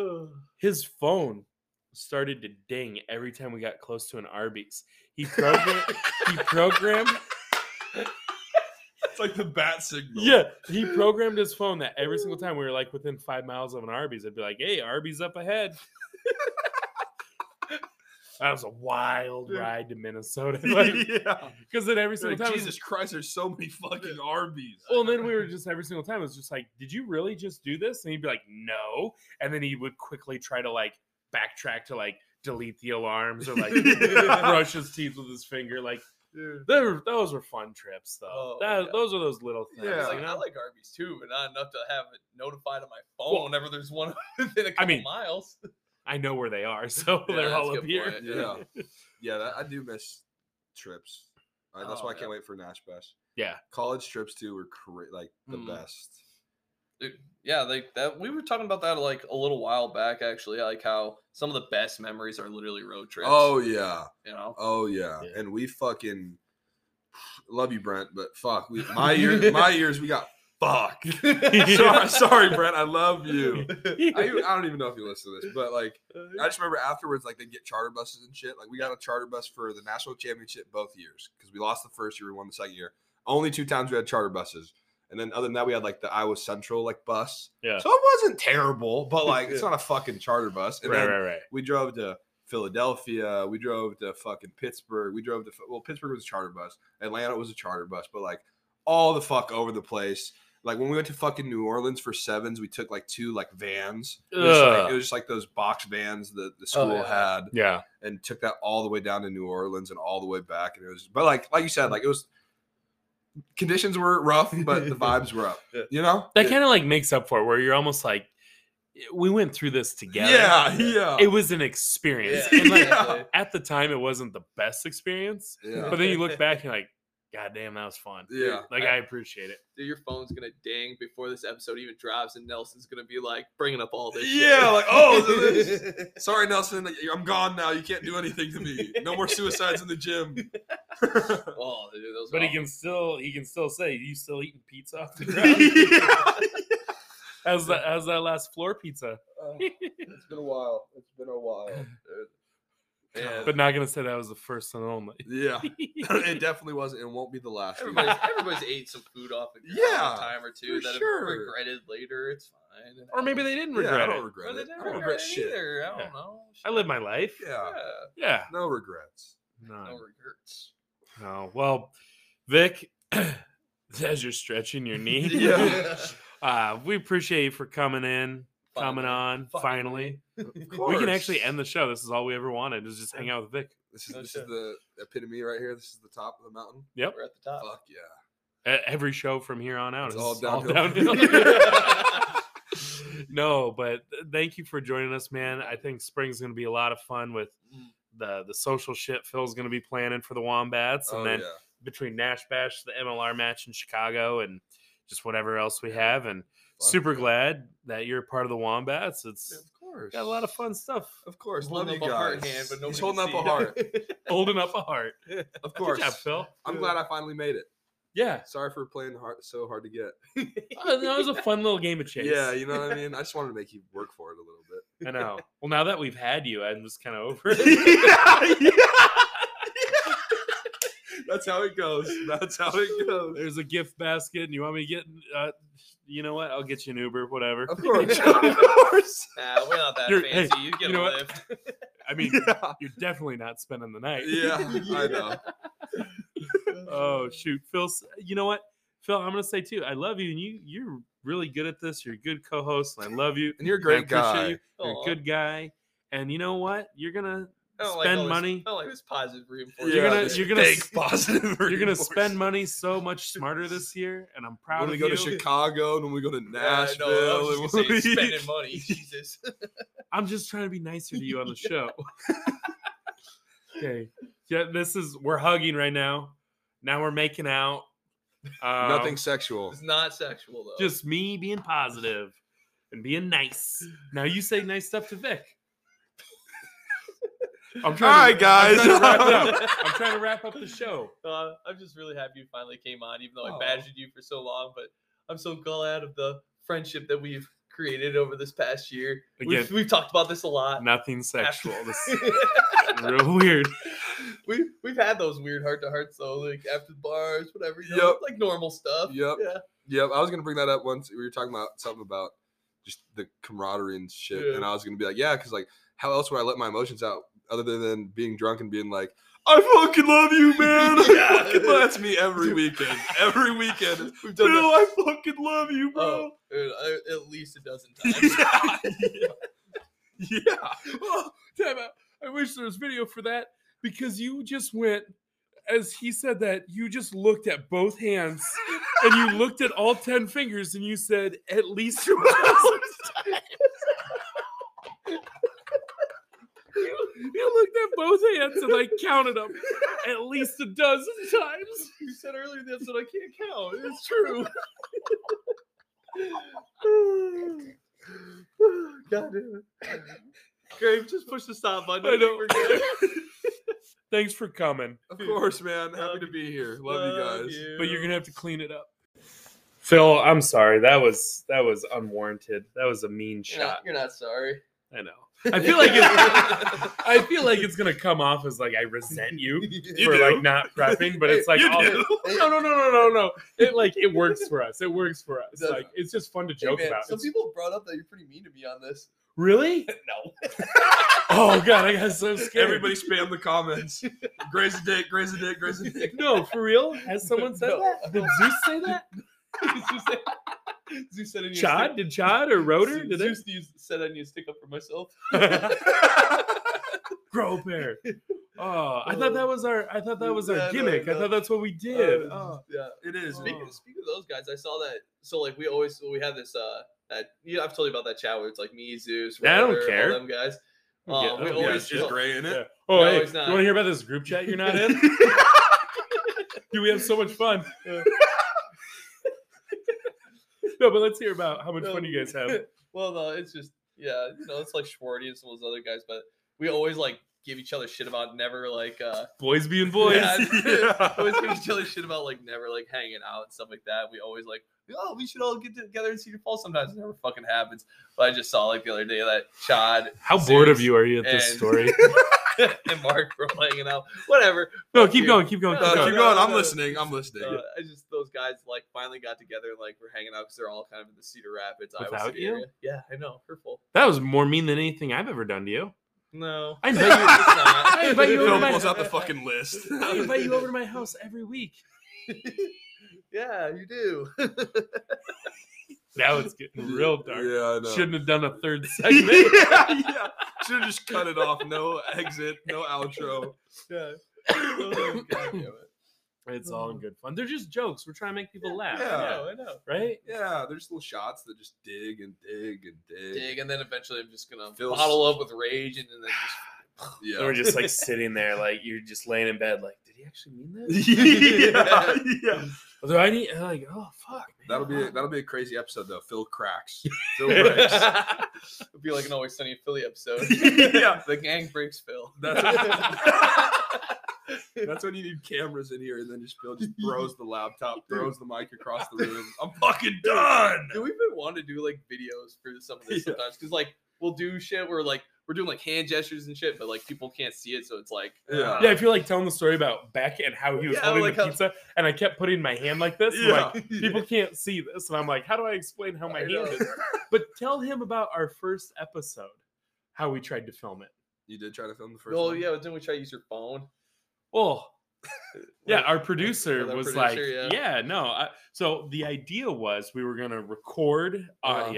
his phone started to ding every time we got close to an Arby's. He programmed. he programmed. It's like the bat signal. Yeah, he programmed his phone that every single time we were like within five miles of an Arby's, it'd be like, "Hey, Arby's up ahead." that was a wild Dude. ride to Minnesota. Like, yeah. because then every single Like, time, it was- Jesus Christ, there's so many fucking Arby's. Well, and then we were just every single time it was just like, "Did you really just do this?" And he'd be like, "No," and then he would quickly try to like backtrack to like delete the alarms or like Yeah. brush his teeth with his finger. Like, they were, those were fun trips, though. Oh, that, yeah. Those are those little things. Yeah. Like, you I like Arby's too, but not enough to have it notified on my phone Well, whenever there's one within a couple mean, miles. I know where they are, so Yeah, they're all up here. point. Yeah. Yeah, that, I do miss trips. That's Oh, why I yeah. can't wait for Nash Bash. Yeah. College trips too were cra- like the Mm. best. Dude, yeah, like that. We were talking about that like a little while back, actually. Like how some of the best memories are literally road trips. Oh yeah. you know. Oh yeah. Yeah. And we fucking love you, Brent, but fuck, we my years my years we got fuck. sorry, sorry, Brent, I love you. I, I don't even know if you listen to this, but like I just remember afterwards, like they get charter buses and shit. Like we got a charter bus for the national championship both years because we lost the first year, we won the second year. Only two times we had charter buses, and then other than that, we had like the Iowa Central like bus. Yeah. So it wasn't terrible, but like it's not a fucking charter bus. And right, then right, right. we drove to Philadelphia. We drove to fucking Pittsburgh. We drove to well, Pittsburgh was a charter bus. Atlanta was a charter bus, but like all the fuck over the place. Like when we went to fucking New Orleans for sevens, we took like two like vans. It was, like, it was just like those box vans that the oh, school yeah. had, Yeah. and took that all the way down to New Orleans and all the way back. And it was, but like like you said, like it was conditions were rough, but the vibes were up. You know? That kind of like makes up for it, where you're almost like, we went through this together. Yeah, yeah. It was an experience. Yeah, And like exactly. at the time, it wasn't the best experience. yeah. But then you look back and you're like, God damn, that was fun. Yeah. Like I appreciate it. Dude, your phone's gonna ding before this episode even drops, and Nelson's gonna be like bringing up all this. shit. Yeah, like, oh, this- Sorry, Nelson. I'm gone now. You can't do anything to me. No more suicides in the gym. oh, dude, those. But are he can still he can still say, "You still eating pizza off the ground?" yeah. How's that? How's that last floor pizza? Uh, it's been a while. It's been a while. Yeah. But not gonna say that was the first and only. Yeah, it definitely wasn't. It won't be the last. Everybody's, everybody's ate some food off the ground Yeah, a time or two for that sure. have regretted later. It's fine. Or maybe they didn't regret. Yeah, I don't it. regret Or they it. didn't I don't regret regret it shit. either. I don't Yeah. know. I live my life. Yeah, Yeah. Yeah. no regrets. None. No regrets. Oh, well, Vic, as you're stretching your knee, Yeah. uh, we appreciate you for coming in, coming Finally. on. Finally, Of we can actually end the show. This is all we ever wanted is just hang out with Vic. This is No this shit. is the epitome right here. This is the top of the mountain. Yep. We're at the top. Fuck yeah. E- Every show from here on out It's is all all downhill. downhill. no, but thank you for joining us, man. I think spring's going to be a lot of fun with Mm. the the social shit Phil's going to be planning for the Wombats, and Oh, then yeah. between Nash Bash, the MLR match in Chicago, and just whatever else we have. And Fuck super glad that you're part of the Wombats. It's Of course. got a lot of fun stuff. Of course. Holding Love you up a guys. heart hand, but He's holding up a heart. Holding up a heart. Of course. Good job, Phil. I'm glad I finally made it. Yeah. Sorry for playing hard, so hard to get. Oh, that was a fun little game of chase. Yeah, you know what I mean. I just wanted to make you work for it a little bit. I know. Well, now that we've had you, I'm just kind of over it. That's how it goes. That's how it goes. There's a gift basket, and you want me to get, uh, you know what? I'll get you an Uber, whatever. Of course. of course. Nah, we're not that You're- hey, fancy. you get you know a what? lift. I mean, Yeah. you're definitely not spending the night. Yeah, I know. oh shoot, Phil. s- You know what, Phil? I'm gonna say too. I love you, and you you're really good at this. You're a good co-host, and I love you. And you're a and I great appreciate guy. You. You're Aw. a good guy, and you know what? You're gonna I don't spend all this- money. I don't like this positive reinforcement. You're gonna- this you're gonna fake s- positive. you're gonna spend money so much smarter this year, and I'm proud of you. when of we go you. to Chicago and when we go to Yeah, Nashville. no, I was and just gonna when we- spending money. Jesus. I'm just trying to be nicer to you on the show. okay. Yeah, this is we're hugging right now. Now we're making out. Um, Nothing sexual. It's not sexual though. Just me being positive and being nice. Now you say nice stuff to Vic. I'm trying. All to, guys. I'm trying, to wrap up. I'm trying to wrap up the show. Uh, I'm just really happy you finally came on, even though I badgered you for so long. But I'm so glad of the friendship that we've created over this past year. We've, Again, we've talked about this a lot. nothing sexual. This is real weird. we we've had those weird heart to hearts though, like after bars, whatever. You know, Yep. like normal stuff. Yep. Yeah. Yep. I was gonna bring that up once we were talking about something about just the camaraderie and shit, Yeah. and I was gonna be like, yeah, because like, how else would I let my emotions out other than being drunk and being like, I fucking love you, man. Yeah. fucking love-" That's me every weekend. Every weekend. We've Bill, done that. I fucking love you, Oh, bro. uh, I- at least a dozen times. yeah. yeah. yeah. Oh, damn it. I wish there was video for that because you just went, as he said that, you just looked at both hands and you looked at all 10 fingers and you said, at least a dozen times. You, you looked at both hands and I counted them at least a dozen times. You said earlier that's what I can't count. It's true. God damn it. Grave, just push the stop button. I know. We're good. Thanks for coming, Of course, man. Happy Love to be here. Love, you guys. but you're gonna have to clean it up. Phil, I'm sorry. That was that was unwarranted. That was a mean You're not, shot. you're not sorry. I know. I feel like it's, I feel like it's gonna come off as like I resent you You for do. like not prepping, but it's like You all- do. no, no, no, no, no, no. It like it works for us. It works for us. does. Like it's just fun to Hey, joke man, about. Some It's- people brought up that you're pretty mean to me on this. really? No. Oh god, I got so scared. Everybody spam the comments. Graze a dick, graze a dick, graze a dick. No, for real? Has someone said No. that? Did Zeus say that? Zeus said, I need Chad? stick- Did Chad or Rotor? Did Zeus said I need to stick up for myself. Grow pair. Oh, I thought that was our. I thought that was our Yeah, no, gimmick. I no. thought that's what we did. Oh. yeah. It is. Speaking, Oh. speaking of those guys, I saw that. So like we always we have this uh that you know, I've told you about that chat where it's like me, Zeus, Yeah, I don't Rotor, all care. them guys. Yeah, Um, we don't Yeah, always it's just gray in it. Oh, No, hey, it's you not. want to hear about this group chat you're not in? Dude, we have so much fun. no, but let's hear about how much No. fun you guys have. well, no, it's just yeah, you know, it's like Schwarty and some of those other guys, but we always like give each other shit about never like uh Boys being boys. Yeah, Yeah. always give each other shit about like never like hanging out and stuff like that. We always like, oh, we should all get together and see your fall sometimes. It never fucking happens. But I just saw like the other day that Chad How bored of you are you at this and- story? and Mark were hanging out. Whatever. No, keep you. going, keep going, No, keep going. keep going. I'm listening. I'm listening. Uh, I just those guys like finally got together and like we're hanging out because they're all kind of in the Cedar Rapids, Iowa Without City you? area. Yeah, I know. Hurtful. That was more mean than anything I've ever done to you. No. I invite you. I invite you over Phil to my pulls out the fucking list. I invite you over to my house every week. yeah, you do. Now it's getting real dark. Yeah, I know. Shouldn't have done a third segment. yeah, yeah. Should have just cut it off. No exit, no outro. yeah. Oh, God it. It's all in good fun. They're just jokes. We're trying to make people laugh. Yeah. I know, I know. Right? Yeah, there's little shots that just dig and dig and dig. Dig, and then eventually I'm just gonna Phil's- bottle up with rage, and then just Yeah. And we're just like sitting there, like you're just laying in bed, like, did he actually mean that? yeah, yeah. Do I need? and like, oh fuck. Man. That'll be that'll be a crazy episode though. Phil cracks. Phil breaks. It'd be like an Always Sunny in Philly episode. yeah, the gang breaks Phil. That's- that's when you need cameras in here, and then just Phil just throws the laptop, throws the mic across the room. I'm fucking done. Dude, we've been wanting to do like videos for some of this Yeah. sometimes because like we'll do shit where like we're doing like hand gestures and shit, but like people can't see it, so it's like Yeah. Yeah, I feel like telling the story about Beck and how he was Yeah, holding like the how- pizza, and I kept putting my hand like this. Yeah. like people can't see this, and I'm like, how do I explain how my I hand know. is? But tell him about our first episode, how we tried to film it. You did try to film the first Oh one. yeah, but then we try to use your phone. Well, yeah, our producer was producer, like, yeah. yeah, no. I, so the idea was we were going to record Uh-huh.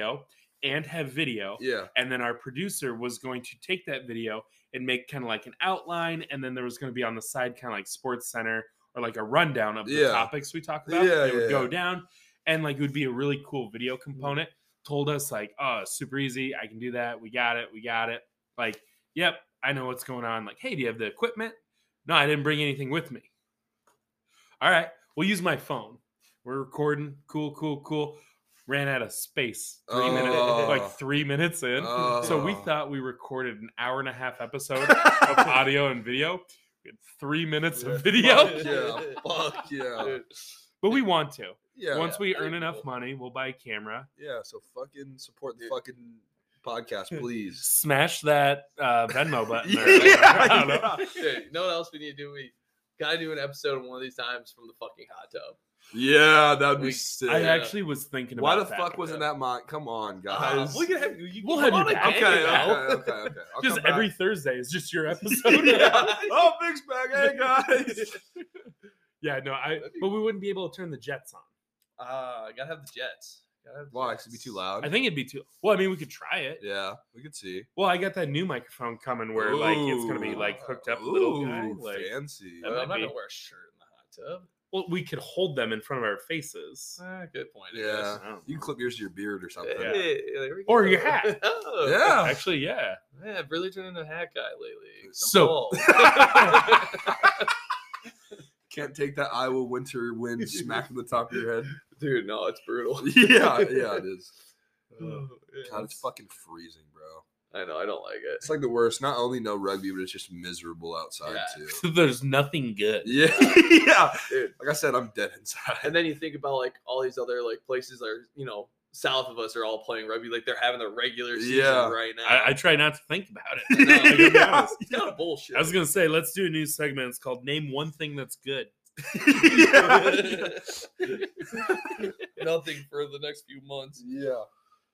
And have video, Yeah. and then our producer was going to take that video and make kind of like an outline, and then there was going to be on the side kind of like SportsCenter or like a rundown of the Yeah. topics we talk about. Yeah, it would yeah, go down, and like it would be a really cool video mm-hmm. component. Told us like, oh, super easy. I can do that. We got it. We got it. Like, yep, I know what's going on. Like, hey, do you have the equipment? No, I didn't bring anything with me. All right, we'll use my phone. We're recording. Cool, cool, cool. Ran out of space. Three minutes, Oh. like three minutes in. So we Oh. thought we recorded an hour and a half episode of audio and video. We had three minutes of video, Fuck yeah. Fuck yeah. But we want to. Yeah. Once we earn enough cool. money, we'll buy a camera. Yeah. So fucking support the Dude. fucking podcast, please. Smash that uh, Venmo button. there. Yeah, I don't know. Dude, you know what else we need to do? We gotta do an episode one of these times from the fucking hot tub. Yeah, that would be We- sick. I actually was thinking about it. Why the about that. fuck wasn't that mine? Come on, Uh, guys. we can have you, We'll have you back. again, okay, you okay, okay, okay. I'll Just come back. every Thursday is just your episode. Yeah. oh, Big's back. Hey guys. yeah, no, I. But we wouldn't be able to turn the jets on. Uh, gotta have the Jets. Gotta have the Why? 'Cause it'd be too loud. I think it'd be too. Well, I mean, we could try it. Yeah, we could see. Well, I got that new microphone coming where like it's gonna be like hooked up, a little guy. Ooh, Like, fancy. I'm might not gonna wear a shirt in the hot tub. Well, we could hold them in front of our faces. Ah, good point. I Yeah, guess. I don't you can clip yours to your beard or something. Yeah. Hey, there we Or go. your hat. oh, Yeah. Actually, yeah. Yeah, I've really turned into a hat guy lately. So- Can't take that Iowa winter wind smack on the top of your head. dude, no, it's brutal. Yeah, yeah, it is. Oh, yeah, God, it's fucking freezing, bro. I know, I don't like it. It's like the worst. Not only no rugby, but it's just miserable outside Yeah. too. There's nothing good. Yeah, yeah. Dude. Like I said, I'm dead inside. And then you think about like all these other like places that are you know south of us are all playing rugby, like they're having their regular season Yeah. right now. I, I try not to think about it. know. Like, Yeah. honest. it's kind of bullshit. I was gonna say, let's do a new segment. It's called "Name One Thing That's Good." Nothing for the next few months. yeah.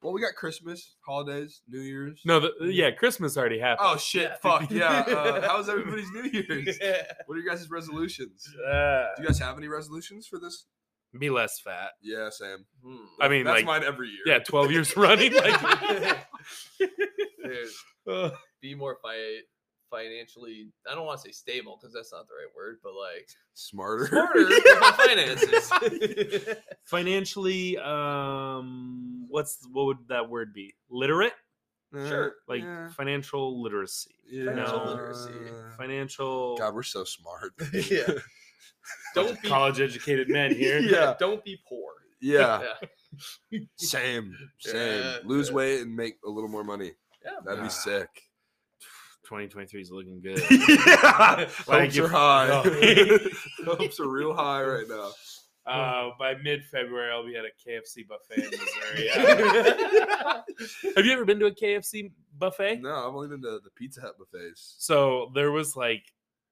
Well, we got Christmas, holidays, New Year's. No, the, yeah, Christmas already happened. Oh shit! Fuck yeah. Uh, how was everybody's New Year's? What are your guys' resolutions? Uh, Do you guys have any resolutions for this? be less fat. Yeah, Sam. Hmm. I mean, That's like, mine every year. yeah, twelve years running. Like, Dude, uh, be more fi- financially. I don't want to say stable because that's not the right word, but like Smarter. smarter with my finances. financially, um, what's what would that word be? Literate, Sure. like Yeah. financial literacy, Yeah. Financial No. literacy. financial. God, we're so smart. yeah. Don't be college educated men here. Yeah. Don't be poor. Yeah. Yeah. Same. Same. Yeah. Lose weight and make a little more money. Yeah. That'd be sick. 2023 is looking good. yeah. Like Hopes are if- high. No. Hopes are real high right now. Uh, by mid February, I'll be at a KFC buffet in Missouri. Have you ever been to a KFC buffet? No, I've only been to the Pizza Hut buffets. So there was like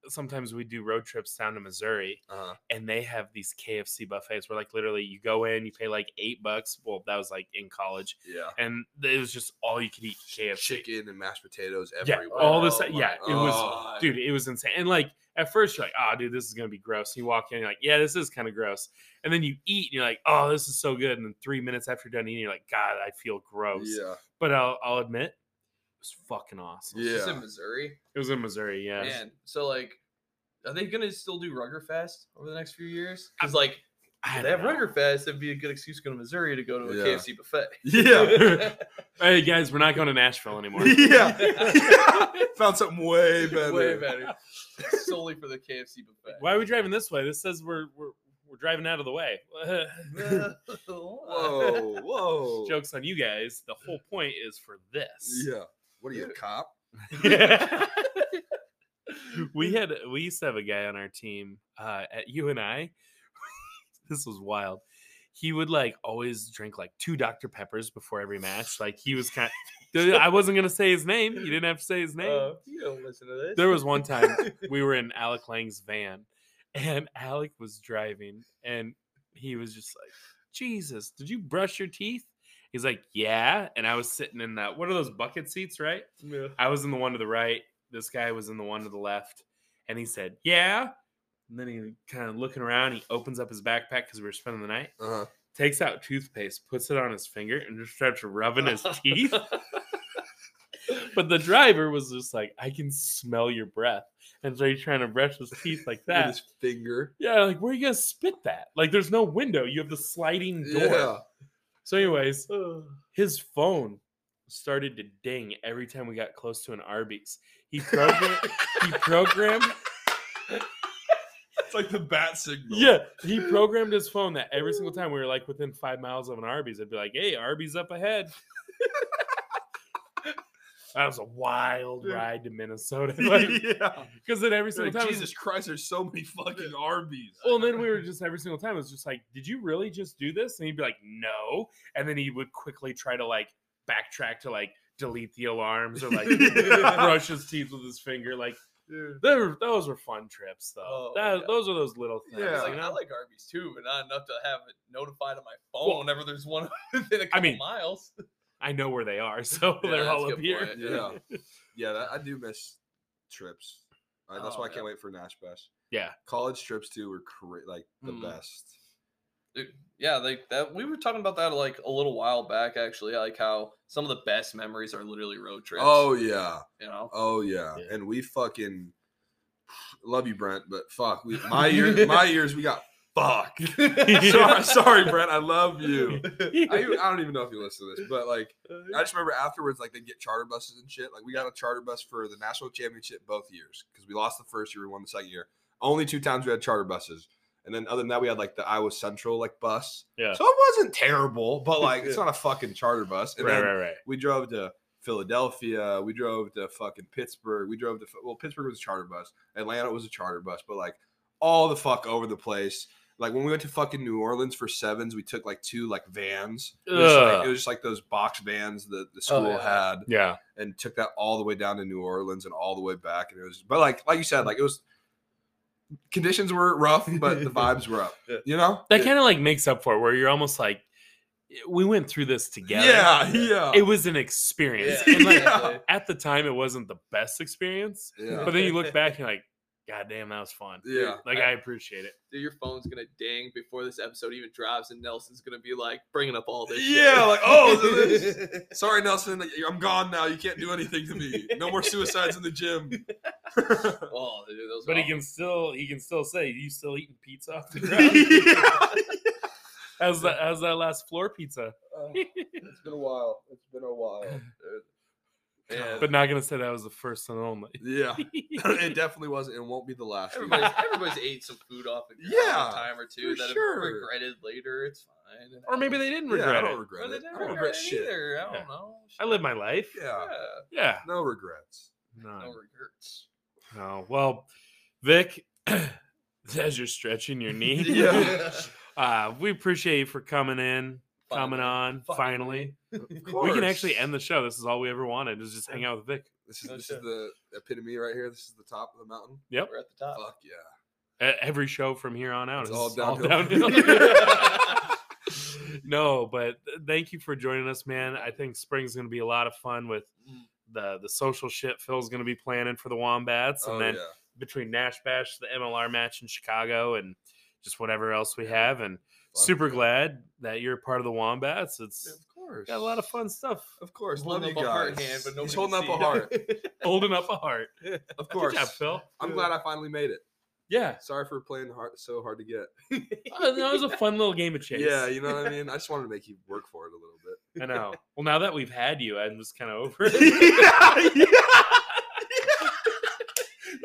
sometimes we do road trips down to Missouri, Uh-huh. and they have these KFC buffets where like literally you go in, you pay like eight bucks. Well, that was like in college, Yeah. and it was just all you could eat KFC. Chicken and mashed potatoes everywhere. Yeah, all this. Oh Yeah, it was, God. dude, it was insane. And like at first you're like, oh, dude, this is gonna be gross. You walk in, you're like, yeah, this is kind of gross. And then you eat, and you're like, oh, this is so good. And then three minutes after you're done eating, you're like, God, I feel gross. Yeah. But I'll, I'll admit, it was fucking awesome. Yeah. It's in Missouri. It was in Missouri, yeah. Man, so like, are they gonna still do Ruggerfest over the next few years? Because like, I if they have don't know. Ruggerfest, it'd be a good excuse to go to Missouri to go to a Yeah. KFC buffet. Yeah. Hey guys, we're not going to Nashville anymore. yeah. Found something way better. Way better. Solely for the KFC buffet. Why are we driving this way? This says we're we're, we're driving out of the way. Whoa, whoa. Jokes on you guys. The whole point is for this. Yeah. What are you, a cop? we had we used to have a guy on our team uh, at UNI. this was wild. He would like always drink like two Dr Peppers before every match. Like he was kind. I wasn't gonna say his name. You didn't have to say his name. Uh, you don't listen to this. There was one time we were in Alec Lang's van, and Alec was driving, and he was just like, "Jesus, did you brush your teeth?" He's like, "Yeah," and I was sitting in that. What are those bucket seats, right? Yeah. I was in the one to the right. This guy was in the one to the left, and he said, "Yeah." And then he kind of looking around. He opens up his backpack because we were spending the night. Uh-huh. Takes out toothpaste, puts it on his finger, and just starts rubbing his teeth. But the driver was just like, I can smell your breath. And so he's trying to brush his teeth like With that. his finger. Yeah, like where are you gonna spit that? Like there's no window. You have the sliding door. Yeah. So, anyways, his phone started to ding every time we got close to an Arby's. He programmed he programmed It's like the bat signal. yeah, he programmed his phone that every single time we were like within five miles of an Arby's, it'd be like, hey, Arby's up ahead. That was a wild ride to Minnesota. Like, yeah. because then every single Like, time it was Jesus Christ, there's so many fucking Arby's. Well, and then we were just every single time it was just like, "Did you really just do this?" And he'd be like, "No," and then he would quickly try to like backtrack to like delete the alarms or like brush his teeth with his finger. Like, were, those were fun trips, though. Oh, that, yeah. Those are those little things. Yeah. Like, you I like Arby's too, but not enough to have it notified on my phone Well, whenever there's one within a couple mean, miles. I know where they are, so Yeah, they're all up here. point, Yeah. Yeah, that, I do miss trips. Uh, that's Oh, why I can't wait for Nash Bash. Yeah. College trips too were cra- like the Mm. best. Dude, yeah, like that. We were talking about that like a little while back, actually. Like how some of the best memories are literally road trips. Oh yeah. you know. Oh yeah. Yeah. And we fucking love you, Brent, but fuck, we my years my years we got fuck. sorry, sorry, Brent, I love you. I, I don't even know if you listen to this, but like I just remember afterwards, like they get charter buses and shit. Like we got a charter bus for the national championship both years because we lost the first year, we won the second year. Only two times we had charter buses, and then other than that, we had like the Iowa Central like bus. Yeah. So it wasn't terrible, but like it's not a fucking charter bus. And right, then right, right. we drove to Philadelphia. We drove to fucking Pittsburgh. We drove to well, Pittsburgh was a charter bus. Atlanta was a charter bus, but like all the fuck over the place. Like when we went to fucking New Orleans for sevens, we took like two like vans. It was, like, it was just like those box vans that the oh, school yeah. had, Yeah. and took that all the way down to New Orleans and all the way back. And it was, but like like you said, like it was conditions were rough, but the vibes were up. You know? That kind of like makes up for it, where you're almost like, we went through this together. Yeah, yeah. It was an experience. Yeah. And like, Yeah. at the time, it wasn't the best experience. yeah. But then you look back and you're like, God damn, that was fun. Yeah. Like, I appreciate it. Dude, your phone's gonna ding before this episode even drops, and Nelson's gonna be like bringing up all this. shit. Yeah, like, oh, this- Sorry, Nelson. I'm gone now. You can't do anything to me. No more suicides in the gym. oh, dude, those. But he can still he can still say, "You still eating pizza off the ground?" yeah. How's that? How's that last floor pizza? Uh, it's been a while. It's been a while. Yeah. But not gonna say that was the first and only. Yeah, it definitely wasn't. It won't be the last. Everybody's, everybody's ate some food off the ground Yeah, a time or two for that have sure. regretted later. It's fine. It Or maybe they didn't regret. Yeah, I don't regret Or they it. I don't regret regret it shit. either. I don't Yeah. know. I live my life. Yeah, Yeah. no regrets. No No. regrets. No. Well, Vic, as you're stretching your knee, Yeah. uh, we appreciate you for coming in. Coming on finally. Of We can actually end the show. This is all we ever wanted is just hang out with Vic. This is this shit. is the epitome right here. This is the top of the mountain. Yep. We're at the top. Fuck yeah. E- Every show from here on out It's is all all downhill. downhill. no, but thank you for joining us, man. I think spring's going to be a lot of fun with Mm. the the social shit Phil's going to be planning for the Wombats, and Oh, then yeah. between Nash Bash, the MLR match in Chicago, and just whatever else we have. And Fuck super glad that you're a part of the Wombats. It's Of course. got a lot of fun stuff. Of course. Holding Love you up a guys. heart hand, but He's holding up a heart. Holding up a heart. Of course. Good job, Phil. I'm glad I finally made it. Yeah. Sorry for playing hard, so hard to get. Oh, that was a fun little game of chase. Yeah, you know what I mean. I just wanted to make you work for it a little bit. I know. Well, now that we've had you, I'm just kind of over it. yeah, yeah.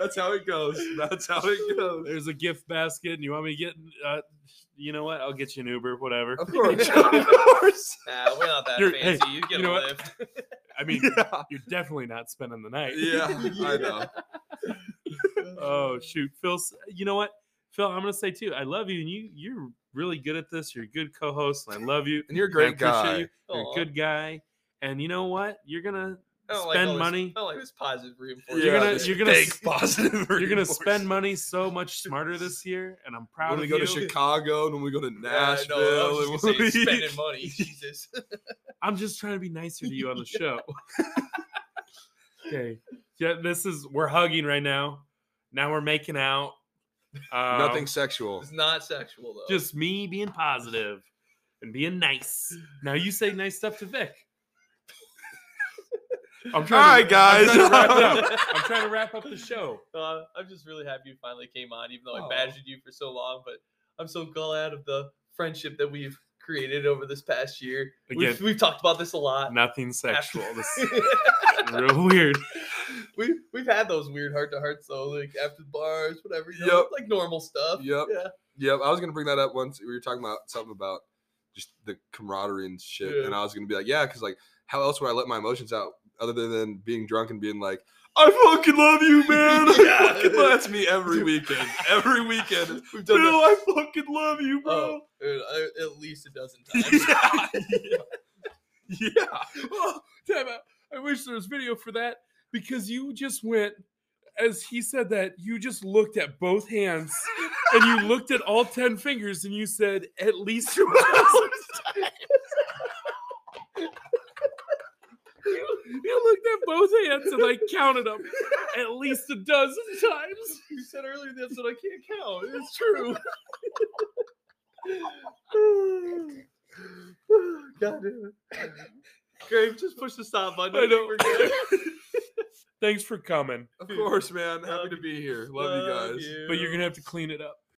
That's how it goes. That's how it goes. There's a gift basket, and you want me to get, uh, you know what? I'll get you an Uber, whatever. Of course. Of course. Nah, we're not that You're- hey, fancy. you get you know a what? lift. I mean, Yeah. you're definitely not spending the night. Yeah, I know. oh shoot, Phil. s- You know what, Phil? I'm gonna say too. I love you, and you you're really good at this. You're a good co-host, and I love you. And you're a and I great appreciate guy. You. You're Aw. a good guy, and you know what? You're gonna I don't like spend this- money. I like this positive reinforcement. You're gonna- this you're gonna fake s- positive. You're gonna spend money so much smarter this year, and I'm proud of you. when of we go you. to Chicago and when we go to Yeah, Nashville. no, and just gonna when we- spending money. Jesus. I'm just trying to be nicer to you on the show. okay. Yeah, this is we're hugging right now. Now we're making out. Um, Nothing sexual. It's not sexual though. Just me being positive and being nice. Now you say nice stuff to Vic. I'm trying All to, guys. I'm trying, to wrap up. I'm trying to wrap up the show. Uh, I'm just really happy you finally came on, even though I badgered you for so long. But I'm so glad of the friendship that we've created over this past year. We've, Again, we've talked about this a lot. nothing sexual. This real weird. we we've had those weird heart to hearts though, like after the bars, whatever. You know, Yep. like normal stuff. Yep. Yeah. Yep, I was gonna bring that up once we were talking about something about just the camaraderie and shit, Yeah. and I was gonna be like, yeah, because like, how else would I let my emotions out other than being drunk and being like, I fucking love you, man. Yeah. fucking love-" That's me every weekend. Every weekend. We've Bill, done that. I fucking love you, bro. Oh, dude, I- at least a dozen times. yeah. yeah. Oh, damn it. I wish there was video for that because you just went, as he said that, you just looked at both hands and you looked at all 10 fingers and you said, at least a dozen times. you, you looked at both hands and I counted them at least a dozen times. you said earlier that's what I can't count. It's true. God damn it. Grave, just push the stop button. I know. We're good. Thanks for coming, Of course, man. Happy Love to be here. Love, you guys. but you're going to have to clean it up.